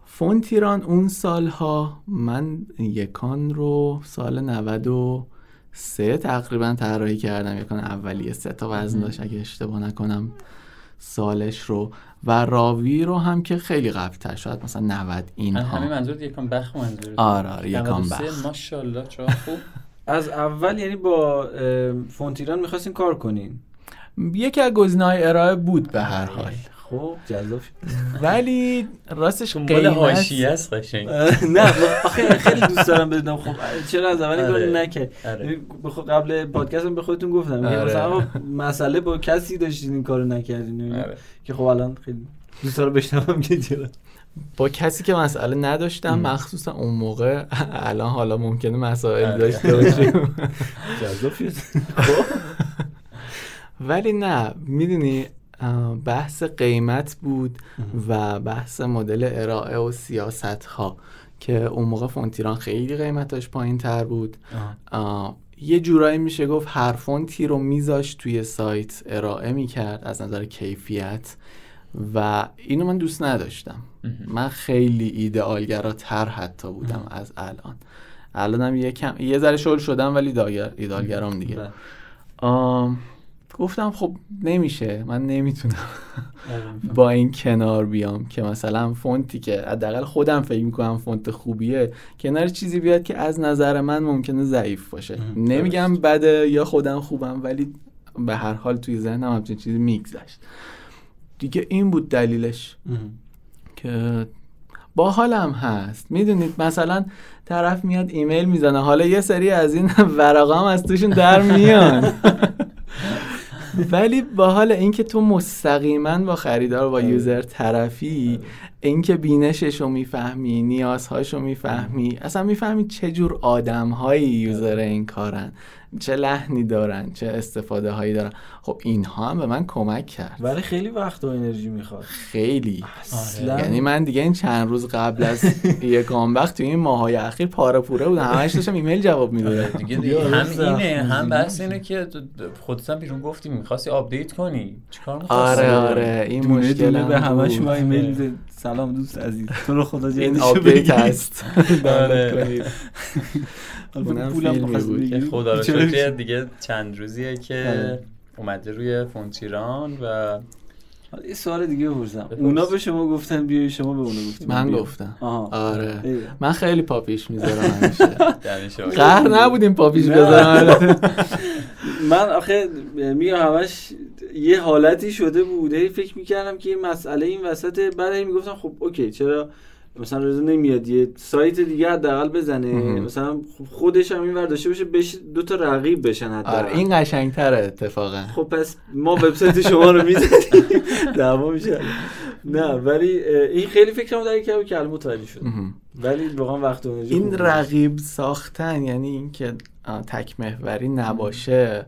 فونت ایران اون سالها من یکان رو سال 93 تقریبا طراحی کردم. یکان اولیه سه تا وزن داشت. اگه اشتباه نکنم سالش رو. و راوی رو هم که خیلی قبل تر شاید مثلا 90 همین اینها منظور یکم بخ منظور آره آره یکان 93 بخ ماشاءالله چه خوب. از اول یعنی با اه، فونت ایران می‌خواستین کار کنین یکی از گزینه‌های ارائه بود به هر حال خب جذاب شد. ولی راستش قیمت حاشیه است قشنگ نه آخه خیلی دوست دارم بدونم خب چرا از اول این کارو آره. نکرد آره. یعنی بخ- قبل پادکست هم به خودتون گفتم آره. مثلا مسئله با کسی داشتین این کارو نکردین. که خب الان خیلی دوست دارم بشنوم که چرا با کسی که مسئله نداشتم مخصوصا اون موقع. الان حالا ممکنه مسائل آره. داشته باشیم. جذاب شد. ولی نه می‌دونی بحث قیمت بود و بحث مدل ارائه و سیاست ها که اون موقع فونتیران خیلی قیمتاش پایین تر بود یه جورایی میشه گفت هر فونتی رو میذاشت توی سایت ارائه می‌کرد از نظر کیفیت. و اینو من دوست نداشتم. من خیلی ایدئالگراتر حتی بودم از الان. الانم یه کم یه ذره شل شدم ولی ایدئالگر- ایدئالگرام دیگه. بله. آم، گفتم خب نمیشه. من نمی‌تونم با این کنار بیام که مثلا فونتی که حداقل خودم فکر می‌کنم فونت خوبیه کنار چیزی بیاد که از نظر من ممکنه ضعیف باشه. نمیگم بده یا خودم خوبم ولی به هر حال توی ذهنم همچین چیزی میگذشت. دیگه این بود دلیلش. که با حالم هست. می‌دونید مثلا طرف میاد ایمیل می‌زنه. حالا یه سری از این ورقا هم از توشون در میان. ولی با حال اینکه تو مستقیما با خریدار با یوزر طرفی اینکه بینشش رو می‌فهمی نیازهاش رو می‌فهمی اصلا می‌فهمی چه جور آدم یوزر این کارن. چه لحنی دارن چه استفاده هایی دارن. خب اینها هم به من کمک کرد. ولی خیلی وقت و انرژی می‌خواد. خیلی. اصلا. یعنی من دیگه این چند روز قبل از یک وقت توی این ماهای اخیر پاره پوره بودم. همش داشتم ایمیل جواب می‌دادم. دیگه دیگه دیگه هم آره، اینه هم بحث اینه که خودت هم بیرون گفتی می‌خواستی آپدیت کنی. چیکار می‌خواستی؟ آره آره. این مشکل به همش. ما ایمیل سلام دوست عزیز. تو رو خدا این آپدیت. هست. پولم فیلمی بخواست بود که بگیری. خدا رو شکر دیگه چند روزیه که آره. اومده روی فونتیران و حالا یه سوال دیگه بپرسم بپرس. اونا به شما گفتن بیای شما به اونا گفتیم من. گفتم آها آره. من خیلی پاپیش می‌ذارم همیشه این. قهر نبودیم پاپیش. بذارم من آخه میگم همش یه حالتی شده بود هی فکر می‌کردم که یه مسئله این وسط بعد هی می‌گفتم خب اوکی چرا مثلا رضا نمیاد یه سایت دیگه حداقل بزنه. مهم. مثلا خودش هم این ور داشته باشه بهش دو تا رقیب بشن حداقل. آره این قشنگتره اتفاقا. خب پس ما وبسایت شما رو می‌زنیم. دعوا میشه. نه ولی این خیلی فکرمو در کرد که متوجه شد مهم. ولی واقعا وقت این. رقیب ساختن یعنی اینکه تک محوری نباشه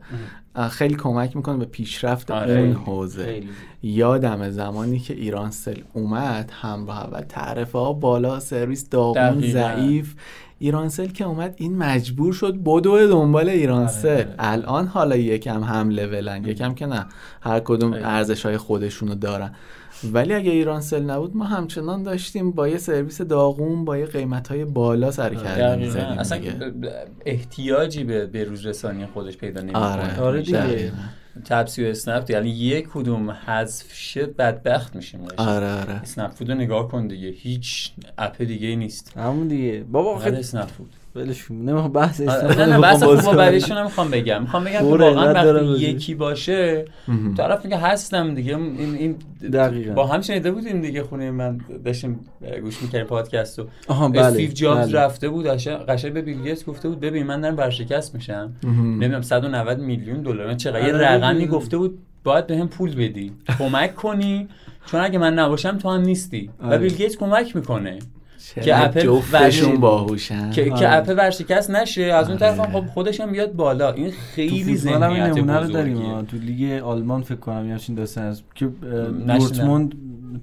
خیلی کمک می‌کنه به پیشرفت آره. اون حوزه خیلی. یادم زمانی که ایرانسل اومد همراه اول تعرفه ها بالا سرویس داغون. ضعیف ایرانسل که اومد این مجبور شد بدو دنبال ایرانسل آره. الان حالا یکم هم لولن یکم که نه هر کدوم. ارزش های خودشونو دارن ولی اگه ایرانسل نبود ما همچنان داشتیم با یه سرویس داغون با یه قیمت های بالا سر. می‌زدیم اصلا دیگه. احتیاجی به به روز رسانی خودش پیدا نمی‌کنه آره آره دیگه. تپسی و اسنپ یعنی یک کدوم حذف شد بدبخت میشیم. آره آره. اسنپ فود رو نگاه کن دیگه. هیچ اپ دیگه نیست. همون دیگه. بابا آخه اسنپ فود ولش نه بحث استفاده نه نه بحث خوب و کنم. بعدیشون هم می‌خوام بگم می‌خوام بگم واقعا وقتی یکی باشه. طرف میگه هستم دیگه این این دقیقاً. با هم شنیده بودیم دیگه خونه من داشتیم گوش می‌کردیم پادکست رو آها بله استیو جابز بله. رفته بود قشنگ به بیل گیتس گفته بود ببین من دارم ورشکست میشم. نمی‌دونم 190 میلیون دلار من چقدر یه آره، رقمی. گفته بود باید بهم پول بدی کمک کنی چون اگه من نباشم تو هم نیستی و آره. بیل گیتس کمک می‌کنه که اپل جفتشون باهوشن. که که آره. اپل ورشکست نشه. از اون طرف هم آره. خب خودش هم بیاد بالا. این خیلی ذهنیت نمونه رو داریم. تو لیگ آلمان فکر کنم یه همچین داستان هست که. دورتموند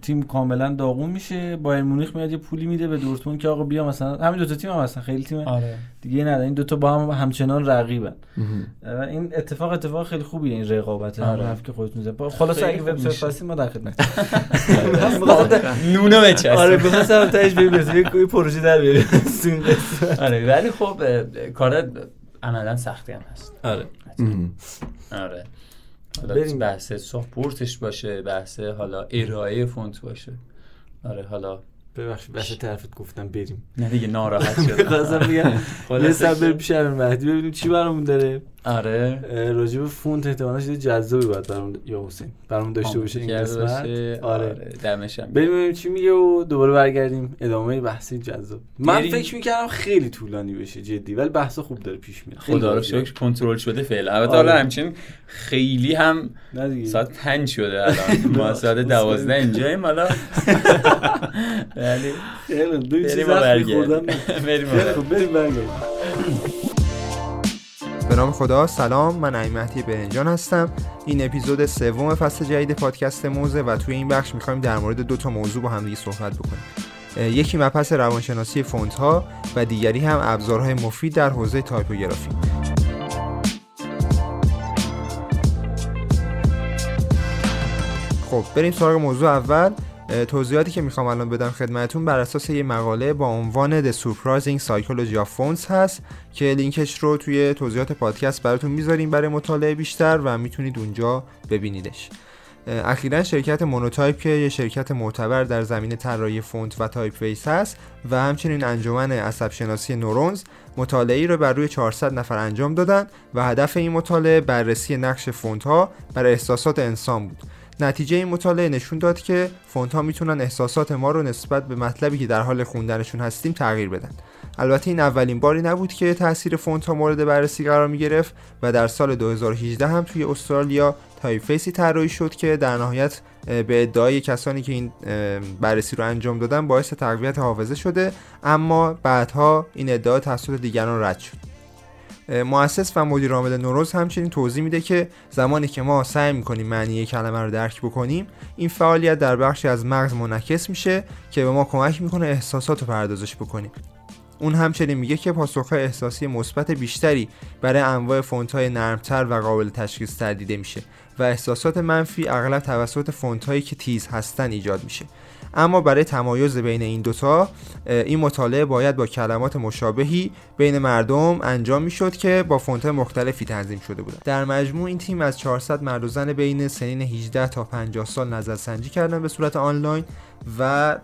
تیم کاملا داغون میشه. بایرن مونیخ میاد یه پولی میده به دورتموند که آقا بیا مثلا همین دو تا تیم هم هستن خیلی تیم آره. دیگه نداره این دوتا با هم همچنان رقیبن. و این اتفاق اتفاق خیلی خوبیه این رقابت. آره. که خودتون زد خلاص اگه وبسایت ما در خدمت نونو بچست آره بخواستم تاش بریم یه پروژه در بیاریم. آره ولی خب کار عملا سختی هم هست. آره. آره. حالا بریم. بحث ساپورتش باشه بحث حالا ارائه فونت باشه. آره حالا ببخشید بحث طرفت گفتم بریم. نه دیگه ناراحت شدم. خواستم بگم یه که- بریم پیش مهدی ببینیم چی برامون داره. آره. به فونت احتمالاً چیز جذابی باید برامون یا حسین برامون داشته باشه این قسمت. آره. آره دمشم ببینیم چی میگه و دوباره برگردیم. ادامه بحثی جذاب. من. فکر می‌کردم خیلی طولانی بشه جدی ولی بحث خوب داره پیش میره خدا رو. شکر کنترل شده فعلا. البته آره. حالا همچنین خیلی هم ساعت پنج شده الان. ما ساعت دوازده اینجاییم حالا. ولی خیلی دو چیز بریم. بریم بریم به نام خدا. سلام من علی مهدی برنجان هستم. این اپیزود سوم فصل جدید پادکست موزه و توی این بخش می‌خوایم در مورد دو تا موضوع با همدیگه صحبت بکنیم. یکی مبحث روانشناسی فونت ها و دیگری هم ابزارهای مفید در حوزه تایپوگرافی. خب بریم سراغ موضوع اول. توضیحاتی که می‌خوام الان بدم خدمتتون بر اساس یه مقاله با عنوان The Surprising Psychology of Fonts هست که لینکش رو توی توضیحات پادکست براتون می‌ذاریم برای مطالعه بیشتر و می‌تونید اونجا ببینیدش. اخیرا شرکت مونوتایپ که یه شرکت معتبر در زمینه طراحی فونت و typeface هست و همچنین انجمن عصب شناسی نورونز مطالعه‌ای رو بر روی 400 نفر انجام دادن و هدف این مطالعه بررسی نقش فونت ها بر احساسات انسان بود. نتیجه این مطالعه نشون داد که فونت ها می‌تونن احساسات ما رو نسبت به مطلبی که در حال خوندنشون هستیم تغییر بدن. البته این اولین باری نبود که تاثیر فونت ها مورد بررسی قرار می گرفت و در سال 2018 هم توی استرالیا typeface ی طراحی شد که در نهایت به ادعای کسانی که این بررسی رو انجام دادن باعث تقویت حافظه شده اما بعدها این ادعا توسط دیگران رد شد. مؤسس و مدیر عامل نورونز همچنین توضیح میده که زمانی که ما سعی می‌کنیم معنی کلمه رو درک بکنیم این فعالیت در بخشی از مغز منعکس میشه که به ما کمک می‌کنه احساسات رو پردازش بکنیم. اون همچنین میگه که پاسخهای احساسی مثبت بیشتری برای انواع فونت‌های نرمتر و قابل تشخیص تر دیده میشه و احساسات منفی اغلب توسط فونت‌هایی که تیز هستن ایجاد میشه. اما برای تمایز بین این دوتا این مطالعه باید با کلمات مشابهی بین مردم انجام می‌شد که با فونت مختلفی تنظیم شده بودن. در مجموع این تیم از 400 مرد و زن بین سنین 18 تا 50 سال نظرسنجی کردن به صورت آنلاین و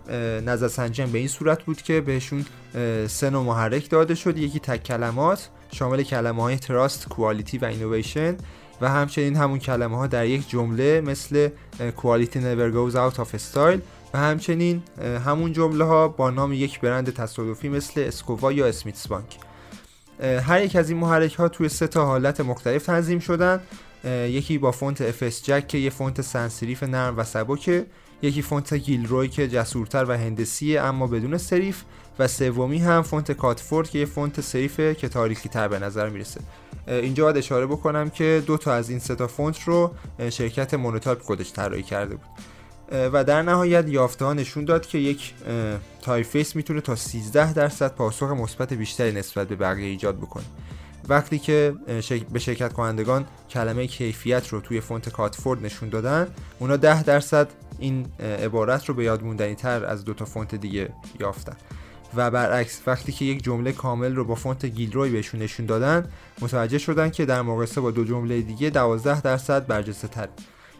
نظرسنجی هم به این صورت بود که بهشون سه نوع محرک داده شد. یکی تک کلمات شامل کلمه های trust، quality و innovation و همچنین همون کلمه ها در یک جمله مثل quality never goes out of style و همچنین همون جمله ها با نام یک برند تصادفی مثل اسکووا یا اسمیتس بانک. هر یک از این محرک ها توی سه تا حالت مختلف تنظیم شدن. یکی با فونت FS Jack که یه فونت sans serif نرم و سبکه یکی فونت گیلروی که جسورتر و هندسیه اما بدون serif و سومی هم فونت کاتفورد که یه فونت serif ه که تاریخی تر به نظر می‌رسه. اینجا باید اشاره بکنم که دو تا از این سه تا فونت رو شرکت مونوتایپ خودش طراحی کرده بود. و در نهایت یافته ها نشون داد که یک اه، typeface می‌تونه تا 13 درصد پاسخ مثبت بیشتری نسبت به بقیه ایجاد بکنه. وقتی که به شرکت کنندگان کلمه کیفیت رو توی فونت کاتفورد نشون دادن اونا 10 درصد این عبارت رو به یاد موندنی تر از دو تا فونت دیگه یافتن. و برعکس وقتی که یک جمله کامل رو با فونت گیلروی بهشون نشون دادن متوجه شدن که در مقایسه با دو جمله دیگه 12 درصد برجسته تر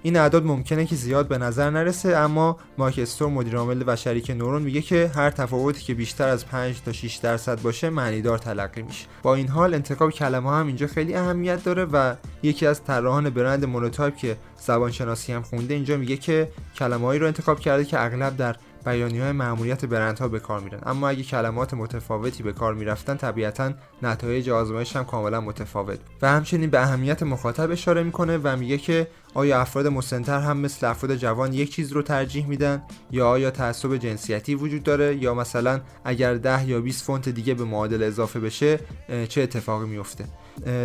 این اعداد ممکنه که زیاد به نظر نرسه اما مایک استور مدیر عامل و شریک نورون میگه که هر تفاوتی که بیشتر از 5 تا 6 درصد باشه معنیدار تلقی میشه. با این حال انتخاب کلمه هم اینجا خیلی اهمیت داره و یکی از طراحان برند مونوتایپ که زبان شناسی هم خونده اینجا میگه که کلمه‌ای رو انتخاب کرده که اغلب در بیانیه های مأموریت برندها به کار میرن. اما اگه کلمات متفاوتی به کار می‌رفتن طبیعتا نتایج آزمایش هم کاملا متفاوت. و همچنین به اهمیت مخاطب اشاره می‌کنه و میگه که آیا افراد مسنتر هم مثل افراد جوان یک چیز رو ترجیح میدن؟ یا آیا تعصب جنسیتی وجود داره؟ یا مثلا اگر 10 یا 20 فونت دیگه به معادله اضافه بشه چه اتفاقی میفته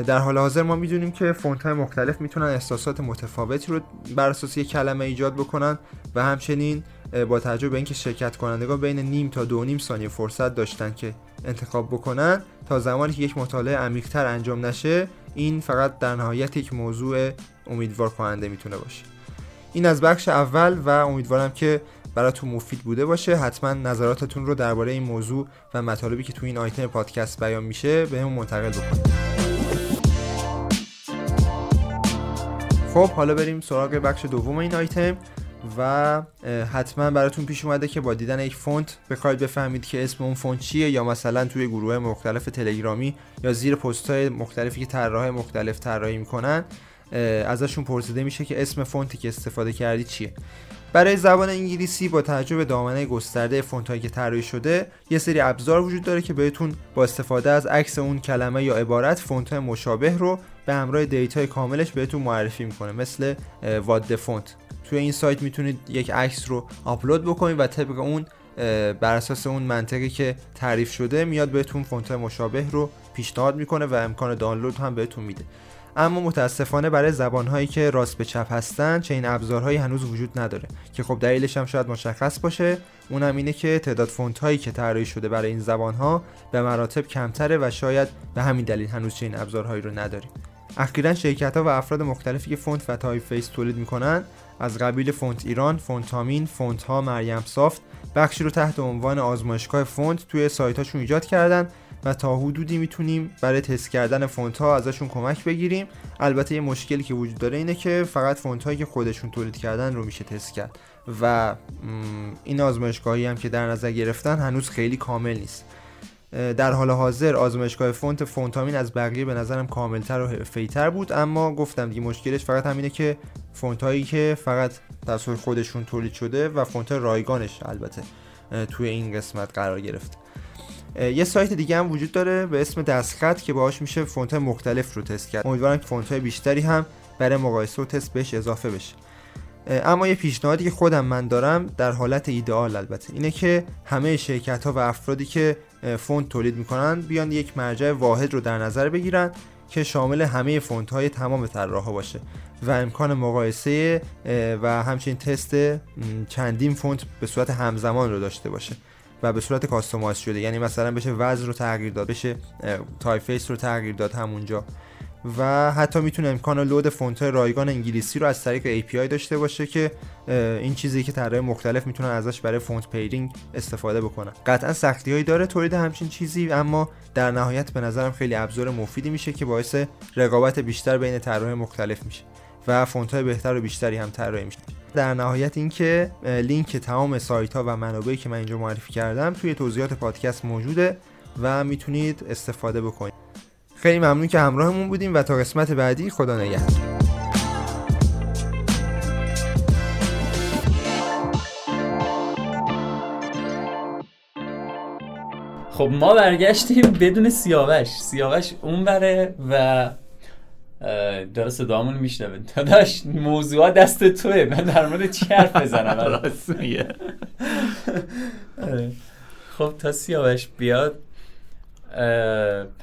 در حال حاضر ما می‌دونیم که فونت های مختلف می‌تونن احساسات متفاوتی رو بر اساس یک کلمه ایجاد بکنن و همچنین با توجه به اینکه شرکت کنندگان بین نیم تا دو نیم ثانیه فرصت داشتن که انتخاب بکنن تا زمانی که یک مطالعه عمیق‌تر انجام نشه این فقط در نهایت یک موضوع امیدوار کننده می‌تونه باشه. این از بخش اول و امیدوارم که براتون مفید بوده باشه. حتما نظراتتون رو درباره این موضوع و مطالبی که تو این آیتم پادکست بیان میشه بهمون منتقل بکنید. خب حالا بریم سراغ بخش دوم این آیتم. و حتما براتون پیش اومده که با دیدن یک فونت بخواید بفهمید که اسم اون فونت چیه یا مثلا توی گروه مختلف تلگرامی یا زیر پست های مختلفی که طراح مختلف طراحی می‌کنن ازشون پرسیده میشه که اسم فونتی که استفاده کردی چیه. برای زبان انگلیسی با توجه به دامنه گسترده فونت هایی که طراحی شده یه سری ابزار وجود داره که بهتون با استفاده از عکس اون کلمه یا عبارت فونت مشابه رو به همراه data ی کاملش بهتون معرفی می‌کنه مثل What the Font توی این سایت می‌تونید یک عکس رو آپلود بکنید و طبق اون بر اساس اون منطقی که تعریف شده میاد بهتون فونت مشابه رو پیشنهاد می‌کنه و امکان دانلود هم بهتون میده. اما متاسفانه برای زبانهایی که راست به چپ هستن چنین ابزارهایی هنوز وجود نداره که خب دلیلش هم شاید مشخص باشه. اونم اینه که تعداد فونت هایی که طراحی شده برای این زبان ها به مراتب کمتره و شاید به همین دلیل هنوز چنین ابزارهایی رو نداریم. اخیرا شرکت ها و افراد مختلفی که فونت و typeface تولید می‌کنن از قبیل فونت ایران، فونتامین، فونت ها، مریم سافت بخشی رو تحت عنوان آزمایشگاه فونت توی سایتاشون ایجاد کردن و تا حدودی می‌تونیم برای تست کردن فونت ها ازشون کمک بگیریم. البته یه مشکلی که وجود داره اینه که فقط فونت هایی که خودشون تولید کردن رو میشه تست کرد و این آزمایشگاهی هم که در نظر گرفتن هنوز خیلی کامل نیست. در حال حاضر آزمایشگاه فونت فونتامین از بقیه به نظرم کاملتر و حرفه‌ای‌تر بود اما گفتم دیگه مشکلش فقط همینه که فونت هایی که فقط توسط خودشون تولید شده و فونت رایگانش البته توی این قسمت قرار گرفت. یه سایت دیگه هم وجود داره به اسم دستخط که باهاش میشه فونت مختلف رو تست کرد. امیدوارم که فونت بیشتری هم برای مقایسه و تست بهش اضافه بشه. اما یه پیشنهادی که خودم من دارم در حالت ایدئال البته اینه که همه شرکت ها و افرادی که فونت تولید می‌کنن بیان یک مرجع واحد رو در نظر بگیرن که شامل همه فونت های تمام طراحا باشه. و امکان مقایسه و همچنین تست چندین فونت به صورت همزمان رو داشته باشه و به صورت customize شده. یعنی مثلا بشه وزن رو تغییر داد بشه typeface رو تغییر داد همونجا. و حتی می‌تونه امکان load فونت رایگان انگلیسی رو از طریق API داشته باشه که این چیزی که طراح مختلف می‌تونن ازش برای font pairing استفاده بکنن قطعا سختی هایی داره تولید همچین چیزی اما در نهایت به نظرم خیلی ابزار مفیدی میشه که باعث رقابت بیشتر بین طراح مختلف میشه و فونت های بهتر و بیشتری هم طراحی میشه. در نهایت اینکه لینک تمام سایت ها و منابعی که من اینجا معرفی کردم توی توضیحات پادکست موجوده و می‌تونید استفاده بکنید. خیلی ممنون که همراهمون بودیم و تا قسمت بعدی خدا نگهدار. خب ما برگشتیم بدون سیاوش. سیاوش اون بره و داره صدامون میشنوه داداش موضوعات دست توه. من در مورد چی حرف بزنم؟ راست میگه. خب تا سیاوش بیاد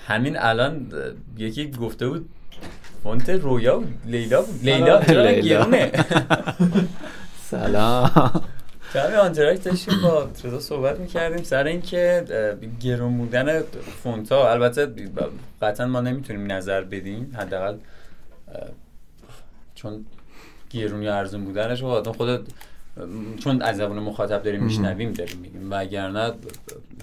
همین الان یکی گفته بود فونت رویا بود لیلا بود. لیلا چرا. گرونه. سلام. کمی آنتراکت داشتیم با تردا صحبت می‌کردیم. سر اینکه گرون بودن فونت ها البته قطعا ما نمی‌تونیم نظر بدیم. حداقل چون گرون یا ارزون بودنش خب خودت چون از زبان مخاطب داریم میشنویم داریم میگیم. وگرنه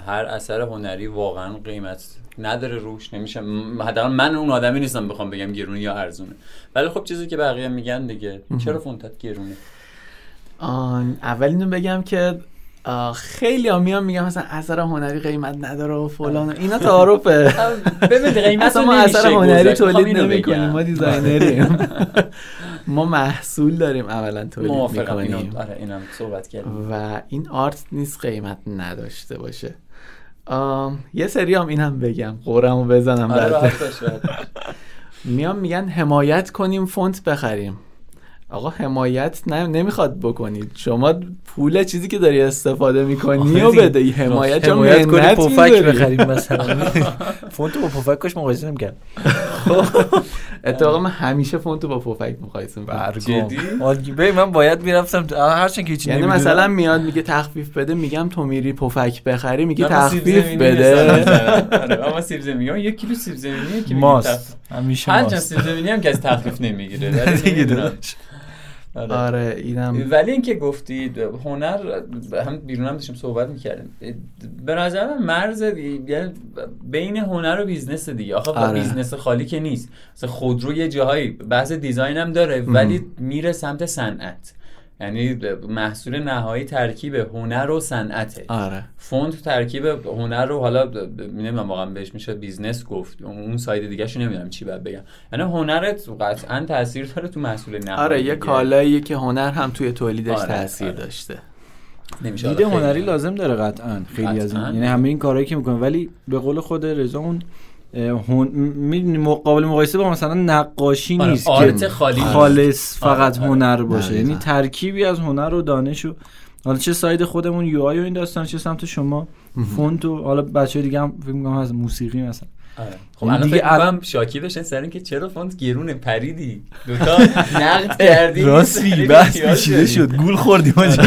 هر اثر هنری واقعا قیمت نداره روش نمیشه. حداقل من اون آدمی نیستم بخوام بگم گرونه یا ارزونه. ولی خب چیزی که بقیه میگن دیگه چرا فونتت گرونه؟ آن اول اینو بگم که خیلی ها میان میگن مثلا اثر هنری قیمت نداره و فلان اینا تعارفه. ببین قیمت ما اثر هنری تولید اینو نمی کنیم بگم. ما designer یم. ما محصول داریم اولا تولید می‌کنیم. آره اینم صحبت کردیم. و این art نیست قیمت نداشته باشه. آم، یه سری هم اینم بگم غرمو بزنم آره. میان میگن حمایت کنیم فونت بخریم. آقا حمایت نه نمی‌خواد بکنید. شما پول چیزی که داری استفاده می‌کنی و بده ای حمایت چون حمایت کنی پفک. بخریم مثلا. فونت با پفکش مقایسه نمی‌کرد. اتفاقا من همیشه فونت رو با پفک مقایسه می‌کنم من باید می‌رفتم هرچند که هیچی یعنی. مثلا میاد میگه تخفیف بده میگم تو میری پفک بخری میگه تخفیف بده. آره، اما سیب زمینی. یک کیلو سیب زمینی که ماست. همیشه هر چند ماست سیب زمینی هم کسی تخفیف نمی‌گیره ولی دیگه نمی‌دونم. داداش. آره. آره اینم. ولی اینکه گفتید هنر هم بیرون هم داشتیم صحبت می‌کردیم. به نظر من مرز یعنی بین هنر و business دیگه. آخه آره. business خالی که نیست. مثلا خودرو یه جاهایی بحث design هم داره ولی میره سمت صنعت. یعنی محصول نهایی ترکیب هنر و صنعته. آره. فونت ترکیب هنر رو حالا نمی‌دونم واقعا بهش میشه business گفت. اون side دیگه شو نمی‌دونم چی باید بگم. یعنی هنرت قطعا تاثیر داره تو محصول نهایی. آره یه دیگه. کالاییه که هنر هم توی تولیدش آره، تاثیر آره. داشته. نمیشه دید هنری لازم داره قطعا خیلی از این. قطعاً. یعنی همه این کارهایی که می‌کنه ولی به قول خود رضا اون هن... می‌دونی قابل مقایسه با مثلا نقاشی آره، نیست art که خالی. خالص آره، فقط آره. هنر باشه. یعنی ترکیبی از هنر و دانش و حالا چه side خودمون UI و این داستان چه سمت شما. فونت و حالا بچه دیگه هم فکر می‌کنم از موسیقی مثلا. آره. خب این الان دیگه فکر ال- می‌کنم شاکی بشن سر اینکه چرا فونت گرونه پریدی؟ دوتا نقد کردی. راستی بس پیچیده. شد. گول خوردیم آجی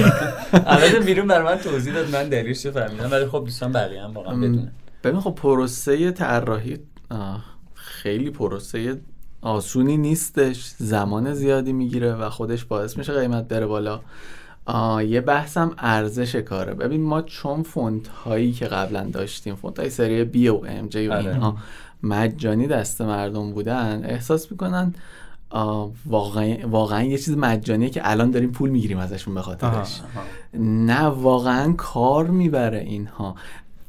البته بیرون بر من توضیح داد. من دلیلش فهمیدم. ولی خب دوستان بقیه هم واقعا بدونه ببین خب پروسه طراحی خیلی پروسه آسونی نیستش زمان زیادی می‌گیره و خودش باعث میشه قیمت بره بالا. یه بحثم ارزش کاره. ببین ما چون فونت هایی که قبلا داشتیم فونت های سری B و MJ و آره. اینها مجانی دست مردم بودن احساس می‌کنن واقعا واقعا یه چیز مجانیه که الان داریم پول می‌گیریم ازشون به خاطرش. نه واقعا کار می‌بره اینها.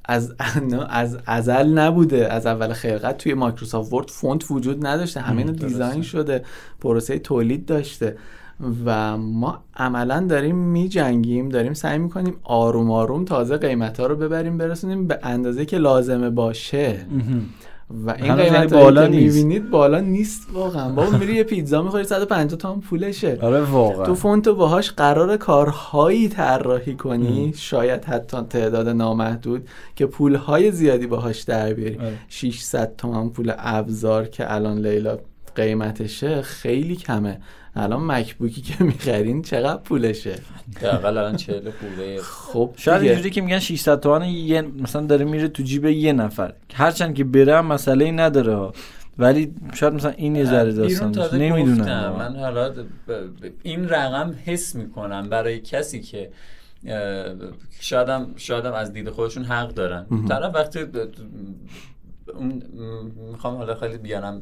از از ازل نبوده. از اول خلقت توی مایکروسافت ورد فونت وجود نداشته. همه اینو دیزاین شده. پروسه تولید داشته. و ما عملا داریم میجنگیم داریم سعی می‌کنیم آروم آروم تازه قیمت ها رو ببریم برسونیم به اندازه که لازمه باشه. و این هنوز یعنی قیمت بالا بالا نیست. می‌بینید بالا نیست واقعا. بابا میری یه پیتزا می‌خوری 150 تومن پولشه. آره واقعا. تو فونت و باهاش قرار کارهایی طراحی کنی شاید حتی تعداد نامحدود که پولهای زیادی باهاش در بیاری. آره. 600 تومن پول ابزار که الان لیلا قیمتشه خیلی کمه. الان مکبوکی که می‌خرین چقدر پولشه؟ حداقل الان 40 خورده خب شاید. اینجوری که میگن 600 تومن یه مثلا داره میره تو جیب یه نفر. هرچند که بره هم مسئله ای نداره. ولی شاید مثلا این یه ذره داستان نمی‌دونم من حالا این رقم حس می‌کنم برای کسی که شایدم شایدم از دید خودشون حق دارن. طرف وقتی اون می‌خوام حالا خیلی بیارم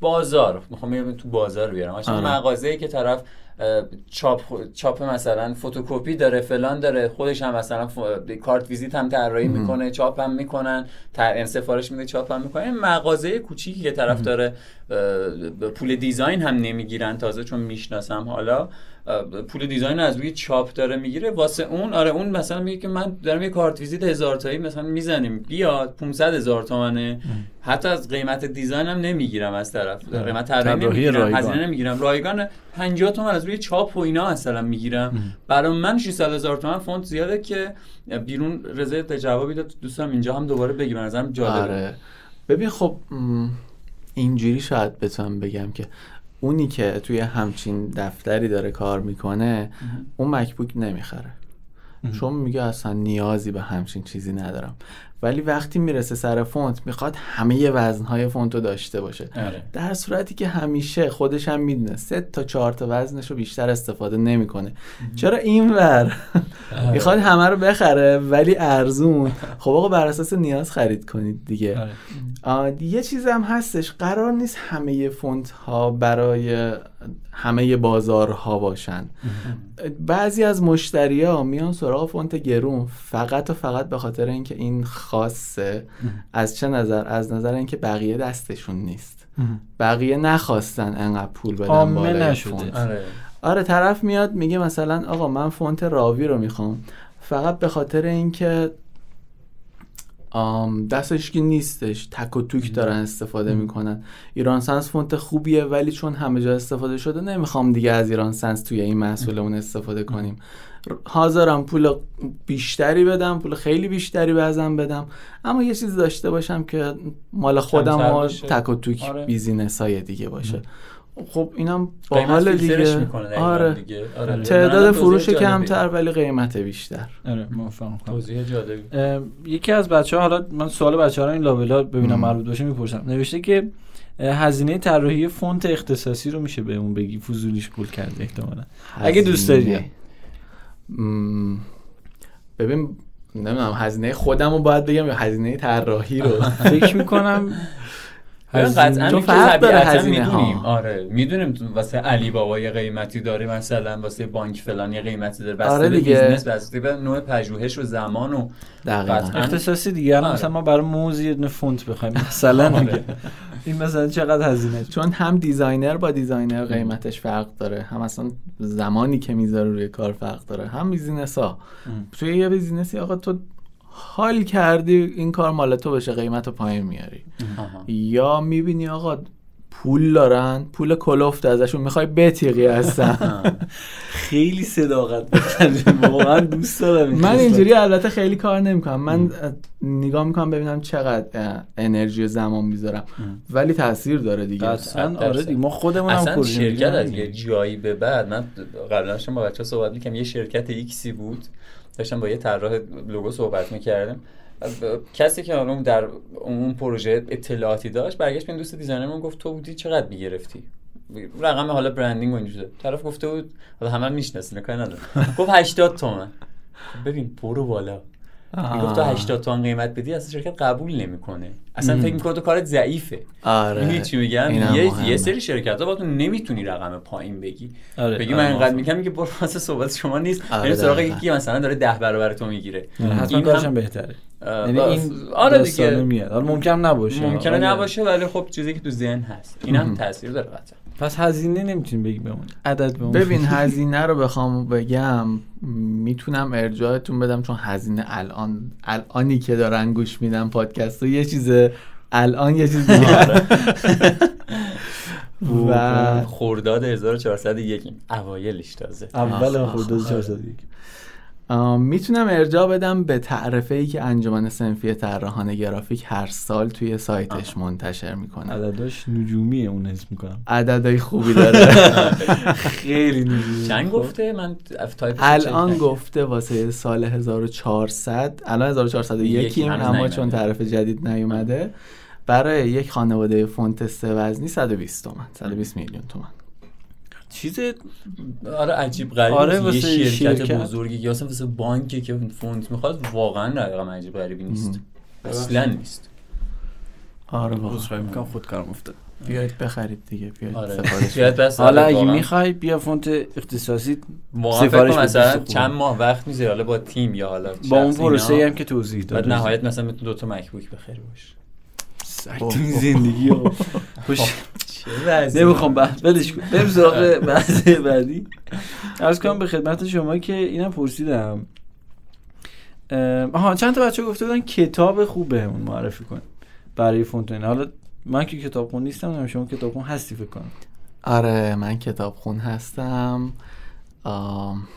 بازار. می‌خوام بیارم تو بازار بیارم. مثلا آره. مغازه‌ای که طرف چاپ چاپ مثلا فتوکپی داره فلان داره خودش هم مثلا ف- کارت ویزیت هم طراحی می‌کنه چاپ هم می‌کنن طرف سفارش میده چاپ هم می‌کنه. این مغازه کوچیکی که طرف داره پول design هم نمی‌گیرن تازه چون می‌شناسم حالا. پول design از روی چاپ داره می‌گیره. واسه اون آره اون مثلا میگه که من دارم یه کارت ویزیت هزار تایی مثلا می‌زنیم. بیاد 500 هزار تومنه. حتی از قیمت design هم نمی‌گیرم از طرف. قیمت طراحی نمی‌گیرم. هزینه نمی‌گیرم. رایگان 50 تومن از روی چاپ و اینا مثلا می‌گیرم. برای من 600 هزار تومن فونت زیاده که بیرون رضا یه جوابی داد. دوستم اینجا هم دوباره بگیم نظرم جالبه آره. ببین خب اینجوری شاید بتونم بگم که اونی که توی همچین دفتری داره کار می‌کنه اون MacBook نمی‌خره. چون میگه اصلا نیازی به همچین چیزی ندارم. ولی وقتی می‌رسه سر فونت می‌خواد همه وزنهای فونت رو داشته باشه. آره. در صورتی که همیشه خودش هم می‌دونه سه تا چهار تا وزنش رو بیشتر استفاده نمی‌کنه. چرا این ور می‌خواد همه رو بخره ولی ارزون. خب آقا بر اساس نیاز خرید کنید دیگه. آره. یه چیز هم هستش قرار نیست همه فونت ها برای همه بازارها باشن. بعضی از مشتری ها میان سراغ فونت گرون فقط و فقط به خاطر اینکه این خاصه از چه نظر؟ از نظر اینکه بقیه دستشون نیست. بقیه نخواستن انقدر پول بدن بالای. فونت. آره. آره طرف میاد میگه مثلا آقا من فونت راوی رو می‌خوام. فقط به خاطر اینکه دستش که نیستش تک و توک دارن استفاده می‌کنن. ایران سنس فونت خوبیه ولی چون همه جا استفاده شده نمی‌خوام دیگه از ایران سنس توی این محصولمون استفاده کنیم. حاضرم پول بیشتری بدم پول خیلی بیشتری بازم بدم. اما یه چیز داشته باشم که مال خودم و. تک و توک آره. business های دیگه باشه. خب اینم باحال دیگه. می‌کنه آره. دیگه. آره. تعداد منم فروش. کمتر ولی قیمت بیشتر. آره موافقم. توضیح جالبی. اه، یکی از بچه ها حالا من سوال بچه ها رو این لابلا ببینم. مربوط باشه می‌پرسم. نوشته که هزینه طراحی فونت اختصاصی رو میشه بهمون بگی؟ فضولیش پول کرده احتمالا. اگه دوست داری. م، ببین نمی‌دونم هزینه خودم رو باید بگم یا هزینه طراحی رو؟ فکر می‌کنم قطعا چون که فرق داره طبیعتاً هزینه ها. می‌دونیم. آره می‌دونیم تو واسه علی بابا یه قیمتی داره مثلا واسه بانک فلان یه قیمتی داره بسته آره به دیگه. business بسته به نوع پژوهش و زمان و دقیقاً. اختصاصی دیگه آره. مثلا ما برای موز یه دونه فونت بخوایم مثلا آره. این مثلا چقدر هزینه چون هم designer با designer قیمتش فرق داره هم اصلا زمانی که می‌ذاره روی کار فرق داره هم business ها توی یه business ی آقا تو حال کردی این کار مال تو بشه قیمت رو پایین میاری. یا می‌بینی آقا پول دارن پول کلفت ازشون می‌خوای بتیقی هستن. خیلی صداقت واقعا دوست دارم من. اینجوری البته خیلی کار نمی‌کنم. من اه، نگاه می‌کنم ببینم چقدر انرژی و زمان می‌ذارم. ولی تاثیر داره دیگه. صد آره ما خودمون هم اصلا شرکت. از یه جایی به بعد من قبلا با بچه صحبت می‌کنم یه شرکت ایکسی بود. داشتم با یه طراح لوگو صحبت می‌کردم. کسی که حالا در اون پروژه اطلاعاتی داشت برگشت به دوست designer مون گفت تو بودی چقدر می‌گرفتی؟ رقم حالا branding و اینجوری طرف گفته بود حالا همه می‌شناسن کاری نداره گفت 80 تومن. خب ببین برو بالا. می‌گفت تو 80 تومن قیمت بدی اصلا شرکت قبول نمی‌کنه. اصلا فکر می‌کنه تو کارت ضعیفه. آره. چی میگم؟ اینم یه. یه سری شرکت ها با تو نمی‌تونی رقم پایین بگی. آره، بگی آره، من موافقم. میگم میگه برو واسه صحبت شما نیست. آره، یعنی سراغ. یکی مثلا داره ده برابر تو می‌گیره. آره، حتما کارش هم- بهتره. یعنی این آره دیگه. میاد. حالا ممکن نباشه. ممکنه ولی- نباشه ولی خب چیزی که تو ذهن هست. این هم تاثیر داره قطعا پس هزینه نمی‌تونی بگی بمون عدد بمون ببین هزینه رو بخوام بگم می‌تونم ارجاعتون بدم چون هزینه الان الانی که دارن گوش میدن پادکست و یه چیز الان یه چیز دیگه. آره. و خرداد 1401 اوایلش تازه. اول خرداد 1401 می‌تونم ارجاع بدم به تعرفه ای که انجمن صنفی طراحان گرافیک هر سال توی سایتش منتشر می‌کنه. عدداش نجومیه اون حس می‌کنم. عددهای خوبی داره. خیلی نجومی. چند گفته؟ من چک الان. گفته واسه سال 1400 الان 1401 یکی ایم هنوز اما. چون تعرفه جدید نیومده. برای یک خانواده فونت سه وزنی 120 تومن 120 میلیون تومن. چیز آره عجیب غریب آره، یه واسه شرکت, شرکت. بزرگی یا اصلا واسه بانکی که فونت می‌خواد واقعا رقم عجیب غریبی نیست. اصلا نیست. آره واقعا. عذرخواهی می‌کنم خودکارم افتاد. بیاید بخرید دیگه بیاید آره. سفارش حالا اگه. می‌خوای بیا فونت اختصاصی سفارش مثلا. چند ماه وقت می‌ذاری حالا با تیم یا حالا با اون پروسه. هم که توضیح داد بعد نهایت مثلا می‌تونی دو تا مکبوک بخری باش. این زندگی. خوش چه وضعی؟ نمی‌خوام ولش کن. بریم سراغ بحث بعدی. عرض کنم به خدمت شما که اینم پرسیدم. اه، آها چند تا بچه گفته بودن کتاب خوب بهمون معرفی کن. برای فونتین حالا من که کتاب خون نیستم نمی‌دونم شما کتاب خون هستی فکر کنم. آره من کتابخون هستم. آم،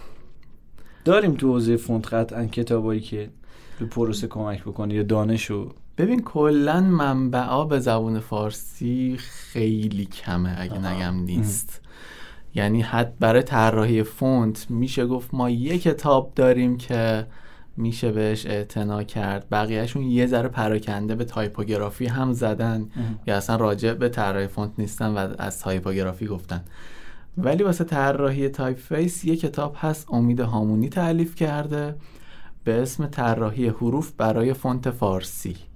داریم تو حوزه فونت قطعا کتابایی که به پروسه کمک بکنه یا دانش و ببین کلا منبعا به زبون فارسی خیلی کمه اگه نگم نیست. یعنی حد برای طراحی فونت میشه گفت ما یه کتاب داریم که میشه بهش اعتنا کرد. بقیهشون یه ذره پراکنده به تایپوگرافی هم زدن. یا اصلا راجع به طراحی فونت نیستن و از تایپوگرافی گفتن. ولی واسه طراحی type face یه کتاب هست امید هامونی تألیف کرده به اسم طراحی حروف برای فونت فارسی.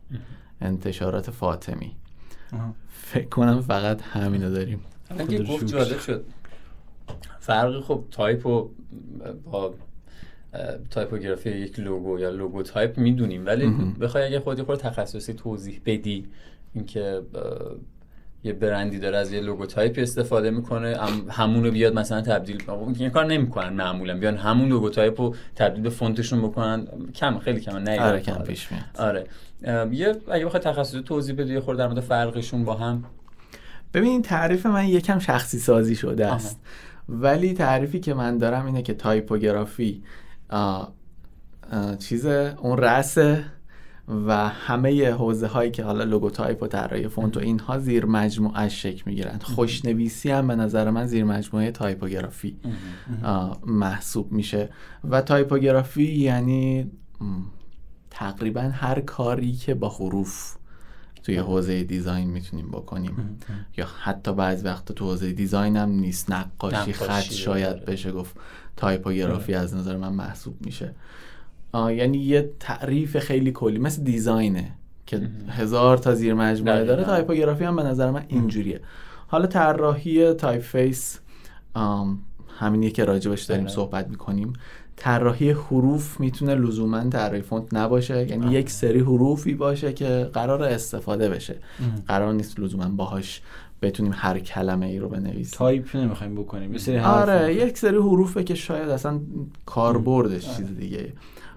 انتشارات فاطمی فکر کنم فقط همینو داریم الان گفت. جالب شد فرق خب تایپ و با تایپوگرافی یک لوگو یا لوگو تایپ می‌دونیم ولی. بخوای اگه خودی خود تخصصی توضیح بدی اینکه یه برندی داره از یه لوگو تایپ استفاده می‌کنه. هم همون رو بیاد مثلا تبدیل این کار نمی‌کنن معمولا. بیان همون لوگو تایپ رو تبدیل به فونتشون بکنن. کم خیلی کم نه آره کم پیش میاد. آره. یه اگه بخوای تخصصی توضیح بدی خورده در مورد فرقشون با هم. ببین تعریف من یکم شخصی سازی شده‌ست. ولی تعریفی که من دارم اینه که تایپوگرافی آه، آه، چیز اون رسه و همه حوزه هایی که حالا لوگو تایپ و طراحی فونت و اینها زیر مجموعه شکل می‌گیرن. خوشنویسی هم به نظر من زیر مجموعه تایپوگرافی محسوب میشه. و تایپوگرافی یعنی تقریبا هر کاری که با حروف توی حوزه design می‌تونیم بکنیم. یا حتی بعضی وقت تو حوزه design هم نیست. نقاشی خط شاید آره. بشه گفت تایپوگرافی از نظر من محسوب میشه. یعنی یه تعریف خیلی کلی مثل design ه که هزار تا زیر مجموعه. داره. تایپوگرافی هم به نظر من اینجوریه. حالا طراحی type face همینیه که راجبش داریم. صحبت می‌کنیم. طراحی حروف می‌تونه لزوما طراحی فونت نباشه. یعنی یک سری حروفی باشه که قرار استفاده بشه. قرار نیست لزوما باهاش بتونیم هر کلمه ای رو بنویسیم. تایپ نمی‌خوایم بکنیم. یه سری آره یک سری حروفه که شاید اصلا کاربردش چیز دیگه.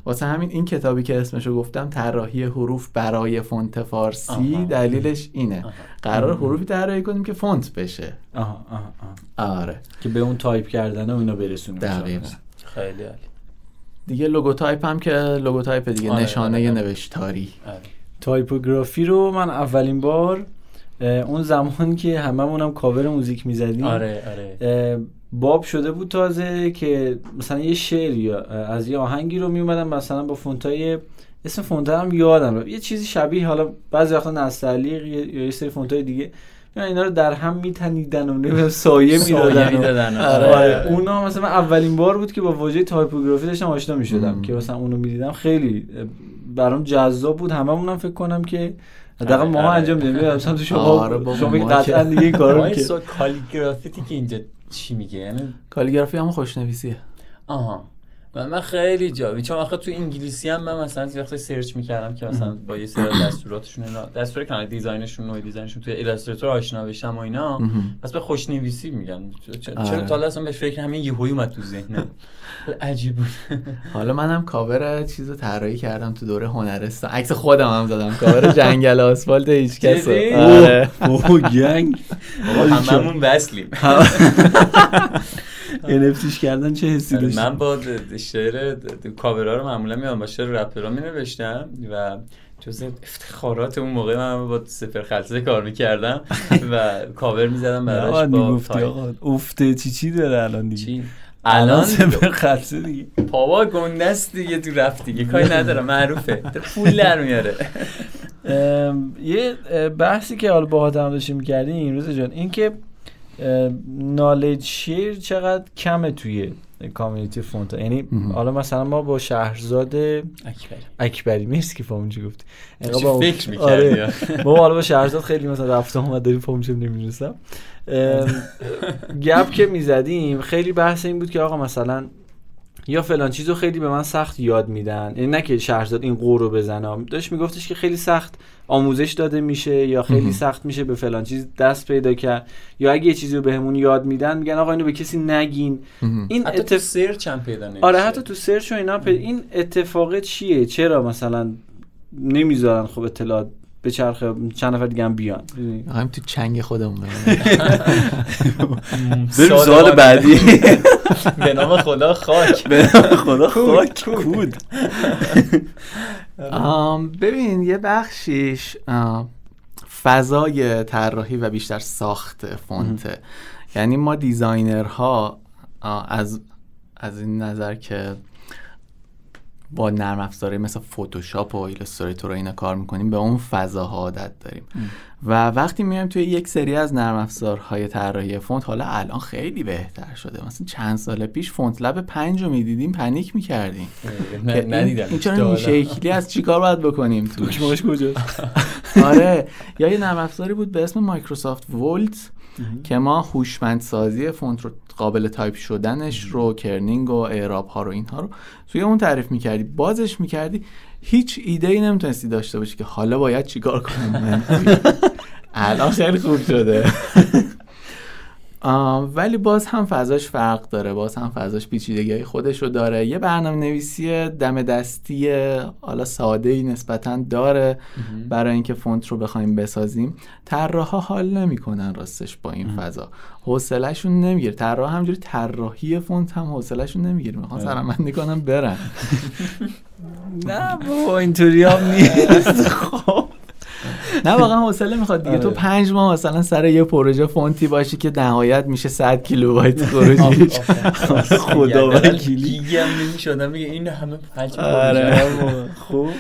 واسه همین این کتابی که اسمشو گفتم طراحی حروف برای فونت فارسی آها. دلیلش اینه آها. قرار حروفی طراحی کنیم که فونت بشه آها آها آها. آره که به اون تایپ کردن و اینا برسونیم دقیقا خیلی عالی دیگه لوگوتایپ هم که لوگوتایپ دیگه آره، نشانه آره. نوشتاری آره. تایپوگرافی رو من اولین بار اون زمان که هممون هم cover music می‌زدیم آره آره باب شده بود تازه که مثلا یه شعر یا از یه آهنگی رو میومدن مثلا با فونتای اسم فونت هم یادم رفت. یه چیزی شبیه حالا بعضی وقتا نستعلیق یا یه سری فونتای دیگه میان اینا رو در هم میتنیدن و نمی‌دونم سایه می‌دادن آره. آره اونا مثلا من اولین بار بود که با واژه تایپوگرافی داشتم آشنا می‌شدم. که مثلا اونو می‌دیدم خیلی برام جذاب بود هممون هم فکر کنم که حداقل آره، ما آره. انجام میدیم مثلا تو شما آره شما قطعا دیگه این کارو که سو calligraffiti که اینجا چی میگه؟ یعنی calligraphy هم خوشنویسیه. آها. من, من خیلی جا چون آخه تو انگلیسی هم من مثلا یه وقتی search می‌کردم که مثلا با یه سری دستوراتشون اینا دستور کانال design شون نوع design شون توی Illustrator آشنا بشم و اینا. پس به خوشنویسی میگن چ- چ- آره. چرا تا اصلا به فکر همین یهویی اومد تو ذهنم. عجیب بود. حالا منم کاور چیز رو طراحی کردم تو دوره هنرستان عکس خودم هم زدم. کاور جنگل آسفالت هیچ کس؟ آره. اوه گنگ هممون وصلیم. NFTش کردن چه حسی آره، داشت من با شعر کاورا رو معمولا میام با شعر رپرها می نوشتم و جز افتخارات اون موقع من با سپر خلصه کار می‌کردم و کاور می‌زدم براش با افته چی چی داره الان دیگه؟ الان سپر خلصه دیگه. پاوا گنده است دیگه تو رفت دیگه کاری نداره معروفه. پول در میاره. یه بحثی که حالا با هم داشتیم می‌کردیم روز جان این که نالج شیر چقدر کمه توی کامیونیتی فونت. یعنی. حالا مثلا ما با شهرزاد اکبری. مرسی که فهمون چی گفتی. انقدر با- فکر آره. ما حالا با شهرزاد خیلی مثلا رفته آمد داریم فهمون چه نمی‌دونستم. گپ که می‌زدیم خیلی بحث این بود که آقا مثلا یا فلان چیزو خیلی به من سخت یاد میدن. یعنی نه که شهرزاد این قور رو بزنم داشت میگفتش که خیلی سخت آموزش داده میشه یا خیلی مهم. سخت میشه به فلان چیز دست پیدا کرد. یا اگه یه چیزی رو بهمون یاد میدن میگن آقا اینو به کسی نگین. مهم. این حتی تو اتف... سرچ هم پیدا نمیشه. آره حتی تو سرچ و اینا پ- این اتفاق چیه؟ چرا مثلا نمی‌ذارن خب اطلاعات به چرخ چند نفر دیگه هم بیان. می‌خوایم تو چنگ خودمون بریم. بریم سوال بعدی. به نام خدا خاک. به خدا خاک. کود. آم، ببین یه بخشیش فضای طراحی و بیشتر ساخت فونته یعنی ما designer ها از از این نظر که با نرم افزاری مثل فتوشاپ و Illustrator و اینا کار می‌کنیم به اون فضاها عادت داریم. و وقتی میایم توی یک سری از نرم افزارهای طراحی فونت حالا الان خیلی بهتر شده. مثلا چند سال پیش FontLab پنج رو می‌دیدیم panic می‌کردیم. ندیدم این چرا این شکلی از چیکار باید بکنیم توش؟ کجاست؟ آره. یا یه نرم افزاری بود به اسم Microsoft VOLT که ما هوشمندسازی فونت رو قابل تایپ شدنش رو kerning و اعراب ها رو اینها رو توی اون تعریف می‌کردی. بازش می‌کردی. هیچ ایده ای نمی‌تونستی داشته باشی که حالا باید چیکار کنم؟ الان خیلی خوب شده. ولی باز هم فضاش فرق داره. باز هم فضاش پیچیدگی های خودش رو داره. یه برنامه نویسی دم دستی حالا ساده ای نسبتا داره برای اینکه فونت رو بخوایم بسازیم. طراحا حال نمی‌کنن راستش با این فضا. حوصلهشون نمی‌گیره. طراح همینجوری طراحی فونت هم حوصلهشون نمی‌گیره. می‌خوان سرهم‌بندی کنن برن. نه بابا اینطوری هم نیست. خب. نه واقعا حوصله می‌خواد دیگه. تو آره. پنج ماه مثلا سر یه پروژه فونتی باشی که نهایت میشه 100 کیلوبایت خروجیش خدا وکیلی. نمی‌شدم میگه این همه حجم آره. خوب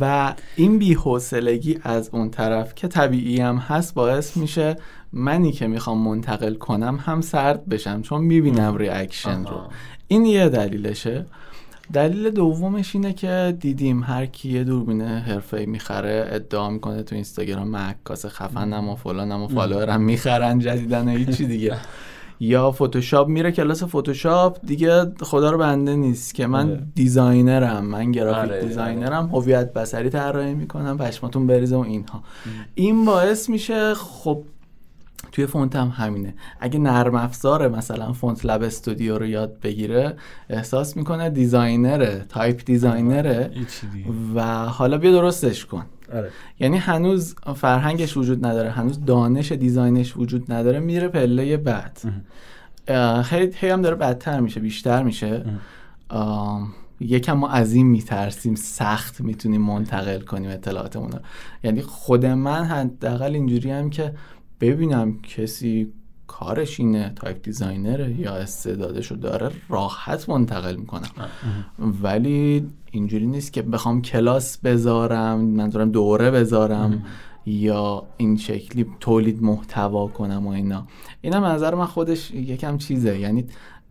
و این بی‌حوصلگی از اون طرف که طبیعی هم هست باعث میشه منی که می‌خوام منتقل کنم هم سرد بشم چون می‌بینم reaction رو. این یه دلیلشه. دلیل دومش اینه که دیدیم هر کی یه دوربین حرفه‌ای می‌خره ادعا می‌کنه تو اینستاگرام من عکاس خفنم و فلانم و follower م می‌خرن جدیدن و هیچی دیگه. یا فتوشاپ میره کلاس فتوشاپ دیگه خدا رو بنده نیست که من آره. designer م من گرافیک آره، designer م هویت بصری طراحی می‌کنم پشماتون بریزه و اینها. این باعث میشه خب توی فونت هم همینه. اگه نرم افزاره مثلا FontLab Studio رو یاد بگیره احساس می‌کنه designer ه type designer ه دیگه و حالا بیا درستش کن. آره. یعنی هنوز فرهنگش وجود نداره هنوز دانش design ش وجود نداره میره پله بعد. اه، هی هم داره بدتر میشه بیشتر میشه. یکم ما از این میترسیم سخت می‌تونیم منتقل کنیم اطلاعاتمون رو. یعنی خود من حداقل اینجوری هم که ببینم کسی کارش اینه type designer ه یا استعدادشو داره راحت منتقل می‌کنم. ولی اینجوری نیست که بخوام کلاس بذارم منظورم دوره بذارم یا این شکلی تولید محتوا کنم و اینا. اینم از نظر من خودش یکم چیزه. یعنی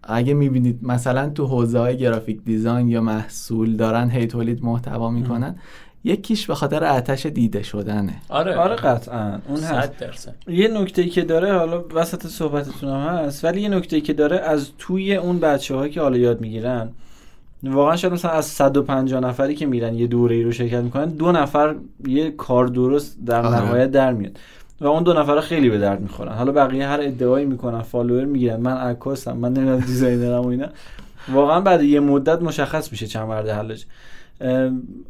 اگه می‌بینید مثلا تو حوزه های گرافیک دیزاین یا محصول دارن هی تولید محتوا می‌کنن یکیش به خاطر آتش دیده شدنه. آره. آره قطعا. اون هست. درصد. یه نکته که داره حالا وسط صحبتتون هم هست ولی یه نکته که داره از توی اون بچه که حالا یاد می‌گیرن واقعا شاید مثلا از 150 نفری که میرن یه دوره ای رو شرکت می‌کنن دو نفر یه کار درست در آره. نهایت در میاد و اون دو نفر خیلی به درد می‌خورن. حالا بقیه هر ادعایی می‌کنن follower می‌گیرن من عکاسم من نمی‌دونم designer م و اینا. واقعا بعد یه مدت مشخص میشه چند مرده حلاجه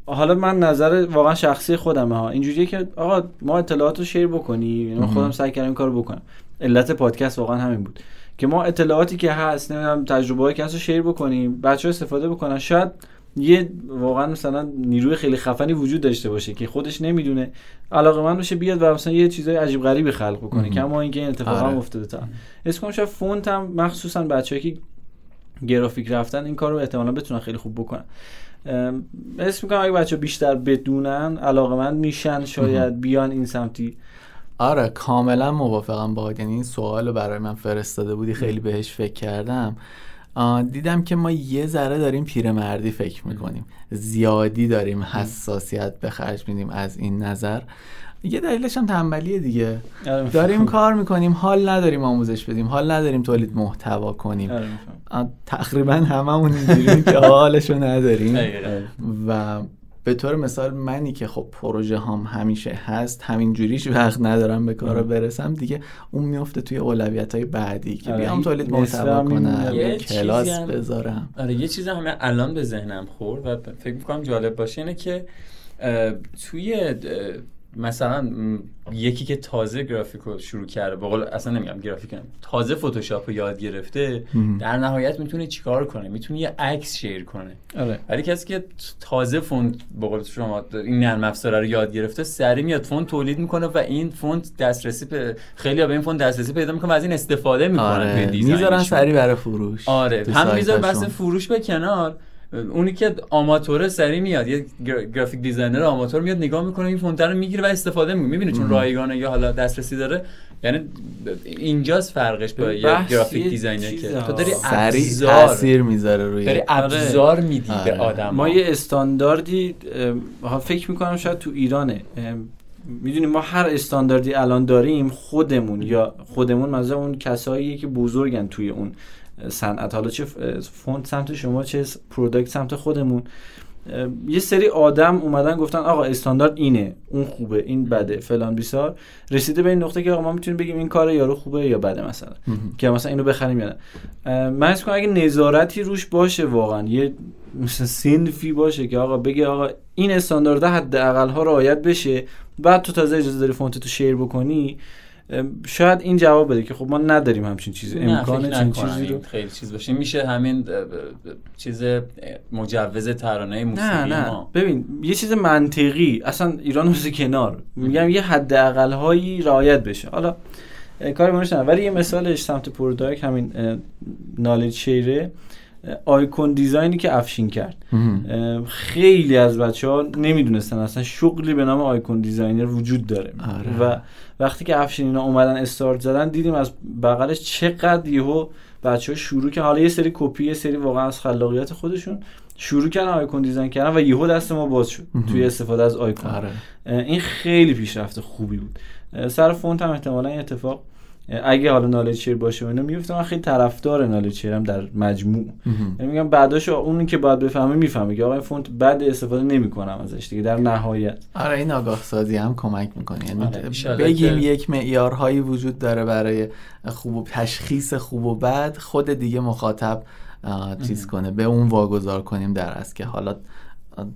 حالا من نظر واقعا شخصی خودمه ها. اینجوریه که آقا ما اطلاعات رو share بکنیم. یعنی من خودم سعی کردم این کارو بکنم. علت پادکست واقعا همین بود. که ما اطلاعاتی که هست نمی‌دونم تجربه‌ای که هست رو share بکنیم بچه استفاده بکنن. شاید یه واقعا مثلا نیروی خیلی خفنی وجود داشته باشه که خودش نمی‌دونه. علاقه من باشه بیاد و مثلا یه چیزای عجیب غریبی خلق بکنه. مهم. کما اینکه این اتفاق هم آره. افتاده تا. اسم کنم شاید فونت هم مخصوصا بچه‌ای که گرافیک رفتن این کار رو احتمالا بتونن خیلی خوب بکنن. اسم می‌کنم اگه بچه بیشتر بدونن علاقه من میشن شاید بیان این سمتی. آره کاملا موافقم با یعنی این سوال رو برای من فرستاده بودی خیلی بهش فکر کردم. دیدم که ما یه ذره داریم پیرمردی فکر می‌کنیم. زیادی داریم حساسیت به خرج میدیم از این نظر. یه دلیلش هم تنبلیه دیگه. آره، داریم کار می‌کنیم حال نداریم آموزش بدیم حال نداریم تولید محتوا کنیم. آره، تقریبا هممون اینجوریم که حالشو نداریم. و به طور مثال منی که خب پروژه هم همیشه هست همین جوریش وقت ندارم به کارا برسم دیگه اون میفته توی اولویت های بعدی که آره، بیام تولید محتوا کنم یه کلاس چیزی هم- بذارم. آره یه چیز هم الان به ذهنم خورد و فکر می‌کنم جالب باشه اینه که توی مثلا یکی که تازه گرافیک رو شروع کرده به قول اصلا نمیگم گرافیک هم. تازه فتوشاپ رو یاد گرفته. در نهایت می‌تونه چیکار کنه می‌تونه یه عکس share کنه آره ولی کسی که تازه فونت به قول شما این نرم افزاره رو یاد گرفته سریع میاد فونت تولید می‌کنه و این فونت دسترسی به خیلی به این فونت دسترسی پیدا می‌کنه و از این استفاده می‌کنن آره. می‌ذارن سریع برای فروش آره هم بحث سایتاشون. فروش به کنار اونی که آماتوره سریع میاد یه گر- graphic designer آماتور میاد نگاه می‌کنه این فونت رو می‌گیره و استفاده می‌کنه. می‌بینه چون رایگانه یا حالا دسترسی داره؟ یعنی اینجاست فرقش با یه graphic designer که. تو داری ها. ابزار تاثیر می‌ذاره روی داری ابزار میدی به آره. آدم ما یه استانداردی اه، فکر می‌کنم شاید تو ایرانه. می‌دونیم ما هر استانداردی الان داریم خودمون یا خودمون مثلا اون کساییه که بزرگن توی اون صنعت. حالا چه اه، فونت سمت شما چه product سمت خودمون. یه سری آدم اومدن گفتن آقا استاندارد اینه اون خوبه این بده فلان بیسار. رسیده به این نقطه که آقا ما می‌تونیم بگیم این کار یارو خوبه یا بده مثلا. که مثلا اینو بخریم یا نه. من می‌کنم اگه نظارتی روش باشه واقعا یه مثلا صنفی باشه که آقا بگه آقا این استاندارد حداقل ها رعایت بشه بعد تو تازه اجازه داری فونت تو share بکنی شاید این جواب بده که خب ما نداریم همچین چیزی. امکان چنین چیزی رو خیلی چیز باشه. میشه همین چیز مجوز ترانه موسیقی نه. نه ما. ببین یه چیز منطقی اصلا ایران رو کنار. میگم یه حداقل هایی رعایت بشه. حالا کاری منش ندارم. ولی یه مثالش سمت product همین knowledge share ه. icon design ی که افشین کرد. خیلی از بچه ها نمی‌دونستن اصلا شغلی به نام icon designer وجود داره. آره. و وقتی که افشین اینا اومدن استارت زدن دیدیم از بغلش چقدر یهو بچه ها شروع که حالا یه سری کپی یه سری واقعا از خلاقیت خودشون شروع کردن icon design کردن و یهو دست ما باز شد توی استفاده از آیکون. آره. این خیلی پیشرفت خوبی بود. سر فونت هم احتمالا این اتفاق اگه حالا knowledge share باشه اینا میفته من خیلی طرفدار knowledge share م در مجموع. یعنی میگم بعداش اونی که باید بفهمه می‌فهمه که آقا این فونت بد استفاده نمی‌کنم ازش دیگه در نهایت. آره این آگاه سازی هم کمک می‌کنه. یعنی آره، بگیم یک معیارهایی وجود داره برای خوب و تشخیص خوب و بد خود دیگه مخاطب چیز کنه. به اون واگذار کنیم در از که حالا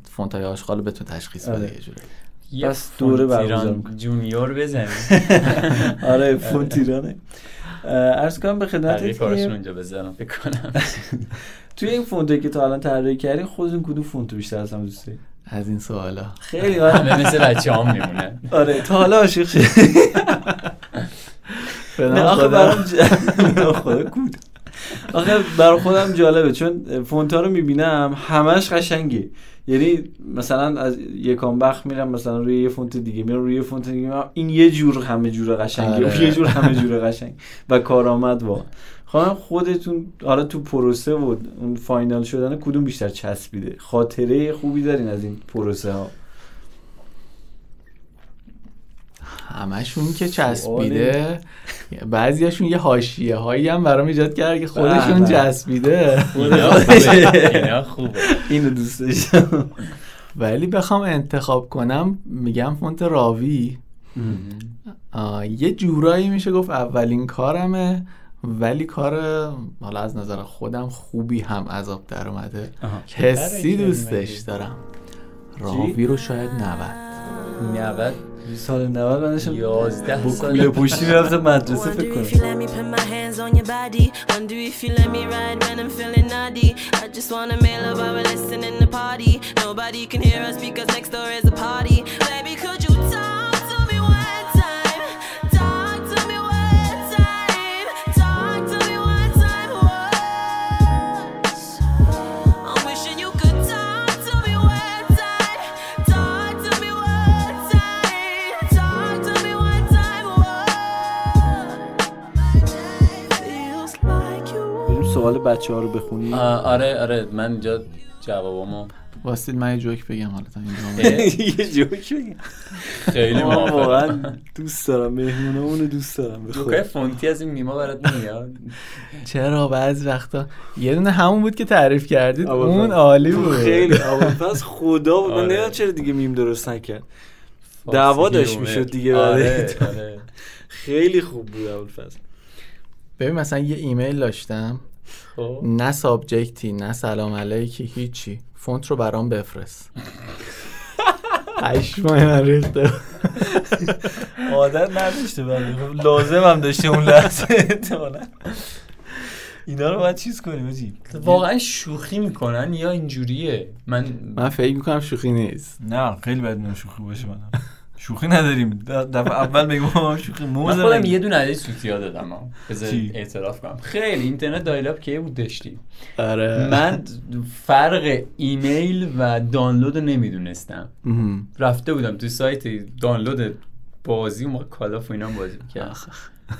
فونت های آشغال بتون تشخیص بده آره. یه جوری. یه پس دوره برگزار. جونیور بزنیم. آره فونت ایرانه. اه، عرض کنم به خدمتت که اونجا بذارم بکنم توی این فونتی که تا الان طراحی کردین خودتون کدوم فونت رو بیشتر از هم دوست از این سوالا. خیلی آره. همه مثل بچه هم میمونه. آره تا حالا عاشق شدی. به نه آخه. برام ج- خدا کود. آخه برای خودم جالبه چون فونت ها رو می‌بینم همش قشنگه. یعنی مثلا از یکان بخت میرم مثلا روی یه فونت دیگه میرم روی یه فونت دیگه میرم. این یه جور همه جور قشنگه. آره. یه جور همه جور قشنگ. و کارآمد واقعا. خواهم خودتون حالا تو پروسه و اون فاینال شدن کدوم بیشتر چسبیده؟ خاطره خوبی دارین از این پروسه ها همشون که چسبیده. بعضیاشون یه حاشیه هایی هم برام ایجاد کرد که خودشون بله. چسبیده. اینا خوبه. اینو دوست داشتم ولی بخوام انتخاب کنم میگم فونت راوی. آه، یه جورایی میشه گفت اولین کارمه ولی کار حالا از نظر خودم خوبی هم آب در اومده. حسی دوستش. دارم. راوی رو شاید 90 90 سال 90 من داشتم 11 با کوله سال پوشتی میرفتم مدرسه Wonder فکر if کنم you let me put my hands on your body. Wonder if you let me ride when I'm feeling naughty. I just wanna make love while we're listening to party. Nobody can hear us because next door is a party. Baby, could you you سوال بچه ها رو بخونیم آه، آره آره من اینجا جوابامو واسید من یه جوک بگم حالا تا اینجا. یه جوک بگم. خیلی موافقم. واقعا دوست دارم مهمونامون رو دوست دارم. جوکای. فونتی از این میما برات نمیاد چرا؟ بعض وقتا یه دونه همون بود که تعریف کردید اون. عالی بود. خیلی اول پس خدا بود من آره. نمی‌دونم چرا دیگه میم درست نکرد. دعوا داشت می‌شد دیگه آره بعد. آره. خیلی خوب بود اول فصل. ببین مثلا یه ایمیل داشتم. نه سابجکتی نه سلام علیکی هیچی. فونت رو برام بفرست. پشمای من ریخته. عادت نداشته ولی خب لازم هم داشته اون لحظه احتمالاً. اینا رو باید چیز کنیم آجی؟ واقعا شوخی می‌کنن یا اینجوریه؟ من من فکر می‌کنم شوخی نیست. نه خیلی بد شوخی باشه من شوخی نداریم. دفعه اول بگم ما شوخی من موزه خودم نگیم. یه دونه علی سوتیا دادم. بذار؟ اعتراف کنم. خیلی اینترنت دایلاب کی بود؟ داشتی. آره. من فرق ایمیل و دانلود رو نمی‌دونستم. رفته بودم تو سایت دانلود بازی ما کالاف و اینا بازی می‌کردم.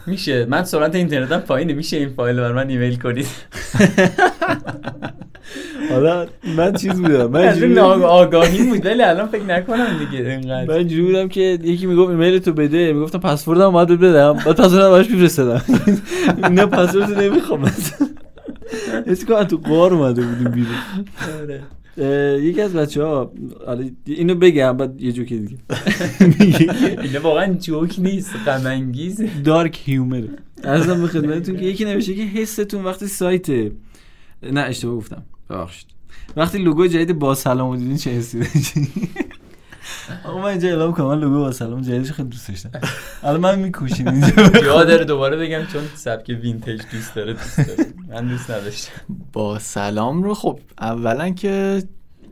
میشه. من سرعت اینترنتم پایینه. میشه این فایل رو بر من ایمیل کنید؟ حالا من چیز بودم من از بودم- آگاهی بود ولی الان فکر نکنم دیگه اینقدر. من اینجوری بودم که یکی می‌گفت ایمیل تو بده می‌گفتم پسوردم باید بدم بعد پسوردم براش میفرستادم. نه پسورد نمی‌خوام. حس کنم تو قار اومده بودیم بیرون. اه، یکی از بچه ها اینو بگم بعد یه جوک دیگه. اینه واقعا جوک نیست غم انگیزه دارک هیومره ارزم به خدمتتون که یکی نوشته که حستون وقتی سایت نه اشتباه گفتم. ببخشید. وقتی لوگو جدید با سلام رو دیدین چه حسی داشتین آقا من اینجا اعلام کنم من لوگو با سلام جدیدش خیلی دوست داشتم. الان من میکوشیم اینجا. جا داره دوباره بگم چون سبک وینتج دوست داره دوست داره. من دوست نداشتم. با سلام رو خب اولا که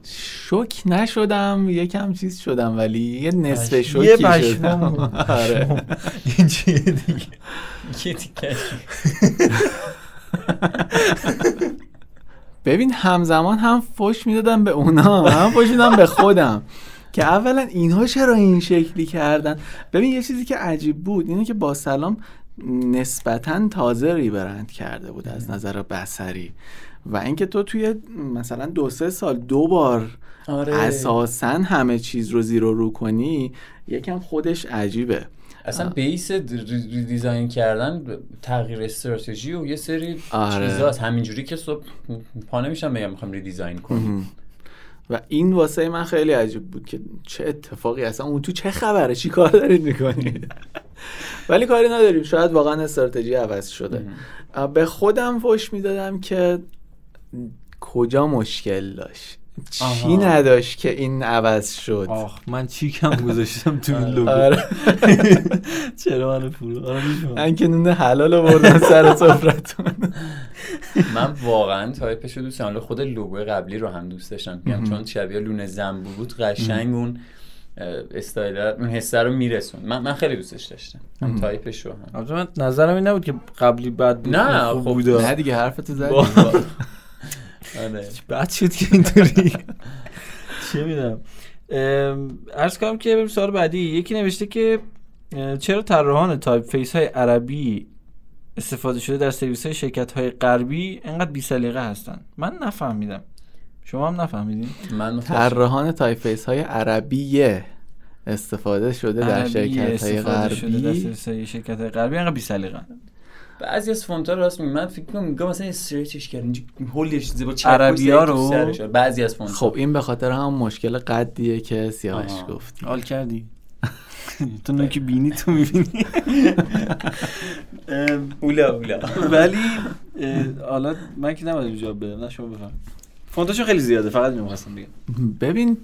شوک نشدم یکم چیز شدم ولی یه نصف یه شوکی پشمام. شدم آره. این چیه دیگه؟ یه ببین همزمان هم فش می‌دادم به اونا هم فش می‌دادم به خودم. که اولا اینها چرا این شکلی کردن؟ ببین یه چیزی که عجیب بود اینه که با سلام نسبتا تازه ریبرند کرده بود از نظر بسری و اینکه تو توی مثلا دو سه سال دو بار آره. اساسا همه چیز رو زیر و رو کنی یکم خودش عجیبه. اصلا بیس ریدیزاین کردن تغییر استراتژی و یه سری آره. چیزاست همینجوری که صبح پا نمیشم بگم می‌خوام ریدیزاین کنیم و این واسه من خیلی عجیب بود که چه اتفاقی اصلا اون تو چه خبره؟ چی کار دارید می‌کنید؟ ولی کاری نداریم. شاید واقعا استراتژی عوض شده. به خودم فش می‌دادم که کجا مشکل داشت. چی آها. نداشت که این عوض شد؟ آخ من چیکم گذاشتم تو این لوگو آره. چرا من فرو آره. من که نون حلال بردن سر سفرتون من واقعا تایپش رو دوست دارم. خود لوگو قبلی رو هم دوست داشتم میگم چون شبیه لونه زنبور بود قشنگ اون استایل اون حسه رو میرسون. من, من خیلی دوستش داشتم. هم تایپش رو هم من نظرم این نبود که قبلی بد بود نه، خوب خب، بود نه دیگه حرفتو زدی. آره. بد شد که اینطوری؟ چه می‌دونم. عرض کنم که بریم سوال بعدی. یکی نوشته که چرا طراحان تایپ فیس های عربی استفاده شده در سرویس های شرکت های غربی انقدر بی سلیقه هستن؟ من نفهمیدم. شما هم نفهمیدین؟ من طراحان تایفیس های عربیه استفاده شده در عربی شرکت های استفاده شده در غربی؟ سرویس های شرکت های غربی. انقدر بی سلیقه بعضی از فونت ها راست میگم من فکر کنم میگم مثلا استریچش کرد اینجا هولش زیبا تو رو؟ سرش. بعضی از فونت خب این به خاطر هم مشکل قدیه که سیاهش. گفتی. حال کردی؟ تو نوکی بینی تو می‌بینی؟ اولا اولا. ولی حالا من که نباید جواب بدم نه شما بفهم فونتاشو خیلی زیاده. فقط می‌خواستم بگم. ببین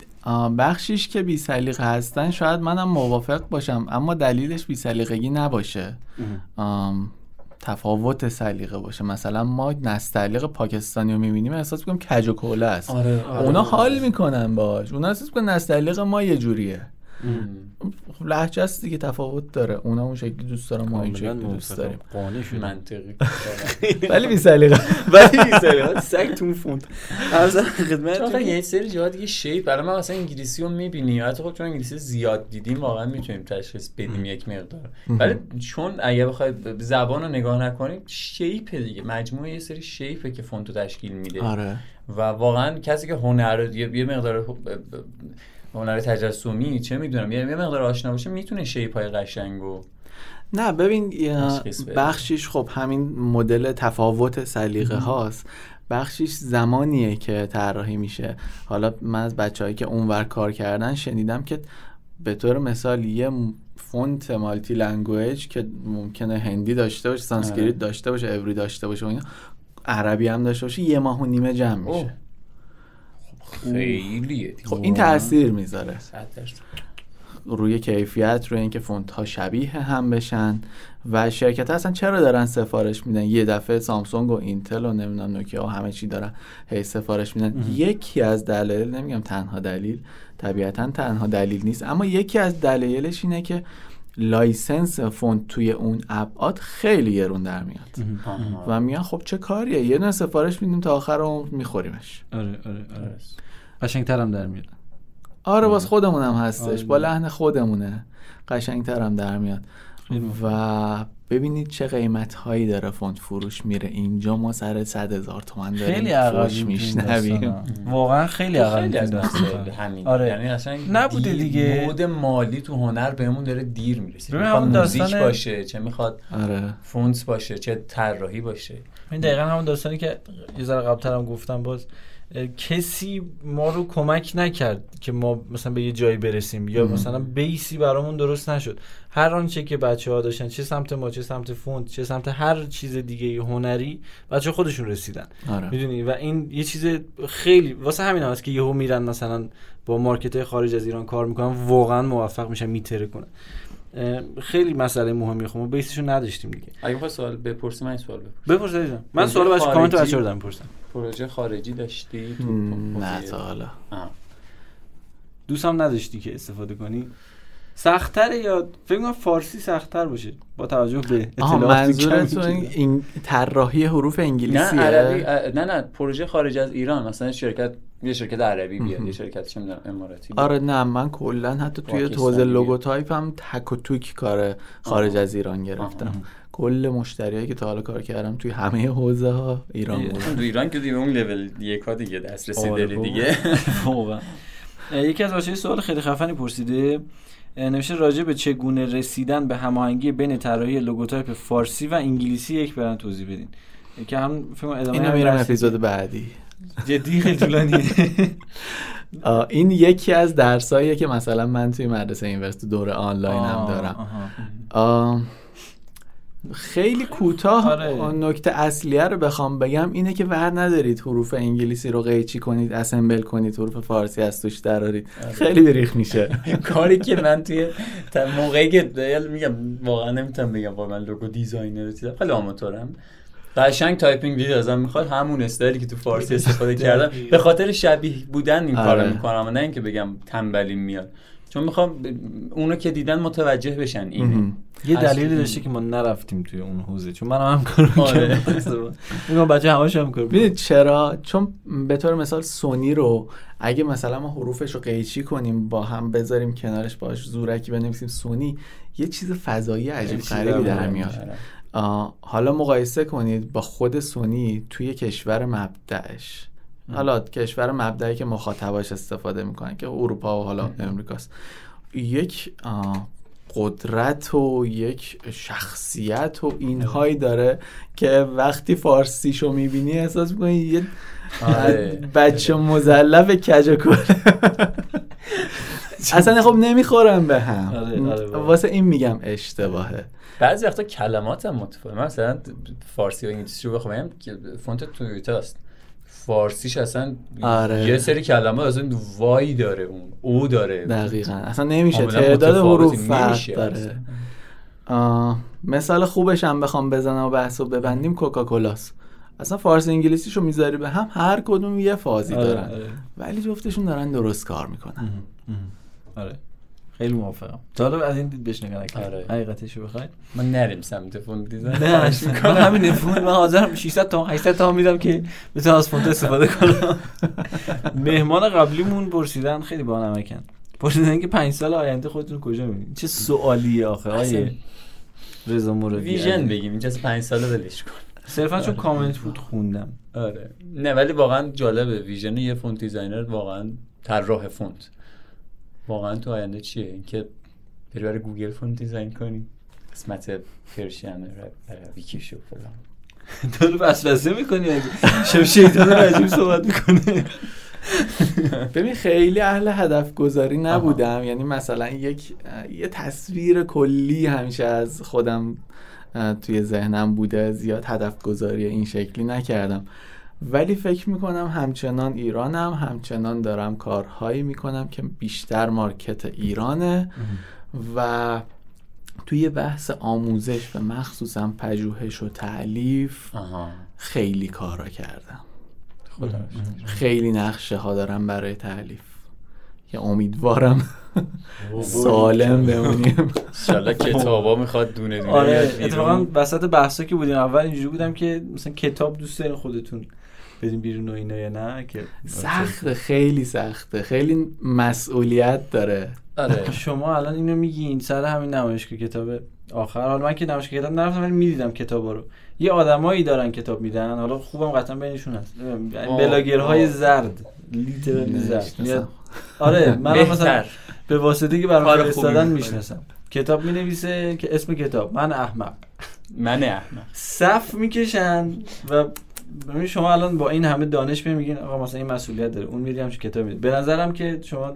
بخشیش که بی سلیقه هستن شاید منم موافق باشم اما دلیلش بی سلیقگی نباشه. تفاوت سلیقه باشه. مثلا ما نستعلیق پاکستانی رو می‌بینیم احساس می‌کنیم کج و کوله است. آره اونا حال می‌کنن باش اونا احساس می‌کنن نستعلیق ما یه جوریه. لهجه است دیگه تفاوت داره. اونا اون شکلی دوست دارن ما این شکلی دوست داریم. قانع شدم منطقی. ولی بی سلیقه ولی بی سلیقه سگ تو اون فونت چون خدمت آخه یه سری جاها دیگه shape الان ما مثلا انگلیسی رو می‌بینیم حتی خب چون انگلیسی زیاد دیدیم واقعا می‌تونیم تشخیص بدیم یک مقدار. ولی چون اگه بخوای ب- زبان رو نگاه نکنیم shape دیگه. مجموعه یه سری shape ه که فونت رو تشکیل میده. آره. و واقعا کسی که هنر رو- یه مقدار هنر تجسمی چه می‌دونم یه مقدار آشنا باشه می‌تونه shape های قشنگ و نه ببین. بخشیش خب همین مدل تفاوت سلیقه هاست بخشیش زمانیه که طراحی میشه حالا من از بچههایی که اونور کار کردن شنیدم که به طور مثال یه فونت multi-language که ممکنه هندی داشته باشه سانسکریت آره. داشته باشه عبری داشته باشه و اینا عربی هم داشته باشه یه ماه و نیمه جمع. میشه خیلیه دیگه. خب این تاثیر می‌ذاره. روی کیفیت روی اینکه فونت ها شبیه هم بشن و شرکت ها اصلا چرا دارن سفارش میدن یه دفعه سامسونگ و اینتل و نمی‌دونم نوکیا و همه چی دارن هی سفارش میدن یکی از دلایل نمیگم تنها دلیل طبیعتا تنها دلیل نیست اما یکی از دلایلش اینه که license فونت توی اون ابعاد خیلی گرون در میاد. و میگن خب چه کاریه؟ یه دونه سفارش میدیم تا آخر عمر میخوریمش. آره آره آره. قشنگترم در میاد. آره باز خودمون هم هستش. آره. با لحن خودمونه. قشنگتر هم در میاد. و ببینید چه قیمت هایی داره فونت فروش میره. اینجا ما سر صد هزار تومن داریم خیلی فوش میشنویم. واقعا خیلی می‌شیم مسائل همین. آره. یعنی اصلا نبوده دیگه. مود مالی تو هنر بهمون داره دیر می‌رسه. می‌خواد موزیک داستان- باشه چه می‌خواد آره. فونت باشه چه طراحی باشه. این دقیقا همون داستانی که یه ذره قبلتر هم گفتم باز کسی ما رو کمک نکرد که ما مثلا به یه جایی برسیم یا مثلا بیسی برامون درست نشد. هر آنچه که بچه ها داشتن چه سمت ما چه سمت فوند چه سمت هر چیز دیگه هنری بچه خودشون رسیدن. آره. می‌دونی؟ و این یه چیز خیلی واسه همین هست که یهو میرن مثلا با مارکت های خارج از ایران کار می‌کنن واقعا موفق میشن میتره کنن. خیلی مسئله مهمی خب ما بیسشون نداشتیم دیگه. اگه سوال بپرسی من سوال بپرسم. بپرس عزیزم. من پروژه سوال بچه کامنت خارجی- بچه رو دارم می‌پرسم پروژه خارجی داشتی تو نه تا حالا. دوست هم نداشتی که استفاده کنی سختتره یا فکر کنم فارسی سختتر باشه با توجه به کمی منظورتون این- طراحی حروف نه انگلیسیه عربی نه نه پروژه خارج از ایران مثلا شرکت یه شرکت عربی بیاد یه شرکت چه می‌دونم اماراتی بیاد. آره نه من کلا حتی توی حوزه. logotype هم تک و توک کار خارج. از ایران گرفتم. کل مشتریایی که تا حالا کار کردم توی همه حوزه ها ایران بود تو ایران که دیگه اون لول یک ها دیگه دسترسی آره داری. دیگه. واقعا. یکی از بچه‌ها سوال خیلی خفنی پرسیده نوشته راجع به چگونه رسیدن به هماهنگی بین طراحی logotype فارسی و انگلیسی یک برند توضیح بدین. فکر کنم ادامه اینو میرم. اپیزود بعدی. جدی؟ خیلی طولانیه. آه، این یکی از درساییه که مثلا من توی مدرسه اینورسیتی دوره آنلاین هم آه، دارم. خیلی کوتاه آره. نکته اصلیه رو بخوام بگم اینه که ور ندارید حروف انگلیسی رو قیچی کنید assemble کنید حروف فارسی از توش درارید. خیلی بی‌ریخت میشه. کاری که من توی موقعی که میگم واقعا نمی‌تونم بگم با من logo designer خیلی آماتورم. قشنگ تایپینگ ویدیو ازم می‌خواد همون استایلی که تو فارسی استفاده کردم. به خاطر شبیه بودن این کارو آره. می‌کنم و نه اینکه بگم تنبلی میاد. چون می‌خوام اونو که دیدن متوجه بشن اینه. یه دلیلی داشته که ما نرفتیم توی اون حوزه چون من هم کار آره. می‌کردم میگم بچه همش هم کار می‌دونید چرا؟ چون به طور مثال سونی رو اگه مثلا ما حروفش رو قیچی کنیم با هم بذاریم کنارش باش زورکی بنویسیم سونی یه چیز فضایی عجیب غریبی در میاد. آره. حالا مقایسه کنید با خود سونی توی کشور مبدعش. حالا کشور مبدعی که مخاطباش استفاده می‌کنن که اروپا و حالا امریکاست. یک قدرت و یک شخصیت و اینهایی داره که وقتی فارسیشو می‌بینی احساس می‌کنی یه آره. بچه مزلف کج اصلا خب نمی‌خورم به هم. آره، آره. واسه این میگم اشتباهه. بعضی وقتا کلمات هم متفاوت. مثلا فارسی و انگلیسی رو بخوام که فونت تویوتاست فارسیش اصلا آره. یه سری کلمات اصلا وای داره اون او داره. دقیقا. اصلا نمیشه. تعداد. حروف فرق نمیشه داره. مثال خوبش هم بخوام بزنم و بحث رو ببندیم کوکاکولاست اصلا فارسی انگلیسیشو می‌ذاری به هم هر کدوم یه فازی آره، دارن. آره. ولی جفتشون دارن درست کار می‌کنن. آره. خیلی موافقم. تا حالا از این دید بهش نگاه نکردم. آره. حقیقتشو بخواید. ما نریم سمت font design. نه. من همین فون من حاضرم 600 تا 800 تا میدم که بتونم از فونت استفاده کنم. مهمان قبلیمون پرسیدن خیلی با نمکن پرسیدن که 5 سال آینده خودتون کجا می‌بینید؟ چه سوالیه آخه؟ آیه رضا مرادی. vision بگیم اینجا از پنج ساله ولش کن. صرفا چون کامنت بود خوندم. آره. نه ولی واقعا جالبه. vision یه font designer واقعا طراح فونت. واقعا تو آینده چیه؟ اینکه بری برای گوگل font design کنی. قسمت Persian ویکیشو فلان. داره وسوسه می‌کنی اگه شب شیطان عجیب صحبت می‌کنه ببین خیلی اهل هدف گذاری نبودم. یعنی مثلا یک یه تصویر کلی همیشه از خودم توی ذهنم بوده. زیاد هدف گذاری این شکلی نکردم. ولی فکر می‌کنم همچنان ایرانم همچنان دارم کارهایی می‌کنم که بیشتر مارکت ایرانه و توی بحث آموزش و مخصوصا پژوهش و تعلیف خیلی کارا کردم. خیلی نقشه ها دارم برای تعلیف که امیدوارم سالم بمونیم. انشالله کتابا می‌خواد دونه دونه آره. اتفاقا وسط بحثا که بودیم اول اینجوری بودم که مثلا کتاب دوست دارین خودتون. بدین بیرون و اینا یا نه که سخته خیلی سخته. خیلی مسئولیت داره. آره. شما الان اینو میگین سر همین نمایشگاه کتاب آخر. حالا من که نمایشگاه کتاب نرفتم ولی می‌دیدم کتابا رو. یه آدمایی دارن کتاب میدن. حالا خوبم قطعا بینشون هست. بلاگرهای. زرد. لیترالی زرد. آره من مثلا به واسطه که برام فرستادن. می‌شناسم. کتاب می نویسه که اسم کتاب. من احمق. من احمق. صف می‌کشن و ببین شما الان با این همه دانش می میگین آقا مثلا این مسئولیت داره. اون میری همش کتاب میده به نظرم که شما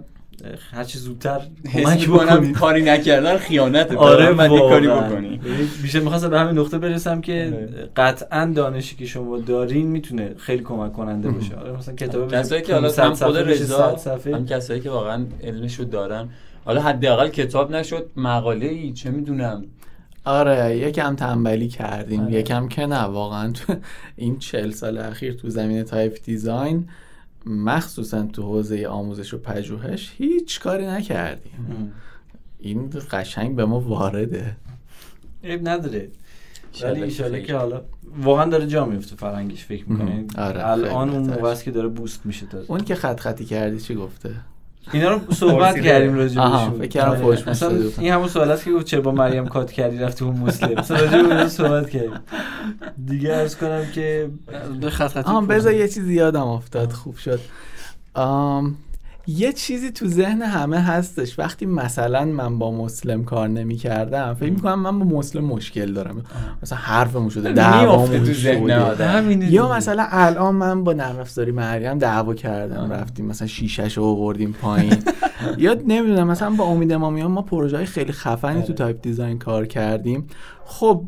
هر چی زودتر کمک می‌کنم بکنید کاری نکردن خیانته آره من یه کاری. بکنی. بیشتر می‌خواستم به همین نقطه برسم که آره. قطعا دانشی که شما دارین می‌تونه خیلی کمک کننده باشه. آره مثلا کتاب کسایی که حالا 500 هم خود رضا 100 صفحه. هم کسایی که واقعا علمشو دارن. حالا حداقل کتاب نشد مقاله ای چه می‌دونم. آره یکم تنبلی کردیم. آره. یکم که نه واقعا تو این چل سال اخیر تو زمینه type design مخصوصا تو حوزه آموزش و پژوهش هیچ کاری نکردیم. این قشنگ به ما وارده. عیب نداره. ولی ایشاله که حالا واقعا داره جا میفته فرهنگش فکر می‌کنه آره، الان اون موقع که داره boost میشه تازه. اون که خط خطی کردی چی گفته؟ اینا رو صحبت. کردیم راجع بهشون. فکر کردم آره. فوش اصلا. این همون سوال است که گفت چه با مریم کات کردی رفتی اون مسلم اصلا راجع به اون صحبت کردیم دیگه عرض کنم که دو خط خطی بذار. یه چیزی یادم افتاد خوب شد آم، یه چیزی تو ذهن همه هستش. وقتی مثلا من با مسلم کار نمی کردم فکر می‌کنم من با مسلم مشکل دارم. مثلا حرفمون شده دعوامون تو ذهن شده یا. مثلا الان من با نرم افزاری مریم دعوا کردم رفتیم مثلا شیشش رو آوردیم پایین. یا نمی‌دونم مثلا با امید امامیان ما پروژه های خیلی خفنی تو type design کار کردیم. خب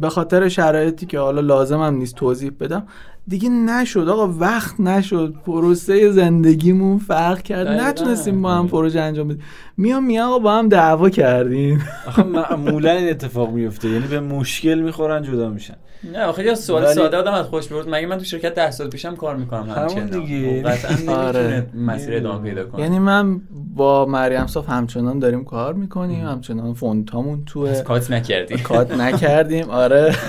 به خاطر شرایطی که حالا لازمم نیست توضیح بدم دیگه نشد. آقا وقت نشد. پروسه زندگیمون فرق کرد. نتونستیم با هم پروژه انجام بدیم. میام میگن آقا با هم دعوا کردیم. آخه معمولا این اتفاق میفته. یعنی به مشکل می‌خورن جدا میشن. نه آخه یه سوال ولی- ساده آدم از خوش برد مگه من تو شرکت ده سال پیشم کار می‌کنم همون همچنان دیگه. خب آره. مسیر ادامه پیدا کنه. یعنی من با مریم سافت همچنان داریم کار می‌کنیم. همچنان فونتامون توه. از cut نکردی cut نکردیم. آره.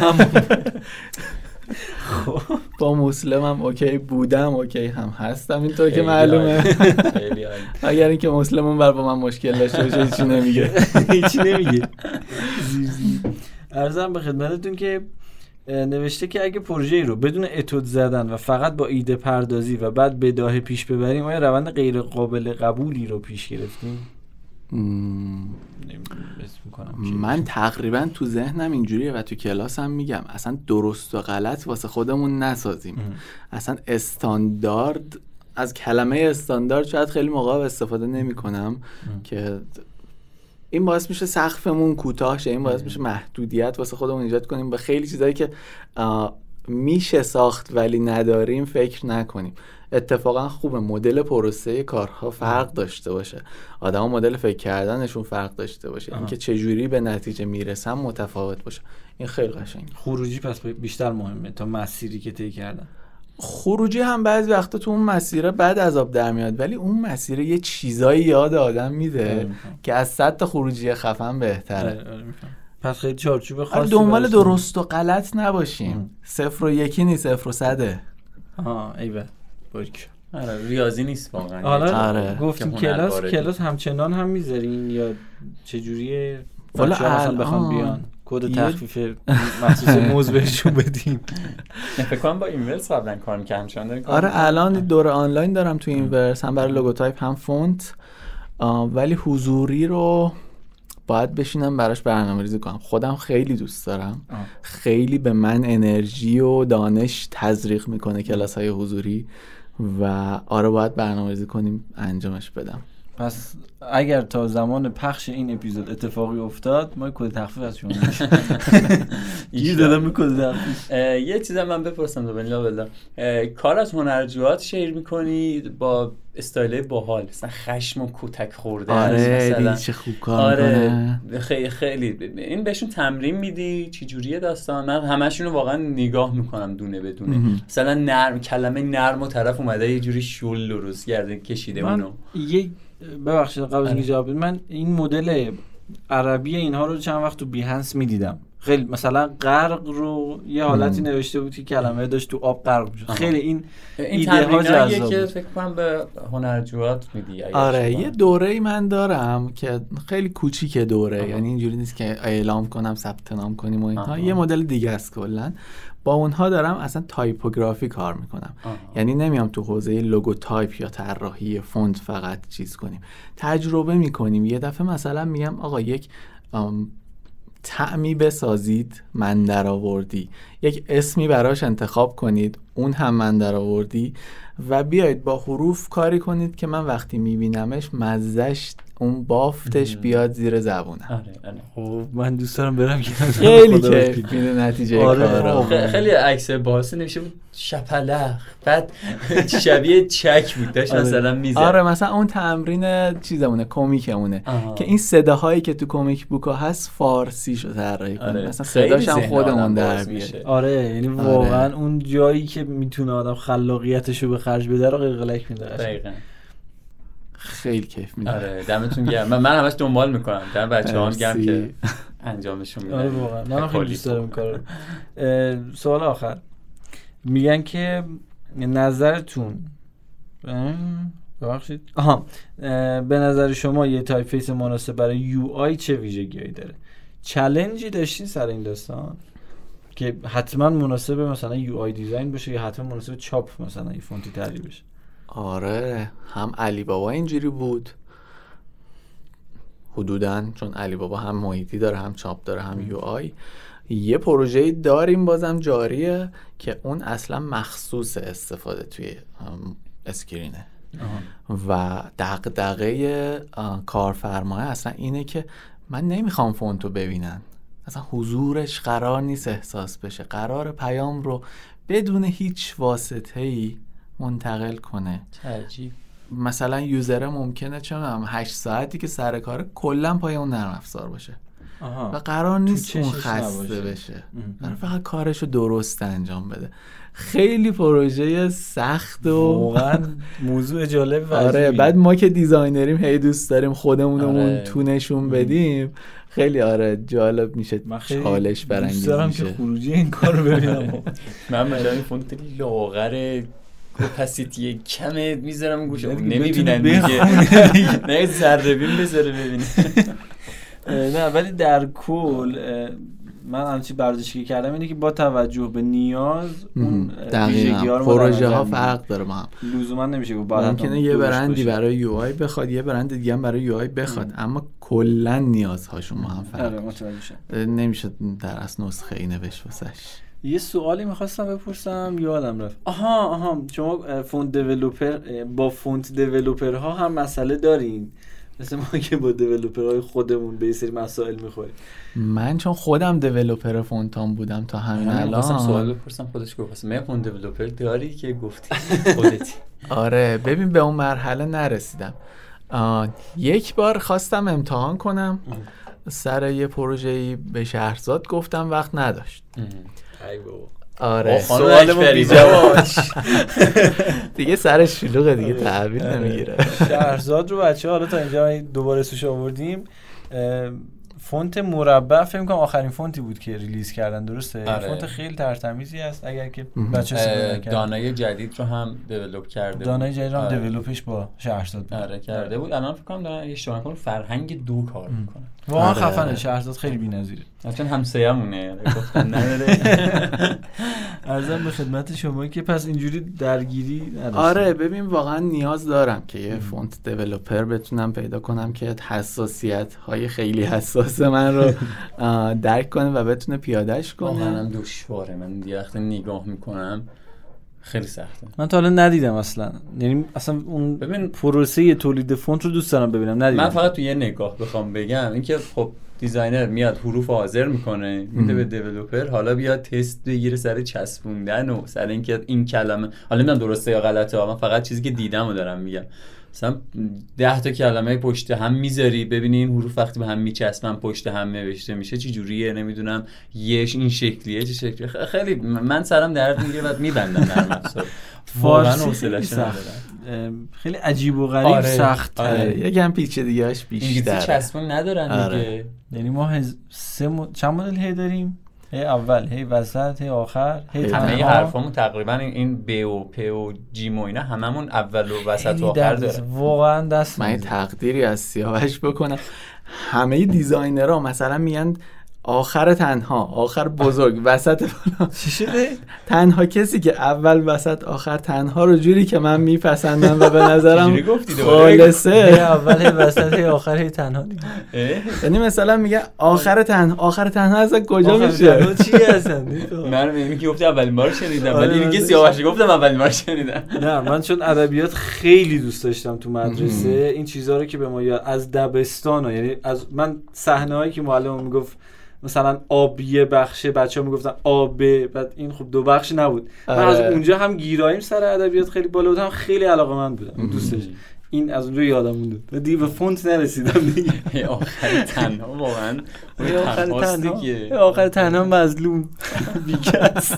با مسلم هم OK بودم OK هم هستم اینطور که معلومه. اگر اینکه مسلم اون بر با من مشکل داشته باشه هیچی نمیگه. هیچی نمیگه. عرضم به خدمتتون که نوشته که اگه پروژه ای رو بدون اتود زدن و فقط با ایده پردازی و بعد بداهه پیش ببریم آیا روند غیر قابل قبولی رو پیش گرفتیم؟ من تقریبا تو ذهنم اینجوریه و تو کلاسم میگم اصلا درست و غلط واسه خودمون نسازیم. اصلا استاندارد از کلمه استاندارد شاید خیلی موقع استفاده نمی کنم که این باعث میشه سقفمون کوتاه شه این باعث میشه محدودیت واسه خودمون ایجاد کنیم به خیلی چیزایی که میشه ساخت ولی نداریم فکر نکنیم. اتفاقا خوبه مدل پروسه کارها فرق داشته باشه. آدما مدل فکر کردنشون فرق داشته باشه. اینکه چجوری به نتیجه می‌رسن متفاوت باشه. این خیلی قشنگه. خروجی پس بیشتر مهمه تا مسیری که طی کردن؟ خروجی هم بعضی وقتا تو اون مسیره بعد از آب در میاد ولی اون مسیره یه چیزایی یاد آدم آره، میده می‌فهمم. که از صد تا خروجی خفن بهتره. آره، آره،. پس خیلی چارچوب آره خاصی دنبال درست و غلط نباشیم. صفر و یکی نیست صفر و صده. آها ایول باریک آره. ریاضی نیست واقعا. حالا آره. گفتیم که هنر کلاس. کلاس همچنان هم می‌ذارین یا چجوریه؟ والا مثلا بخوام الان بیان. کد تخفیف مخصوص موز بهشون بدیم فکر کنم با Inverse قبلا کار می‌کردم کار آره؟ الان دوره آنلاین دارم تو Inverse هم برای logotype هم فونت. آه، ولی حضوری رو باید بشینم براش برنامه ریزی کنم. خودم خیلی دوست دارم. آه. خیلی به من انرژی و دانش تزریق می‌کنه کلاس های حضوری و آره باید برنامه ریزی کنیم انجامش بدم. پس اگر تا زمان پخش این اپیزود اتفاقی افتاد ما کد تخفیف از شما. گیر دادم کد یه چیزم من بپرسم تو بلا. بلا کار از هنرجوات share می‌کنی؟ با استایل باحال مثلا خشم و کتک خورده آره چه خوب کار آره. خیلی خیلی. این بهشون تمرین میدی؟ چی جوریه داستان؟ من همشون رو واقعا نگاه می‌کنم دونه بدونه. مثلا نرم کلمه نرم و طرف اومده یه جوری شل درست کرده کشیده اونو. یک ببخشید قبل اینکه آره. جواب بدید، من این مدل عربی اینها رو چند وقت تو Behance می‌دیدم خیلی مثلا غرق رو یه حالتی نوشته بود که کلمه داشت تو آب غرق می‌شد. خیلی این این ایده ها جذاب که. فکر کنم به هنرجوات میدی آره یه دوره ای من دارم که خیلی کوچیک دوره آها. یعنی اینجوری نیست که اعلام کنم ثبت نام کنیم و اینها. یه مدل دیگه است کلا با اونها دارم اصلا تایپوگرافی کار می‌کنم. آها. یعنی نمیام تو حوزه logotype یا طراحی فونت فقط چیز کنیم. تجربه می‌کنیم. یه دفعه مثلا میگم آقا یک تعمی بسازید من در آوردی یک اسمی براش انتخاب کنید اون هم من در آوردی و بیایید با حروف کاری کنید که من وقتی میبینمش مزش اون بافتش بیاد زیر زبونم. آره آره. خب من دوست دارم برم که خیلی وکیل. میده نتیجه آره، کارا آره. خ- خیلی عکس باحث نوشته بود. شپلخ. بعد شبیه چک بود. داشت آره. مثلا می‌زد. آره مثلا اون تمرین چیزمونه کمیکمونه. که این صداهایی که تو کمیک بوکا هست فارسی شو طراحی کنیم آره. مثلا صداش هم خودمون در میشه. آره یعنی واقعا اون جایی که می‌تونه آدم خلاقیتش رو به خرج بده رو قلقلک میده دقیقاً. خیلی کیف میده آره دمتون گرم. من, من همش دنبال می‌کنم. دم بچه هم گرم. که انجامشون میدن. آره واقعا. من خیلی دوست دارم. کارو. سوال آخر. میگن که نظرتون ببخشید. آها. اه، به نظر شما یه typeface مناسب برای UI چه ویژگیهایی داره؟ challenge ی داشتین سر این داستان؟ که حتما مناسب مثلا UI design باشه یا حتما مناسب چاپ مثلا یه فونتی تری بشه آره هم علی بابا اینجوری بود. حدودا چون علی بابا هم محیطی داره هم چاپ داره هم UI. یه پروژه داریم بازم جاریه که اون اصلا مخصوص استفاده توی اسکرینه. و دغدغه آه، کارفرمای اصلا اینه که من نمی‌خوام فونتو ببینن. اصلا حضورش قرار نیست احساس بشه. قرار پیام رو بدون هیچ واسطه ای منتقل کنه. عجیب. مثلا یوزره ممکنه چه می‌دونم 8 ساعتی که سر کاره کلا پای اون نرم افزار باشه. و آها قرار نیست اون خسته نباشه. بشه. قرار فقط کارش رو درست انجام بده. خیلی پروژه سخت و واقعا موضوع جالب و آره. بعد ما که designer یم هی دوست داریم خودمونمون آره. تو نشون بدیم. خیلی آره جالب میشه. من خیلی چالش برانگیز دارم که میشه. خروجی این کار رو ببینم. من مثلا این فونت لاغر opacity کمه می‌ذارم گوشه نمی‌بینن دیگه نه ذره بین بذاره ببینه نه ولی در کل من همچی برداشتی که کردم اینه که با توجه به نیاز اون دقیقا ما پروژه ها. فرق داره با هم لزوما نمیشه گفت ممکنه یه برندی. برای UI بخواد یه برند دیگه هم برای UI بخواد اما کلا نیازهاشون با هم فرق آره داره. متوجه شدم. نمیشه در اصل نسخه ای نوشت واسش یه سوالی می‌خواستم بپرسم یادم رفت. آها آها. شما font developer اه، با font developer ها هم مسئله دارین. مثل ما که با دیولوپر های خودمون به یه سری مسائل می‌خوریم. من چون خودم دیولپر فونتان بودم تا همین من خواستم سوال الان بپرسم خودش گفت. من فون دیولپر داری که گفتی؟ خودتی. آره ببین به اون مرحله نرسیدم. آه، یک بار خواستم امتحان کنم. سر یه پروژه‌ای به شهرزاد گفتم وقت نداشت. آره خانم سوالمو اکبری بی‌جواب. دیگه سرش شلوغه دیگه آره. تحویل نمی‌گیره شهرزاد رو بچه حالا تا اینجا دوباره اسمش آوردیم فونت مربع فکر کنم آخرین فونتی بود که release کردن درسته آره. فونت خیلی ترتمیزی است اگر که. بچه. دانای جدید رو هم develop کرده دانای. جدید رو هم آره. develop ش با شهرزاد بود آره کرده بود الان فکر کنم دارن فرهنگ دو کار می‌کنن واقعا آره، خفنه. شهرزاد خیلی بی‌نظیره. چون همسایه‌مونه گفتن نداره. عرضم به خدمت شما که پس اینجوری درگیری نداشتیم. آره ببین واقعا نیاز دارم که یه font developer بتونم پیدا کنم که حساسیت های خیلی حساس من رو درک کنه و بتونه پیادهش واقعا کنه هم دشواره. من یه وقتی نگاه می‌کنم خیلی سخته. من تا حالا ندیدم اصلا. یعنی اصلا اون ببین پروسه تولید فونت رو دوست دارم ببینم. ندیدم. من فقط تو یه نگاه بخوام بگم اینکه خب designer میاد حروف حاضر می‌کنه میده به developer حالا بیاد تست بگیره سر چسبوندن و سر اینکه این کلمه حالا نمی‌دونم درسته یا غلطه. من فقط چیزی که دیدم رو دارم میگم. مثلا ده تا کلمه پشت هم می‌ذاری ببینی این حروف وقتی به هم میچسبن پشت هم نوشته میشه چی جوریه؟ نمی‌دونم یهش این شکلیه چه شکلیه؟ خیلی من سرم درد می‌گیره و میبندم در فارسی خیلی عجیب و غریب آره. سخت. آره. یکم پیچیدگیاش انگلیسی بیشتره. چسبون ندارن آره. دیگه یعنی ما هز... سه م... چند مدل هی داریم؟ هی اول هی وسط هی آخر هی همه حرفامون تقریبا این- ب و پ و جیم و اینا هممون اول و وسط و آخر داره. واقعا دست من. تقدیری از سیاوش بکنم. همه دیزاینرها مثلا میگن آخر تنها آخر بزرگ وسط بالا چی شده؟ تنها کسی که اول وسط آخر تنها رو جوری که من میپسندم و به نظرم چجوری گفتی؟ دوباره؟ خالصه. اول وسط آخر تنها؟ یعنی مثلا میگه آخر تنها آخر تنها از کجا میشه؟ چی هستن؟ من میگم که گفتی اولین بار شنیدم آره، ولی میگه من سیاوشی گفتم اولین بار شنیدم. نه من چون ادبیات خیلی دوست داشتم تو مدرسه این چیزها رو که به ما یاد از دبستان. یعنی از من صحنه هایی که معلم می‌گفت مثلا آب یه بخشه بچه ها می‌گفتن آبه بعد این خب دو بخش نبود. من آره. از اونجا هم گیراییم سر ادبیات خیلی بالا بود هم خیلی علاقه من بودم دوستش. این از اونجا یادم مونده. و دیگه به فونت نرسیدم دیگه. آخر تنها واقعا. آخر تنها. آخر تنها مظلوم. بیکس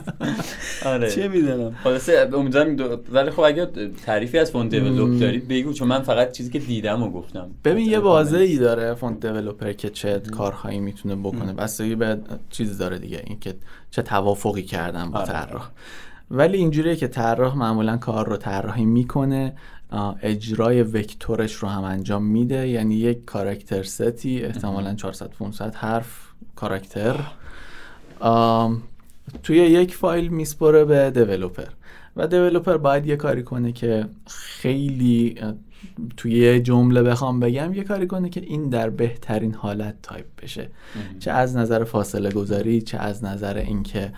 آره. چه می‌دونم. خلاصه امیدوارم دو... ولی خب اگه تعریفی از font develop داری بگو چون من فقط چیزی که دیدم و گفتم. ببین یه بازه ای داره font developer که چه کارهایی می‌تونه بکنه. بستگی به چیز داره دیگه این که چه توافقی کردن با آره. طراح. ولی اینجوریه که طراح معمولا کار رو طراحی می‌کنه. اجرای vector ش رو هم انجام میده. یعنی یک character set ی احتمالا 400 500 حرف کاراکتر. توی یک فایل میسپره به developer. و developer باید یه کاری کنه که خیلی توی یه جمله بخوام بگم یه کاری کنه که این در بهترین حالت تایپ بشه. چه از نظر فاصله گذاری چه از نظر اینکه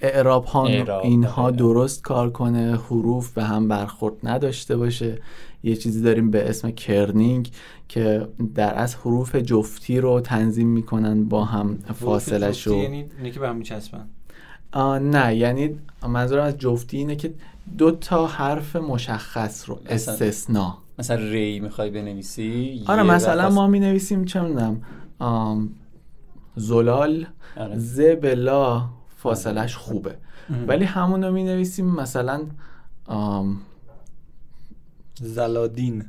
اعراب ها اینها آره. درست کار کنه حروف به هم برخورد نداشته باشه. یه چیزی داریم به اسم kerning که در از حروف جفتی رو تنظیم می‌کنن با هم فاصله شو. یعنی که به هم میچسبن؟ نه یعنی منظورم از جفتی اینه که دو تا حرف مشخص رو مثلا- استثنا. مثلا ری می‌خوای بنویسی آره مثلا ما می نویسیم چه می‌دونم زلال آره. فاصلش خوبه. ولی همون رو می نویسیم مثلا آم، زلادین.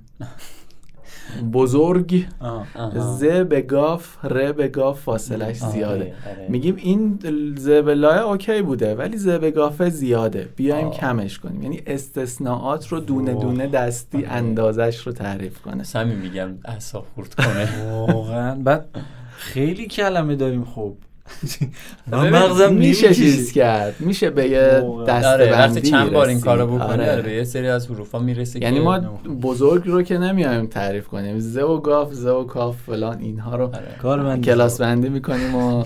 بزرگ آها. ز به گاف ر به گاف فاصلش آره، زیاده. آره. میگیم این ز بلاه اوکی بوده ولی ز به گاف زیاده. بیایم آه. کمش کنیم. یعنی استثناءات رو دونه دونه دستی آره. اندازش رو تعریف کنه. همین میگم اعصاب خورد کنه. واقعا. بعد خیلی کلمه داریم خب. من مغزم میشه. چیز کرد میشه به یه. دسته آره وقتی بندی چند بار این. کارو بکنی آره. به یه سری از حروفا می‌رسه یعنی ما بزرگ رو که نمیایم تعریف کنیم ز و گاف ز و کاف فلان اینها رو آره. کار من کلاس بندی می‌کنیم و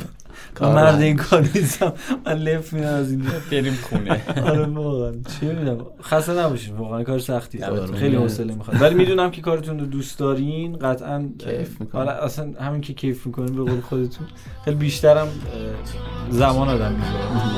من کار مرد. این کار نیستم. من لف میدم از این. بریم خونه. آره واقعا. چه می‌دونم خسته نباشید. واقعا کار سختی خیلی. حوصله می‌خواد ولی می‌دونم که کارتون رو دوست دارین. قطعا کیف می‌کنم. آره اصلا همین که کیف می‌کنین به قول خودتون خیلی بیشترم زمان آدم می‌ذاره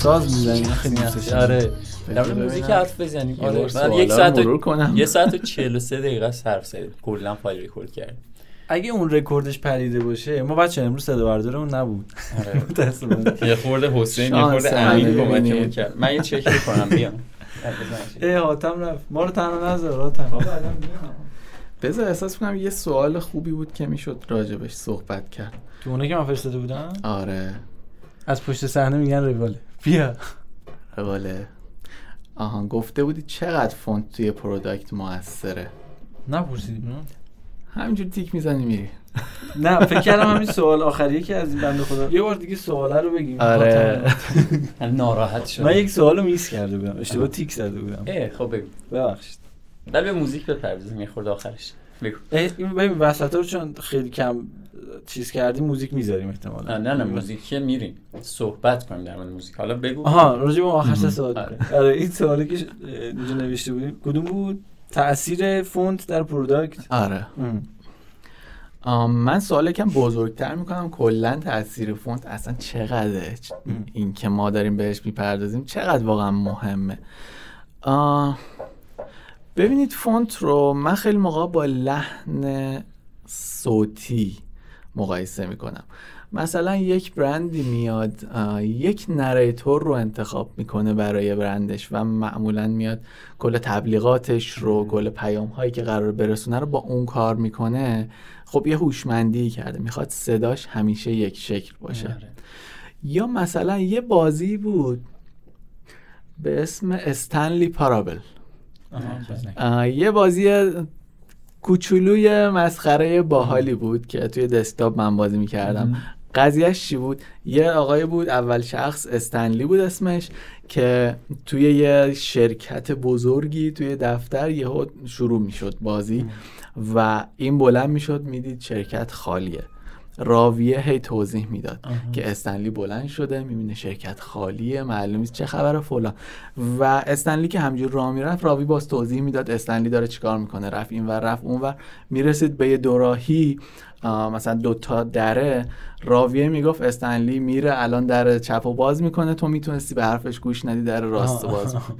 ساز می‌زنین خیلی دوستش. آره. در. موزیک حرف بزنیم. یه آره. من یک ساعت و کنم. یه ساعت و 43 دقیقه صرف زدیم کلا فایل ریکورد کردیم. اگه اون رکوردش پریده باشه ما بچه امروز صدا بردارمون نبود. آره. متاسفانه یه خورده حسین یه خورده امین کمکمون. کرد. من یه چک می‌کنم بیام. ای حاتم رفت. ما رو تنها نذار حاتم. بذار احساس کنم یه سوال خوبی بود که می‌شد راجبش صحبت کرد. تو اونه که من فرستاده بودم؟ آره. از پشت صحنه میگن رواله. بیا. رواله آها گفته بودی چقدر فونت توی product موثره. نپرسیدیم همینجور تیک می‌زنی میری. نه فکر کردم همین سوال آخریه که از این بنده خدا. یه بار دیگه سواله رو بگیم. آره. ناراحت شدم. من یک سوال رو miss کرده بودم. اشتباه تیک زده بودم. اه خب بگو. ببخشید. ولی به موزیک بپردازیم یه خورده آخرش. این ببین وسط رو چون خیلی کم چیز کردیم موزیک می‌ذاریم احتمالا. نه نه موزیک که میریم. صحبت کنیم در مورد موزیک. حالا بگو. آها راجع به اون آخر سوال آره. آره این سوالی که اینجا نوشته بودیم کدوم بود؟ تاثیر فونت در product آره. من سوال کم بزرگتر می‌کنم. کلا تاثیر فونت اصلا چقدره؟ چ- این که ما داریم بهش می‌پردازیم چقدر واقعا مهمه؟ آه، ببینید فونت رو من خیلی موقع با لحن صوتی مقایسه می‌کنم. مثلا یک برندی میاد یک نریتور رو انتخاب می‌کنه برای برندش و معمولا میاد کل تبلیغاتش رو کل پیام هایی که قرار برسونه رو با اون کار می‌کنه. خب یه هوشمندی کرده می‌خواد صداش همیشه یک شکل باشه. آره. یا مثلا یه بازی بود به اسم استنلی پارابل یه بازی کوچولوی مسخره باحالی بود که توی دسکتاپ من بازی می‌کردم. قضیهش چی بود؟ یه آقای بود اول شخص استنلی بود اسمش که توی یه شرکت بزرگی توی دفتر یهو شروع می‌شد بازی و این بلند می‌شد می‌دید شرکت خالیه. راویه هی توضیح می‌داد که استنلی بلند شده می‌بینه شرکت خالیه معلوم نیست چه خبر فلان. و استنلی که همجور راه می‌رفت راوی باز توضیح می‌داد استنلی داره چیکار می‌کنه. رفت این ور رفت اون ور. می‌رسید به یه دوراهی مثلا دوتا دره. راویه می‌گفت استنلی میره الان در چپ و باز می‌کنه. تو می‌تونستی به حرفش گوش ندی در راست. باز می‌کنه.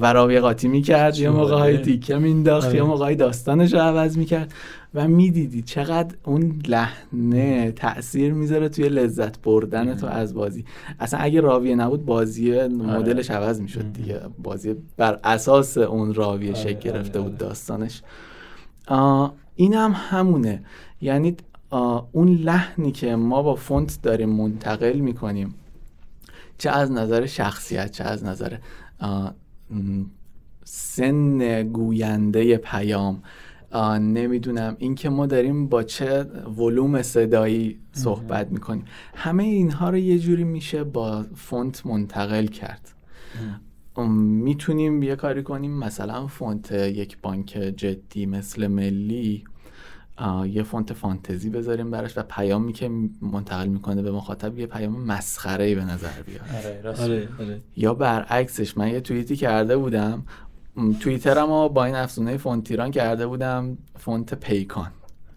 و راویه قاطی می‌کرد. یه موقع های تیکه مینداخت یه موقع داستانش رو عوض می‌کرد. و می‌دیدی چقدر اون لحنه تاثیر می‌ذاره توی لذت بردن تو از بازی. اصلا اگه راویه نبود بازی مدلش عوض می‌شد دیگه. بازی بر اساس اون راویه شکل گرفته بود داستانش. آه، این هم همونه. یعنی اون لحنی که ما با فونت داریم منتقل می‌کنیم چه از نظر شخصیت چه از نظر سن گوینده پیام. نمی‌دونم. اینکه ما داریم با چه ولوم صدایی صحبت می‌کنیم. همه اینها رو یه جوری میشه با فونت منتقل کرد. می‌تونیم یه کاری کنیم. مثلا فونت یک بانک جدی مثل ملی یه فونت فانتزی بذاریم براش و پیامی که منتقل می‌کنه به مخاطب یه پیام مسخره ای به نظر بیاد. آره راست آره آره. یا برعکسش من یه توییتی کرده بودم توییترم رو با این افزونه فونتیران کرده بودم فونت پیکان.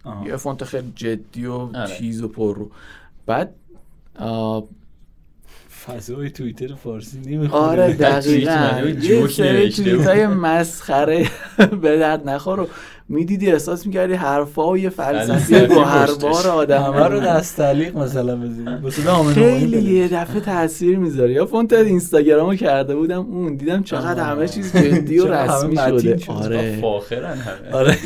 آها. یه فونت خیلی جدی و آره. چیز و پر رو. بعد آه، فضای توییتر فارسی نمی‌خوره آره دقیقا. یه سری توییت. های مسخره به درد نخور می‌دیدی احساس می‌کردی حرفا و یه فلسفی فلسفی گوهربار پشتش. آدم رو دست تعلیق مثلا آمنه خیلی یه دفعه تاثیر می‌ذاره. یا فونت اینستاگرام رو کرده بودم اون دیدم چقدر. همه چیز جدی و رسمی شده. شده. آره. فاخرن همه. آره.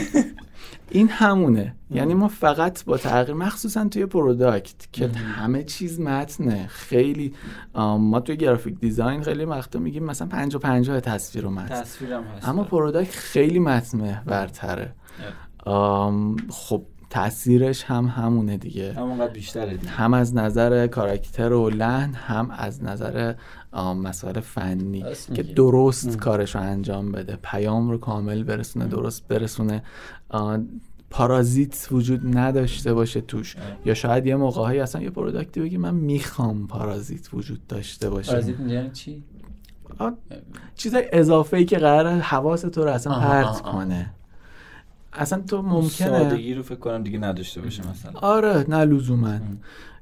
این همونه. یعنی ما فقط با تغییر مخصوصا توی product که همه چیز متنه. خیلی ما توی graphic design خیلی وقتا میگیم مثلا 50 50 تصویر و متن. تصویرم هست. اما product خیلی متن محورتره آم، خب تاثیرش هم همونه دیگه. همونقدر بیشتره دیگه. هم از نظر کاراکتر و لحن هم از نظر مسائل فنی که. درست کارش رو انجام بده. پیام رو کامل برسونه درست برسونه. پارازیت وجود نداشته باشه توش. یا شاید یه موقعهایی اصلا یه پروداکتی بگی من می‌خوام پارازیت وجود داشته باشه. پارازیت یعنی چی؟ چیزای اضافه ای که قرار حواس تو رو اصلا پرت. کنه. اصلا تو ممکنه سادگی رو فکر کنم دیگه نداشته باشه مثلا. آره نه لزوما.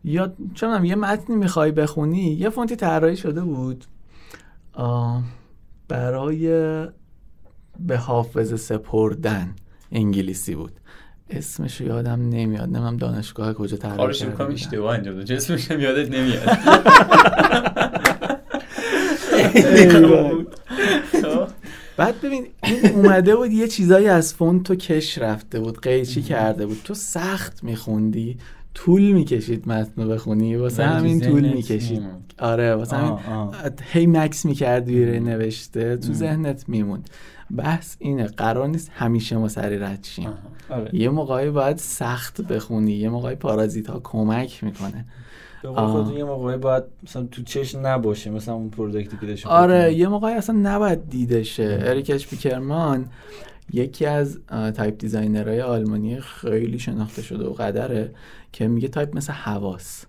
یا چه می‌دونم، یه متنی می‌خوای بخونی؟ یه فونتی طراحی شده بود. برای به حافظه سپردن. انگلیسی بود. اسمش رو یادم نمیاد. نمیم دانشگاه کجا طراحی کارش بودن. اشتباه انجام داد. جسمش هم یادت نمیاد. بعد ببین این اومده بود یه چیزایی از فونت تو کش رفته بود قیچی کرده بود. تو سخت میخوندی طول می‌کشید متن رو بخونی واسه همین طول می‌کشید. آره واسه همین. هی مکث می‌کردی روی نوشته تو ذهنت میموند. بحث اینه قرار نیست همیشه ما سری رد شیم. آره. یه موقعی باید سخت بخونی یه موقعی پارازیت ها کمک می‌کنه. یه موقعی باید مثلا تو چشم نباشه مثلا اون product ی که داشته آره یه موقعی اصلا نباید دیده شه اریک اشپیکرمان یکی از type designer های آلمانی خیلی شناخته شده و قدره که میگه تایپ مثل هواست.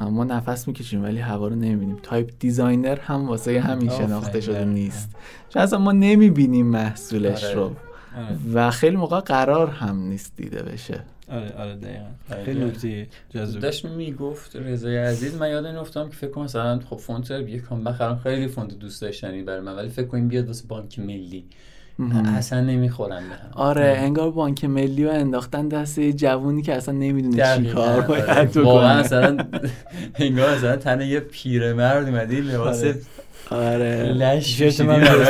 ما نفس می‌کشیم ولی هوا رو نمی‌بینیم. type designer هم واسه همین شناخته شده دقیقاً. نیست. چون اصلا ما نمی‌بینیم محصولش آره. رو. آره. و خیلی موقع قرار هم نیست دیده بشه. آره آره دقیقاً. آره. خیلی نکته جذاب داشت می‌گفت رضای عزیز. من یاد این افتادم که فکر کنم مثلا خب فونت پیکان به نظرم خیلی فونت دوست داشتنی برای من ولی فکر کنم بیاد واسه بانک ملی. اصلا نمی‌خورن به هم آره انگار بانک ملی رو انداختن دست جوونی که اصلا نمی‌دونه چی. کار آره. باید واقعا بکنه مثلا انگار مثلا تن یه پیرمرد اومده لباس آره. لش شرت من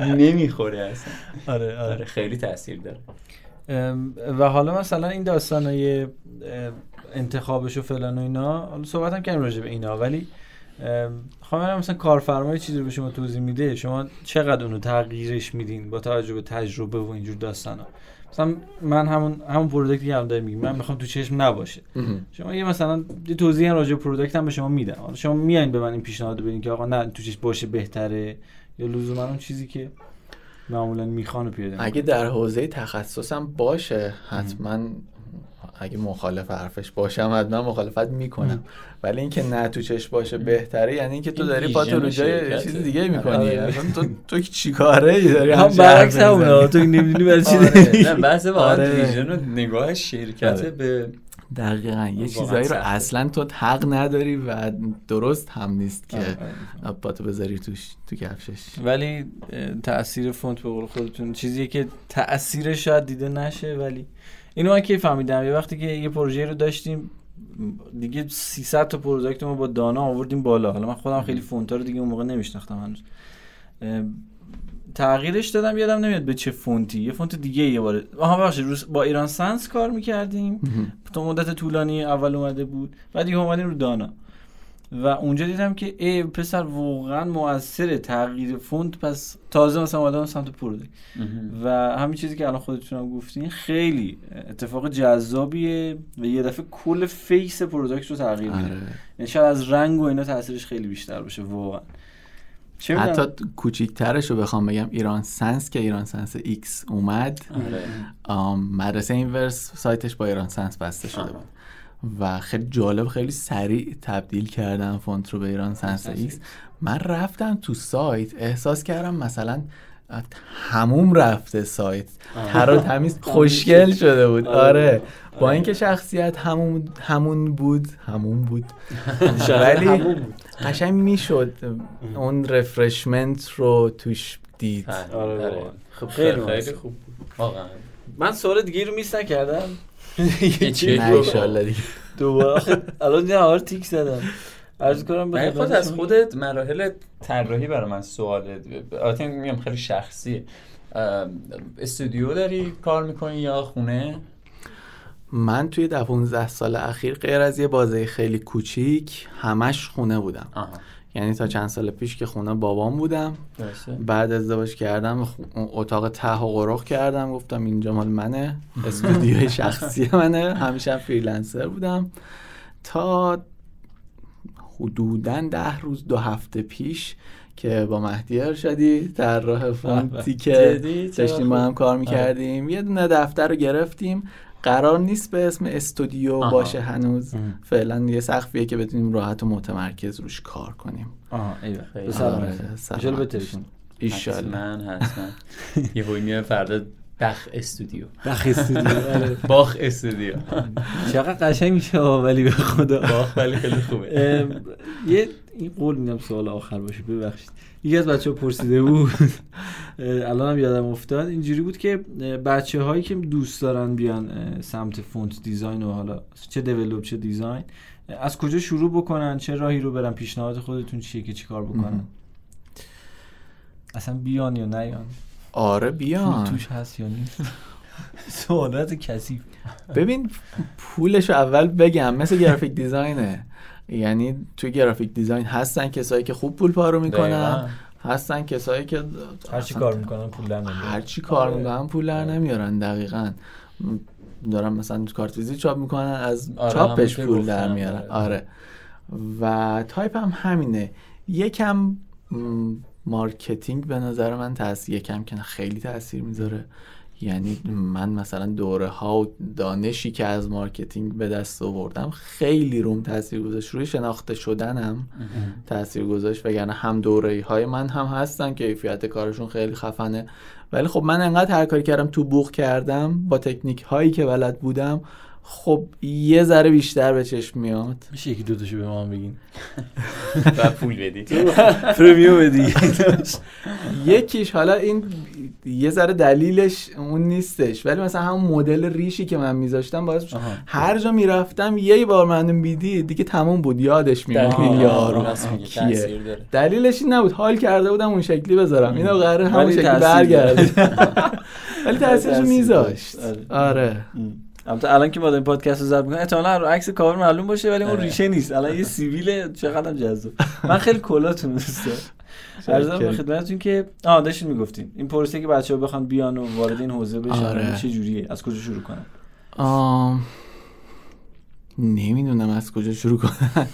نمی‌خوره اصلا. آره آره. خیلی تاثیر داره. و حالا مثلا این داستان های انتخابش و فلان و اینا حالا صحبت هم کردیم راجع به اینا ولی خواهم مثلا کارفرمای چیزی رو به شما توضیح میده شما چقدر اونو تغییرش میدین با توجه به تجربه و اینجور داستان ها؟ مثلا من همون همون پروداکتی که هم داریم میگیم من می‌خوام تو چشم نباشه. شما یه مثلا یه توضیح راجع به product هم به شما میدم. حالا شما میایین به من این پیشنهاد بدین که آقا نه تو چشم باشه بهتره. یا لزوما اون چیزی که معمولا می‌خوان پیاده اگه در حوزه تخصصم باشه حتما اگه مخالف حرفش باشم حتما مخالفت می‌کنم ولی اینکه نه تو چش باشه بهتره یعنی اینکه تو داری پاتو رو جای. چیز دیگه می‌کنی آره. اصلا تو تو چی کاره ای داری هم برعکس می‌زنی؟ تو نمی‌دونی برای چی آره. نه بحث واقعا آره. vision و نگاه شرکت. به دقیقا یه چیزایی رو. اصلا تو حق نداری و درست هم نیست که. پاتو بذاری توش تو کفشش ولی تاثیر فونت به قول خودتون چیزیه که تاثیرش شاید دیده نشه ولی اینو من کی فهمیدم. یه وقتی که یه پروژه رو داشتیم دیگه 300 تا product ما با دانا آوردیم بالا. حالا من خودم خیلی فونت رو دیگه اون موقع نمیشناختم هنوز. تغییرش دادم یادم نمیاد به چه فونتی. یه فونت دیگه یه باره آها ببخشید روز با ایران سنس کار می‌کردیم. تا مدت طولانی اول اومده بود. بعد دیگه اومدیم رو دانا. و اونجا دیدم که ای پسر واقعا موثر تغییر فونت پس تازه مثلا اومدم سمت product و همین چیزی که الان خودتون هم گفتین خیلی اتفاق جذابیه و یه دفعه کل face product رو تغییر میده آره. یعنی شاید از رنگ و اینا تاثیرش خیلی بیشتر باشه واقعا؟ حتی کوچیکترش رو بخوام بگم ایران سنس که ایران سنس ایکس اومد آره. مدرسه اینورس سایتش با ایران سنس بسته شده بود و خیلی جالب خیلی سریع تبدیل کردم فونت رو به ایران سنس ایکس. من رفتم تو سایت احساس کردم مثلا حموم رفته سایت. تر و تمیز خوشگل شده بود. آره. با اینکه شخصیت همون همون بود همون بود. ولی قشنگ می‌شد اون refreshment رو توش دید. آره، آره. خب خیلی خوب واقعا. من سوال دیگه رو میس نکردم. نه دوباره الان یه آر تیک زدم. عرض کنم به من خود از خودت مراحل طراحی برای من سواله البته میگم خیلی شخصیه ام، استودیو داری کار می‌کنی یا خونه؟ من توی ده 15 سال اخیر غیر از یه بازه خیلی کوچیک همش خونه بودم. آها. یعنی تا چند سال پیش که خونه بابام بودم. درسته. بعد ازدواج کردم اتاق ته و قرق کردم. گفتم اینجا مال منه. استودیوی شخصی منه. همیشه هم freelancer بودم. تا حدودا ده روز دو هفته پیش که با مهدی ارشدی طراح فونتی که داشتیم با هم؟ کار می‌کردیم. یه دونه دفتر رو گرفتیم. قرار نیست به اسم استودیو آها. باشه هنوز. فعلا یه سقفیه که بتونیم راحت و متمرکز روش کار کنیم. آها ایوه خیلی. ایشالله حتما یه هوی فردا بخ استودیو. بخ استودیو آره. باخ استودیو. چقدر قشنگ میشه ولی به خدا. باخ ولی خیلی خوبه. یه این قول میدم سوال آخر باشه ببخشید. یکی از بچه ها پرسیده بود. الان هم یادم افتاد. اینجوری بود که بچه هایی که دوست دارن بیان سمت فونت دیزاین و حالا چه دیولوب چه دیزاین از کجا شروع بکنن؟ چه راهی رو برن؟ پیشنهاد خودتون چیه که چیکار بکنن؟ اصلا بیان یا نیان؟ آره بیان. توش هست یا نیست؟ سوالات کثیف. ببین پولش اول بگم. مثل گرافیک دیزاینه. یعنی توی گرافیک دیزاین هستن کسایی که خوب پول پارو می‌کنن. هستن کسایی که هر چی کار می‌کنن پول در نمیارن. هر چی کار آره. می‌کنن پول در نمیارن دقیقا دارن مثلا کارت ویزیت چاپ می‌کنن از آره، چاپش پول در میارن آره. آره و تایپ هم همینه یکم marketing به نظر من تاثیر یکم که خیلی تاثیر می‌ذاره یعنی من مثلا دوره ها و دانشی که از marketing به دست آوردم خیلی روم تاثیر گذاشت. روی شناخته شدنم تاثیر گذاشت وگرنه هم دوره های من هم هستن. که کیفیت کارشون خیلی خفنه. ولی خب من انقدر هر کاری کردم تو بوق کردم با تکنیک هایی که بلد بودم خب یه ذره بیشتر به چشم میاد. میشه یکی دو تاشو به ما هم بگین. و پول بدی. پرمیوم بدی. یکیش حالا این یه ذره دلیلش اون نیستش ولی مثلا همون مدل ریشی که من میذاشتم باعث. هر جا می‌رفتم یه بار منو میدی دیگه تموم بود یادش میمون یارو. دلیلش این نبود. حال کرده بودم اون شکلی بذارم. اینو قراره همون شکلی برگرده. ولی تاثیرش میذاشت. داشت. آره. البته الان که ما داریم پادکست رو ضبط می‌کنیم احتمالاً رو عکس کاور معلوم باشه ولی اون آره. ریشه نیست. الان یه سیبیل چقدر جذاب. من خیلی کلاتون دوست دارم. عرض به خدمتتون که آ داشتین می‌گفتین. این پروسه که بچه‌ها بخوان بیان و وارد این حوزه بشن آره. چه جوریه؟ از کجا شروع کنن؟ آم... نمی‌دونم از کجا شروع کنم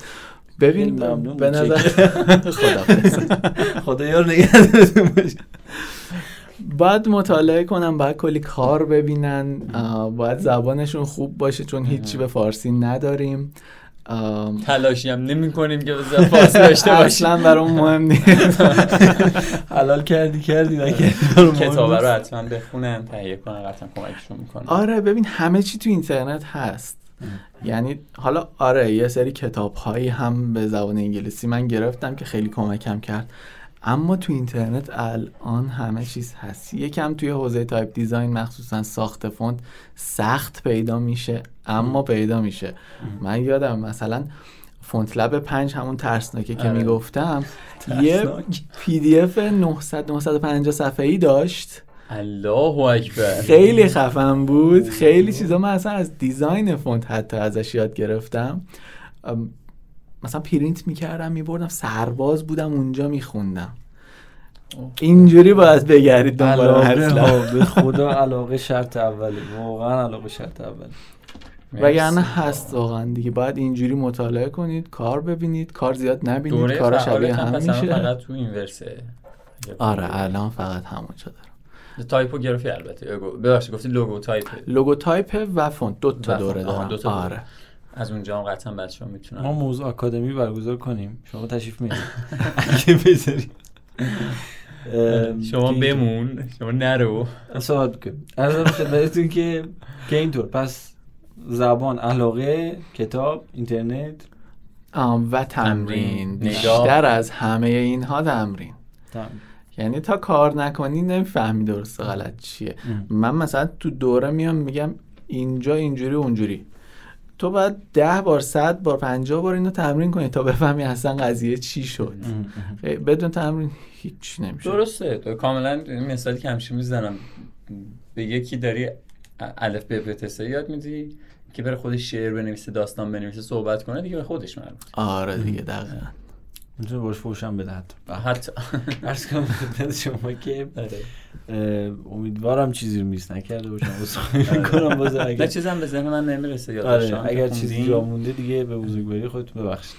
ببین. به نظر خداحافظ. خدایا رو نگهدارتون باشه. باید مطالعه کنم باید کلی کار ببینن. باید زبانشون خوب باشه چون هیچی به فارسی نداریم. آم، تلاشی هم نمی کنیم که بزن فارسی داشته باشیم. اصلا برام مهم نیست. حلال کردی کردی نکردی نیست. رو حتما بخونن تهیه کنن قطعا کمکشون می‌کنه آره ببین همه چی تو اینترنت هست. یعنی حالا آره یه سری کتاب هایی هم به زبان انگلیسی من گرفتم که خیلی کمکم کرد. اما تو اینترنت الان همه چیز هست. یکم توی حوزه type design مخصوصا ساخت فونت سخت پیدا میشه اما پیدا میشه. من یادم مثلا FontLab پنج همون ترسناکه که آره. می‌گفتم یه. PDF 900 950 صفحه ای داشت. الله اکبر. خیلی خفن بود. خیلی چیزا من اصلا از دیزاین فونت حتی ازش یاد گرفتم. مثلا پرینت می‌کردم میبردم سرباز بودم اونجا میخوندم. اینجوری باید بگردید دنبال به خدا علاقه شرط اوله واقعا علاقه شرط اوله وگرنه هست واقعا دیگه. باید اینجوری مطالعه کنید کار ببینید کار زیاد نبینید دوره کار شبیه هم میشه فقط تو این ورسه آره الان فقط همونجا دارم. تایپوگرافی البته. ببخشید گفتی logotype logotype و فونت دو تا دوره دارم. دو تا دوره. آره. از اونجا هم قطعا بچه ها می‌تونن. ما موضوع آکادمی برگزار کنیم. شما تشریف میارید اگه بذارید. شما. بمون. شما نرو. صحبت بکنیم از خدمتتون که که اینطور. پس زبان علاقه کتاب اینترنت؟ آم، و تمرین،. بیشتر از همه اینها تمرین. یعنی تا کار نکنی نمی‌فهمی درست غلط چیه. من مثلا تو دوره میام میگم اینجا اینجوری اونجوری. تو باید ده بار صد بار پنجاه بار اینو تمرین کنی تا بفهمی اصلا قضیه چی شد. بدون تمرین هیچ نمیشه. درسته. تو کاملا مثالی که همیشه می‌زنم. به یکی داری الف ب ب ت س یاد میدی که بره خودش شعر بنویسه داستان بنویسه صحبت کنه دیگه به خودش مربوط آره دیگه دقیقا. می‌تونه باش فوشم بده حتی عرض کنم خدمت شما که آره. امیدوارم چیزی رو میس نکرده باشم. عذرخواهی می‌کنم باز نه اگر چیزم به ذهن من نمی‌رسه یادداشتام آره اگر چیزی. جا مونده دیگه به بزرگواری خودتون ببخشید.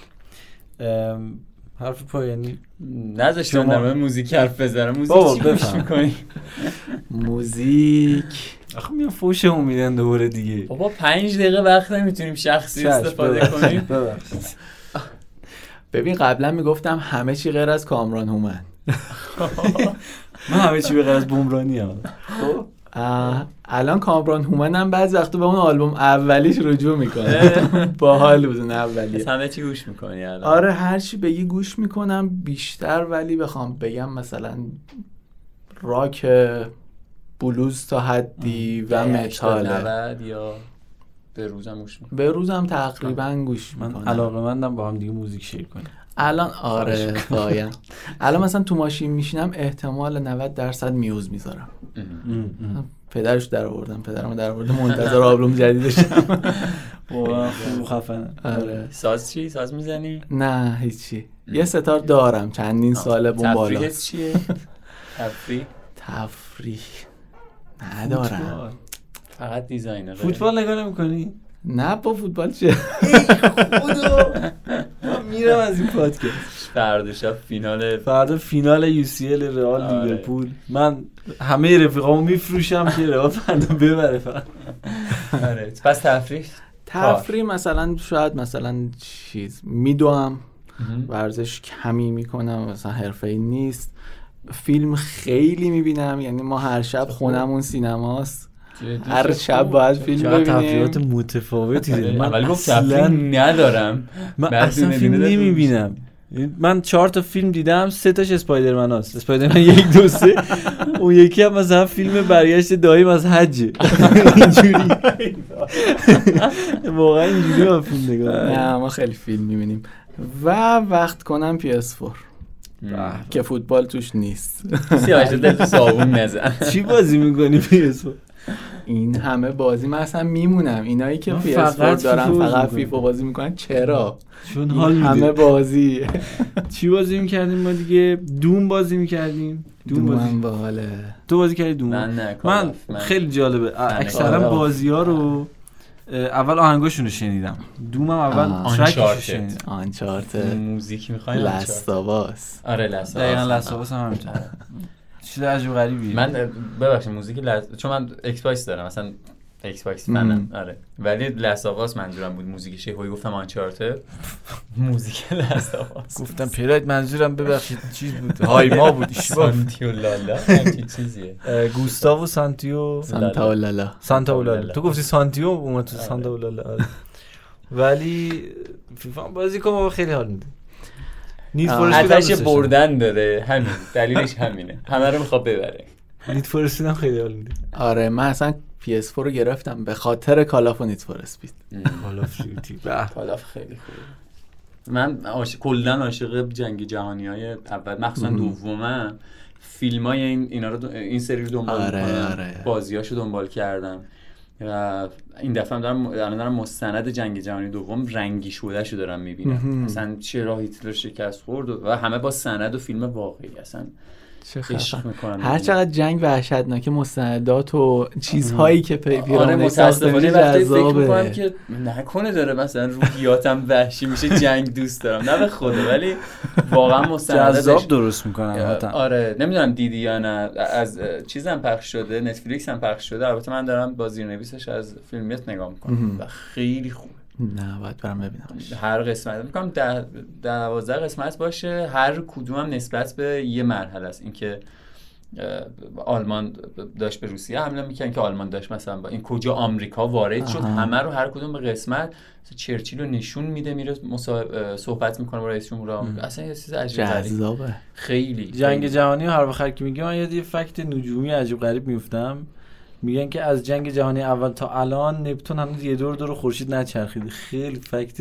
حرف پایانی نذاشتم در مورد موزیک حرف بزنم. موزیک چی گوش. می‌کنی موزیک. آخه میان فوشمون میدن دوباره دیگه. بابا پنج دقیقه وقت نمی‌تونیم شخصی استفاده کنیم. ببین قبلا می‌گفتم همه چی غیر از کامران هومن. من همه چی به غیر از بومرانی هم خب؟ الان کامران هومن هم بعضی وقتا به اون آلبوم اولیش رجوع می‌کنه. باحال بود اون اولیه. پس همه چی گوش می‌کنی الان؟ آره هر چی بگی گوش می‌کنم بیشتر ولی بخوام بگم مثلا راک بلوز تا حدی و متاله. 80 یا به روزم گوش می‌کنی؟ به روزم تقریبا گوش من می‌کنم. علاقه مندم با هم دیگه موزیک شیر کنیم. الان آره باید الان مثلا تو ماشین میشینم احتمال 90 درصد میوز می‌ذارم. پدرش در آوردم پدرم در آوردم منتظر آلبوم جدیدشم واقعا خوب و خفنه. آره. ساز چی؟ ساز می‌زنی؟ نه هیچی. یه ستار دارم چندین ساله بون بالا تفریحت چیه؟ تفریح؟ تفریح. ندارم. فقط designer. فوتبال نگاه نمی‌کنی؟ نه با فوتبال چه؟ میرم از این پادکست. فردا شب فینال فردا فینال UCL رئال آره. لیورپول. من همه رفیقامو میفروشم که رئال فردا ببره فقط. آره. پس تفریح؟ تفریح مثلا شاید مثلا چیز میدوم. ورزش کمی می‌کنم مثلا حرفه نیست. فیلم خیلی می‌بینم یعنی ما هر شب خونمون سینماست. هر شب باید فیلم تفریحات ببینیم. متفاوتی داری من ولی گفت اصلاً- ندارم. من اصلا فیلم نمی‌بینم. من چهار تا فیلم دیدم سه تاش اسپایدرمن هست. اسپایدرمن یک دو سه. اون یکی هم مثلا فیلم برگشت دایم از حجه اینجوری. واقعا اینجوری من فیلم نگاه می‌کنم. نه ما خیلی فیلم می‌بینیم. و وقت کنم PS4 که فوتبال توش نیست. سیاوش دل تو صابون نزن. چی بازی می‌کنی PS4 این همه بازی من اصلا میمونم. اینایی که PS4 فقط دارن فیفا بازی فقط می‌کنم. فیفا بازی می‌کنن چرا؟ چون این حال همه بازی. چی بازی می‌کردیم ما دیگه؟ دوم بازی می‌کردیم. دوم بازی. باحاله. تو بازی کردی دوم؟ من نه من من. خیلی جالبه. اکثرا. بازی ها رو اول آهنگاشون رو شنیدم. دومم اول آه. ترکش. شنیدم. آنچارت موزیک می‌خواین لستاواس آره لسه دقیقا لساواس هم همینطور چیز عجب غریبیه من ببخشید موزیک لس... چون من ایکس باکس دارم مثلا ایکس باکس فنم آره. ولی لساواس منظورم بود موزیکش هوی گفتم آنچارته موزیک لساواس گفتم پراید منظورم ببخشید چیز بود. های ما بود اشتباه بود. سانتیو لالا چیزیه. گوستاو سانتیو. سانتا اولالا سانتا اولالا اولالا. تو گفتی سانتیو اومد تو آره. سانتا اولالا آره. ولی فیفا بازی کن بابا خیلی حال میده. نید آه. فور اسپید آتش بردن داره. همین. دلیلش همینه. همه رو می‌خواد ببره. نید فور اسپید هم خیلی حال میده. آره من اصلا PS4 رو گرفتم به خاطر کالاف و نیت فور اسپید Call of Duty به. Call of خیلی خوبه. من کلا عاشق جنگ جهانی های اول مخصوصا دومم فیلم های این اینا رو دو- این سری رو دنبال آره، می‌کنم. آره. بازیاشو دنبال کردم. این دفعه هم دارم الان دارم مستند جنگ جهانی دوم رنگی شده شو دارم می‌بینم. مثلا چرا هیتلر شکست خورد و همه با سند و فیلم واقعی اصلا عشق هر چقدر جنگ وحشتناک مستندات و چیزهایی که پی آره متاسفانه وقتی فکر می‌کنم که نکنه داره مثلا روحیاتم وحشی میشه جنگ دوست دارم. نه به خدا ولی واقعا مستنداتش جذاب درست می‌کنن آره نمی‌دونم دیدی یا نه. از چیزم پخش شده نتفلیکس هم پخش شده. البته من دارم با زیرنویسش از فیلمیت نگاه می‌کنم. و خیلی خوبه نه باید برم ببینم هر قسمت. می‌کنم ده دوازده قسمت باشه. هر کدوم هم نسبت به یه مرحله است. اینکه آلمان داشت به روسیه حمله می‌کنن که آلمان داشت مثلا با این کجا آمریکا وارد شد. آها. همه رو هر کدوم به قسمت. چرچیل رو نشون میده میره مصاحب- صحبت می‌کنه با رئیس جمهور آمریکا اصلا یه چیز عجیب غریب جذابه. خیلی جنگ. جهانی و هر وقت که میگه من یاد یه فکت نجومی عجیب غریب میفتم میگن که از جنگ جهانی اول تا الان نپتون هنوز یه دور دور خورشید نچرخیده خیلی فکت.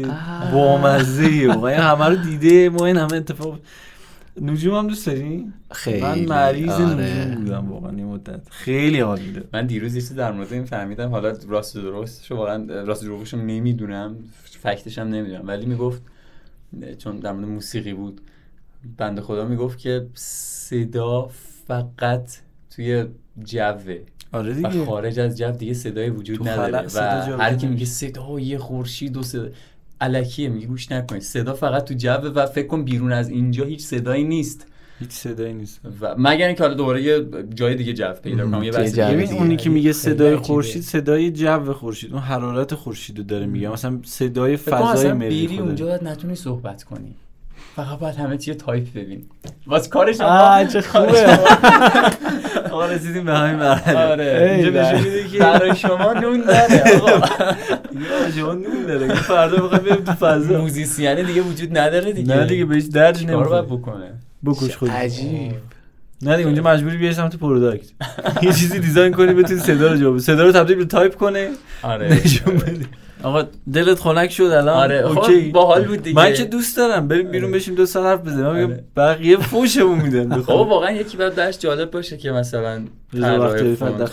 بامزه واقعا همه رو دیده ما این همه اتفاق. نجوم هم دوست داری؟ خیلی. من مریض آره. نجوم بودم واقعا این مدت. خیلی حال میده. من دیروز یه در مورد این فهمیدم. حالا راست و درستش رو واقعا راست دروغش رو نمی‌دونم. فکتش هم نمی‌دونم. ولی می‌گفت چون در مورد موسیقی بود بنده خدا می‌گفت که صدا فقط توی جوه. آره و دیگه خارج از جو دیگه صدای وجود نداره صدا و هر کی. میگه صدای خورشید و صدا الکیه میگه گوش نکنید صدا فقط تو جوه و فکر کن بیرون از اینجا هیچ صدایی نیست هیچ صدایی نیست و مگر اینکه حالا دوباره یه جای دیگه جو پیدا کنم یه بحث. ببین. اونی که میگه صدای. خورشید صدای جو خورشید اون حرارت خورشید رو داره میگه مثلا صدای فضای مریخ اونجا. باید نتونی صحبت کنی فقط باید همه چی تایپ ببین واسه کارش آه چه خوبه. آقا رسیدیم به همین مرحله. آره. اینجا ای نشون بله. میده که برای شما نون داره آقا. شما نون داره. فردا بخواد بریم تو فضا. موزیسین دیگه وجود نداره دیگه. نه دیگه بهش درد چیکار باید نمی‌خوره بکنه؟ بکش خود عجیب. نه دیگه اونجا مجبوری بیای سمت product یه چیزی design کنی بتونی صدا رو جابه صدا رو تبدیل به تایپ کنه. آره. نشون بده آقا دلت خنک شد الان آره اوکی باحال بود دیگه من که دوست دارم بریم بیرون آره. بشیم دو ساعت حرف بزنیم آره. بقیه فوشمون میدن خب. واقعا یکی باید درش جالب باشه که مثلا.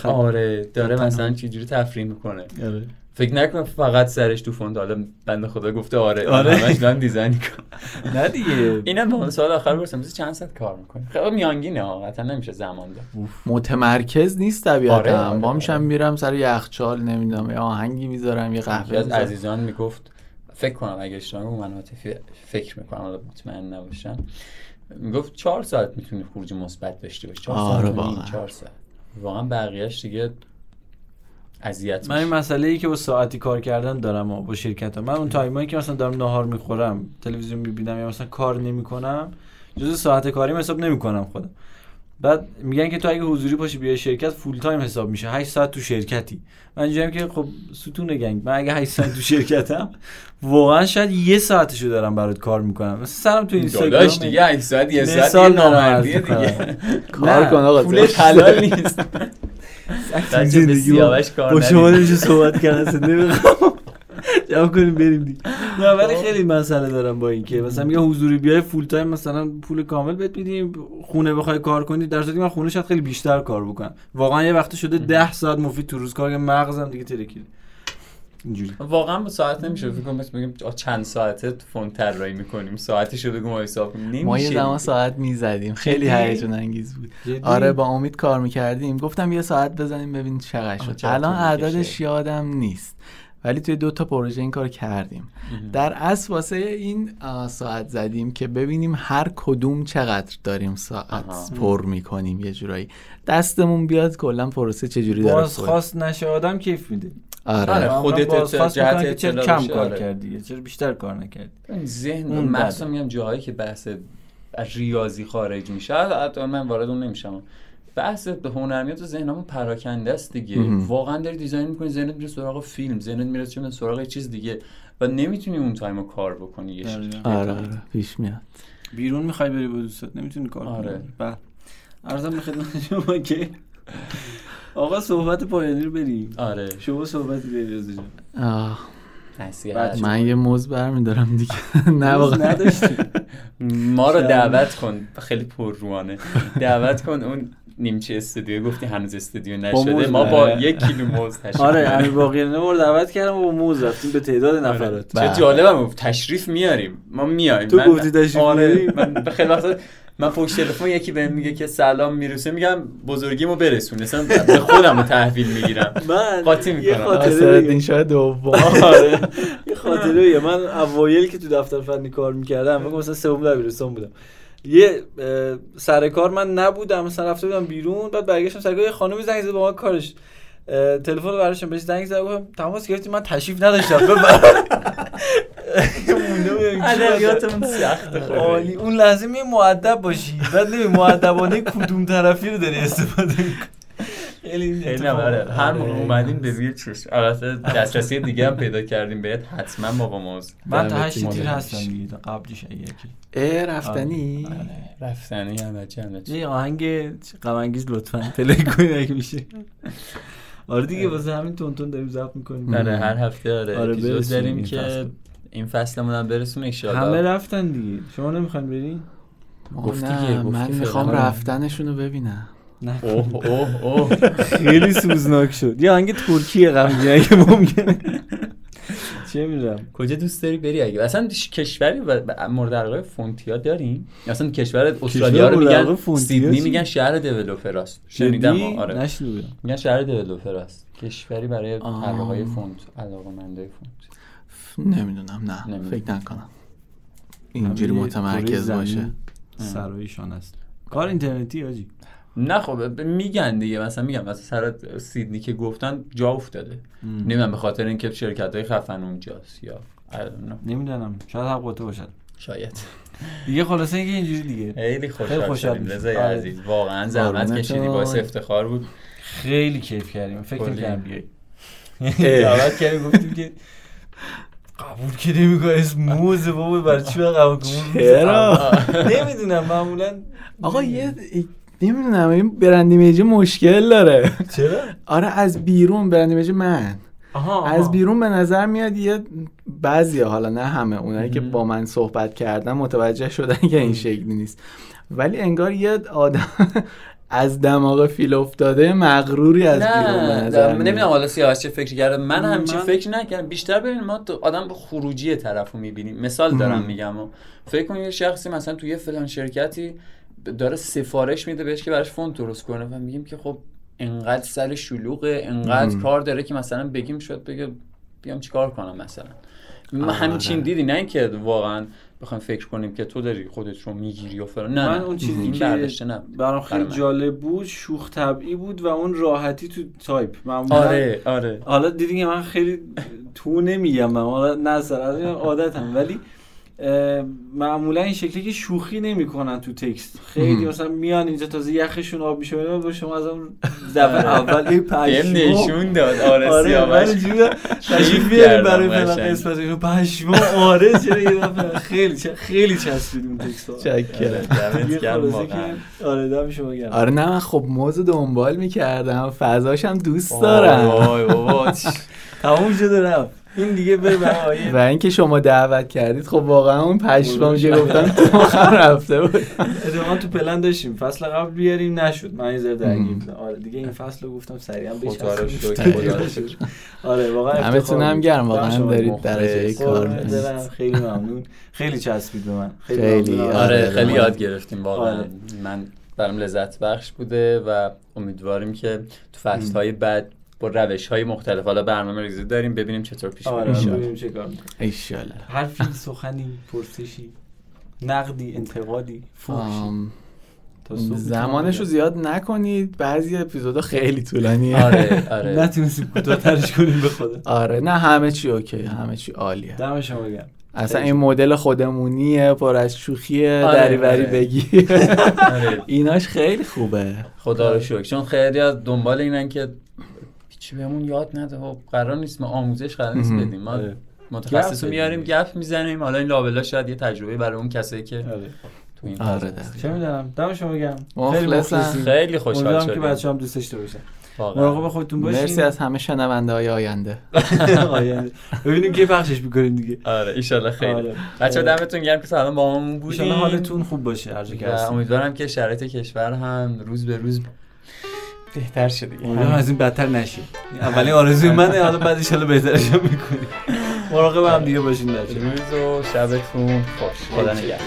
آره داره تنها. مثلا چجوری تفریح می‌کنه آره. فکر نکن فقط سرش تو فونت حالا بنده خدا گفته آره آره. همش دارم دیزاین کنم نه دیگه. اینم به سوال آخر برسم چند ساعت کار می‌کنه خیلی میانگینه ها قطعا نمیشه زمان داد. متمرکز نیست طبیعتا. آره، آره، با میشم. میرم سر یخچال نمی‌دونم یه آهنگی می‌ذارم یه قهوه از عزیزان می‌گفت فکر کنم اگه اشتباه نکنم من عاطفی فکر می‌کنم حالا مطمئن نباشم. می‌گفت چهار ساعت می‌تونی خروج مثبت داشته باشی. چهار آره، واقعا. ساعت. واقعا بقیهش دیگه اذیت من این مسئله ای که با ساعتی کار کردن دارم و با شرکت من اون time ایی که مثلا دارم نهار می‌خورم تلویزیون می‌بینم یا مثلا کار نمی‌کنم جز ساعت کاریم حساب نمی‌کنم خودم. بعد میگن که تو اگه حضوری باشی بیای شرکت full time حساب میشه. 8 ساعت تو شرکتی. من اینجوریم که خب ستون گنگ. من اگه 8 ساعت تو شرکتم واقعا شاید یه ساعتشو دارم برات کار می‌کنم. مثلا سرم تو اینستاگرام داداش دیگه 8 ساعت یه ساعت یه نامردیه نامردی دیگه. کار کن آقا پولش حلال نیست. بچه به سیاوش کار با شما. نمیشه صحبت کردن اصلا نمی‌خوام. جمع کنیم بریم دیگه. نه ولی خیلی مسئله دارم با این که مثلا میگه حضوری بیای full time مثلا پول کامل بهت میدیم خونه بخوای کار کنی در صورتی که من خونه شاید خیلی بیشتر کار بکنم. واقعا یه وقت شده 10 ساعت مفید تو روز کار مغزم دیگه ترکیده. اینجوری. واقعا با ساعت نمیشه فکر کنم بگیم چند ساعته فونت طراحی می‌کنیم. ساعتشو بگو ما حساب نمیشه ما یه زمان. ساعت می‌زدیم. خیلی؟ هیجان انگیز بود. جدی؟ آره با امید کار می‌کردیم. گفتم یه ساعت بزنیم ببین چقدر شد. الان اعدادش. یادم نیست. ولی توی دو تا پروژه این کار کردیم. در اصل واسه این ساعت زدیم که ببینیم هر کدوم چقدر داریم ساعت آها. پر می‌کنیم یه جورایی. دستمون بیاد کلا پروسه چجوری داره باز. خواست نشه. آدم کیف میده. آره آره. خودت جهت چرا کم کار آره. کردی چرا بیشتر کار نکردی این ذهن اون مخصوصا بده. میگم جاهایی که بحث از ریاضی خارج میشه حتی من وارد اون نمیشم بحث هنرمیات و ذهنمون پراکنده است دیگه. واقعا داری دیزاین می‌کنی ذهنت میره سراغ فیلم ذهنت میره چه سراغ یه چیز دیگه و نمی‌تونی اون تایم رو کار بکنی یه. دقیقاً. آره آره پیش میاد بیرون می‌خوای بری با دوستت نمی‌تونی کار کنی آره. بعد ارزم به خدمت شما که آقا صحبت پایانی رو بریم. آره. شما صحبتی رضا جان آه. من یه موز برمیدارم دیگه. نه واقعا. نداشتی. ما رو. دعوت کن. خیلی پرروانه. دعوت کن اون نیمچه استودیو. گفتی هنوز استودیو نشده. ما با. یک کیلو موز تشریف آره. امیر باقری ما رو دعوت کردم و با موز رفتیم به تعداد نفرات. چه جالبم تشریف میاریم. ما میایم. تو من- گفتی تشریف آره؟ من خیلی وقتا من پشت تلفن یکی بهم میگه که سلام می‌رسه میگم بزرگیمو برسون اصلا به خودم رو تحویل می‌گیرم من قاطی می‌کنم. اثرالدین بگم. شاه دوم آره یه خاطره. من اوایل که تو دفتر فنی کار می‌کردم من مثلا سوم دبیرستان بودم یه سر کار من نبودم مثلا رفته بودم بیرون بعد برگشتم سر کار یه خانومی زنگ زد با من کارش تلفن رو براشم بهش زنگ زدم گفتم تماس گرفتی من تشریف نداشتم ببر مونده بودم چی ادبیاتمون سخته بگم. عالی. اون لحظه می مؤدب باشی. بعد نمی مؤدبانه کدوم طرفی رو داری استفاده می‌کنی. خیلی خیلی آره هر موقع آره. اومدیم به چش البته دسترسی دیگه هم پیدا کردیم بهت. حتما بابا موز. من تا هشت. تیر هستم دیگه. قبلش یکی. اه رفتنی؟ رفتنی همه چی همه چی. یه آهنگ غم انگیز لطفا پلی کنید اگه میشه. آره دیگه واسه همین تون تون داریم ضبط می‌کنیم. آره هر هفته آره, آره، اپیزود داریم که. این فصلمون هم برسون همه ایشالله رفتن دیگه. شما نمی‌خواین برین؟ گفتی نه که- من. می‌خوام آره. رفتنشون رو ببینم. نه. اوه اوه اوه. خیلی سوزناک شد. یه آهنگ ترکیه غمگین اگه ممکنه. چه می‌دونم. کجا دوست داری بری اگه؟ اصلا کشوری مورد علاقه فونتیا داریم؟ اصلا کشور استرالیا رو علاقه میگن سیدنی؟ میگن شهر دیولپراست شنیدم آره. میگن شهر دیولپراست کشوری برای. طراحای فونت علاقه‌مندای فونت. نمی‌دونم نه نمی‌دونم. فکر نکنم. اینجوری متمرکز باشه. سرایشان است. کار اینترنتی آجی؟ نه خب میگن دیگه مثلا میگم مثلا سر سیدنی که گفتن جا افتاده. نمی‌دونم به خاطر اینکه شرکت های خفن اونجاست یا. نمی‌دونم شاید حق تو باشد. شاید. دیگه خلاصه اینکه اینجوری دیگه. خیلی خوشحال خوشحال شدیم. رضای آره. عزیز واقعا زحمت. کشیدی باعث افتخار بود. خیلی کیف کردیم. فکر. نمی‌کردم بیای. دعوت کردیم گفتیم که قبول که نمی‌کنه اسم موزه بابا برای چی باید قبول کنم چرا؟ نمی‌دونم معمولا آقا یه نمی‌دونم این brand image ی مشکل داره. چرا؟ آره از بیرون brand image ی من. آها از بیرون به نظر میاد یه بعضی حالا نه همه اونایی که. با من صحبت کردن متوجه شدن که این شکلی نیست. ولی انگار یه آدم از دماغ فیل افتاده مغروری از بیرون نظر نمی‌دونم حالا سیاوش چه فکری کرده من همچین فکر نکردم بیشتر ببین ما تو آدم به خروجی طرف رو می‌بینیم مثال دارم مم. میگم و فکر کن یه شخصی مثلا توی یه فلان شرکتی داره سفارش میده بهش که براش فونت درست کنه و میگیم که خب انقدر سر شلوغه انقدر مم. کار داره که مثلا بگیم شاید بگه بیام چیکار کنم مثلا ما آره. همچین دیدی نه اینکه واقعا بخوایم فکر کنیم که تو داری خودت رو می‌گیری و فلان. نه من. اون چیزی که برام خیلی من. جالب بود شوخ طبعی بود و اون راحتی تو تایپ. معمولا آره آره. حالا دیدی که من خیلی تو نمیگم من حالا نه سر از عادتم. ولی معمولا این شکلی که شوخی نمی‌کنن تو تکست. خیلی مم. مثلا میان اینجا تازه یخشون آب میشه و شما از اون دفعه اول این پشمو نشون داد. آره آره سیاوش. تشریف بیاریم برای فلان. قسمت. اینو پشمو آره چرا یه دفعه خیلی خیلی چسبید اون تکست چکرم. آره دم شما گرم. آره نه من خب موز دنبال می‌کردم. فضاش هم دوست دارم. وای بابا تموم شده رفت. این دیگه آیه و اینکه شما دعوت کردید خب واقعا اون پشمام که گفتم تو مخم رفته بود اتفاقا تو پلن داشتیم فصل قبل بیاریم نشد من یه ذره درگیر. بودم آره دیگه این فصل رو گفتم سریعا بچسبیم. شکر. آره واقعا همتون هم. گرم واقعا دارید. درجه کار. برم. خیلی ممنون خیلی چسبید به من خیلی،. آره، آره خیلی آره. یاد گرفتیم واقعا آره. من برام لذت بخش بوده و امیدواریم که تو فصل های بعد با روش های مختلف. حالا برنامه ریزی داریم ببینیم چطور پیش آره ببینیم چه کار می‌کنه. ایشالله حرفی سخنی پرسشی نقدی انتقادی صبح زمانش رو زیاد نکنید. بعضی اپیزودا خیلی طولانیه. آره. آره. نتونستیم کوتاه‌ترش کنیم به خدا. آره نه همه چی اوکی همه چی عالیه. دم شما گرم. اصلا این مدل خودمونیه پر از شوخی آره، دریوری آره. بگی. آره. ایناش خیلی خوبه. خدا رو شکر. چون خیلی از دنبال اینن که چی بهمون یاد نده خب قرار نیست ما آموزش قرار نیست. بدیم ما آره. متخصص رو میاریم. گپ می‌زنیم حالا این لابلا شاید یه تجربه برای اون کسایی که آره تو این آره،. چه می‌دونم دم شما گرم خیلی. خیلی خوشحال امیدوارم که شدیم بچه هم دوست داشته. مراقب خودتون باشین مرسی از همه شنونده های آینده آینده. ببینیم کی پخشش می‌کنیم دیگه آره ایشالله خیلی آره. بچه. دمتون گرم که سلام با همون بودیم ایشالله حالتون خوب باشه هر که و امیدوارم که شرایط کشور هم روز به روز بهتر شه دیگه. امیدوارم از این بدتر نشه اولین آرزوی منه حالا بعد ان بهترش هم می‌کنیم مراقب هم دیگه باشین بچه‌ها. روز و شبتون خوش. خدا نگهدار.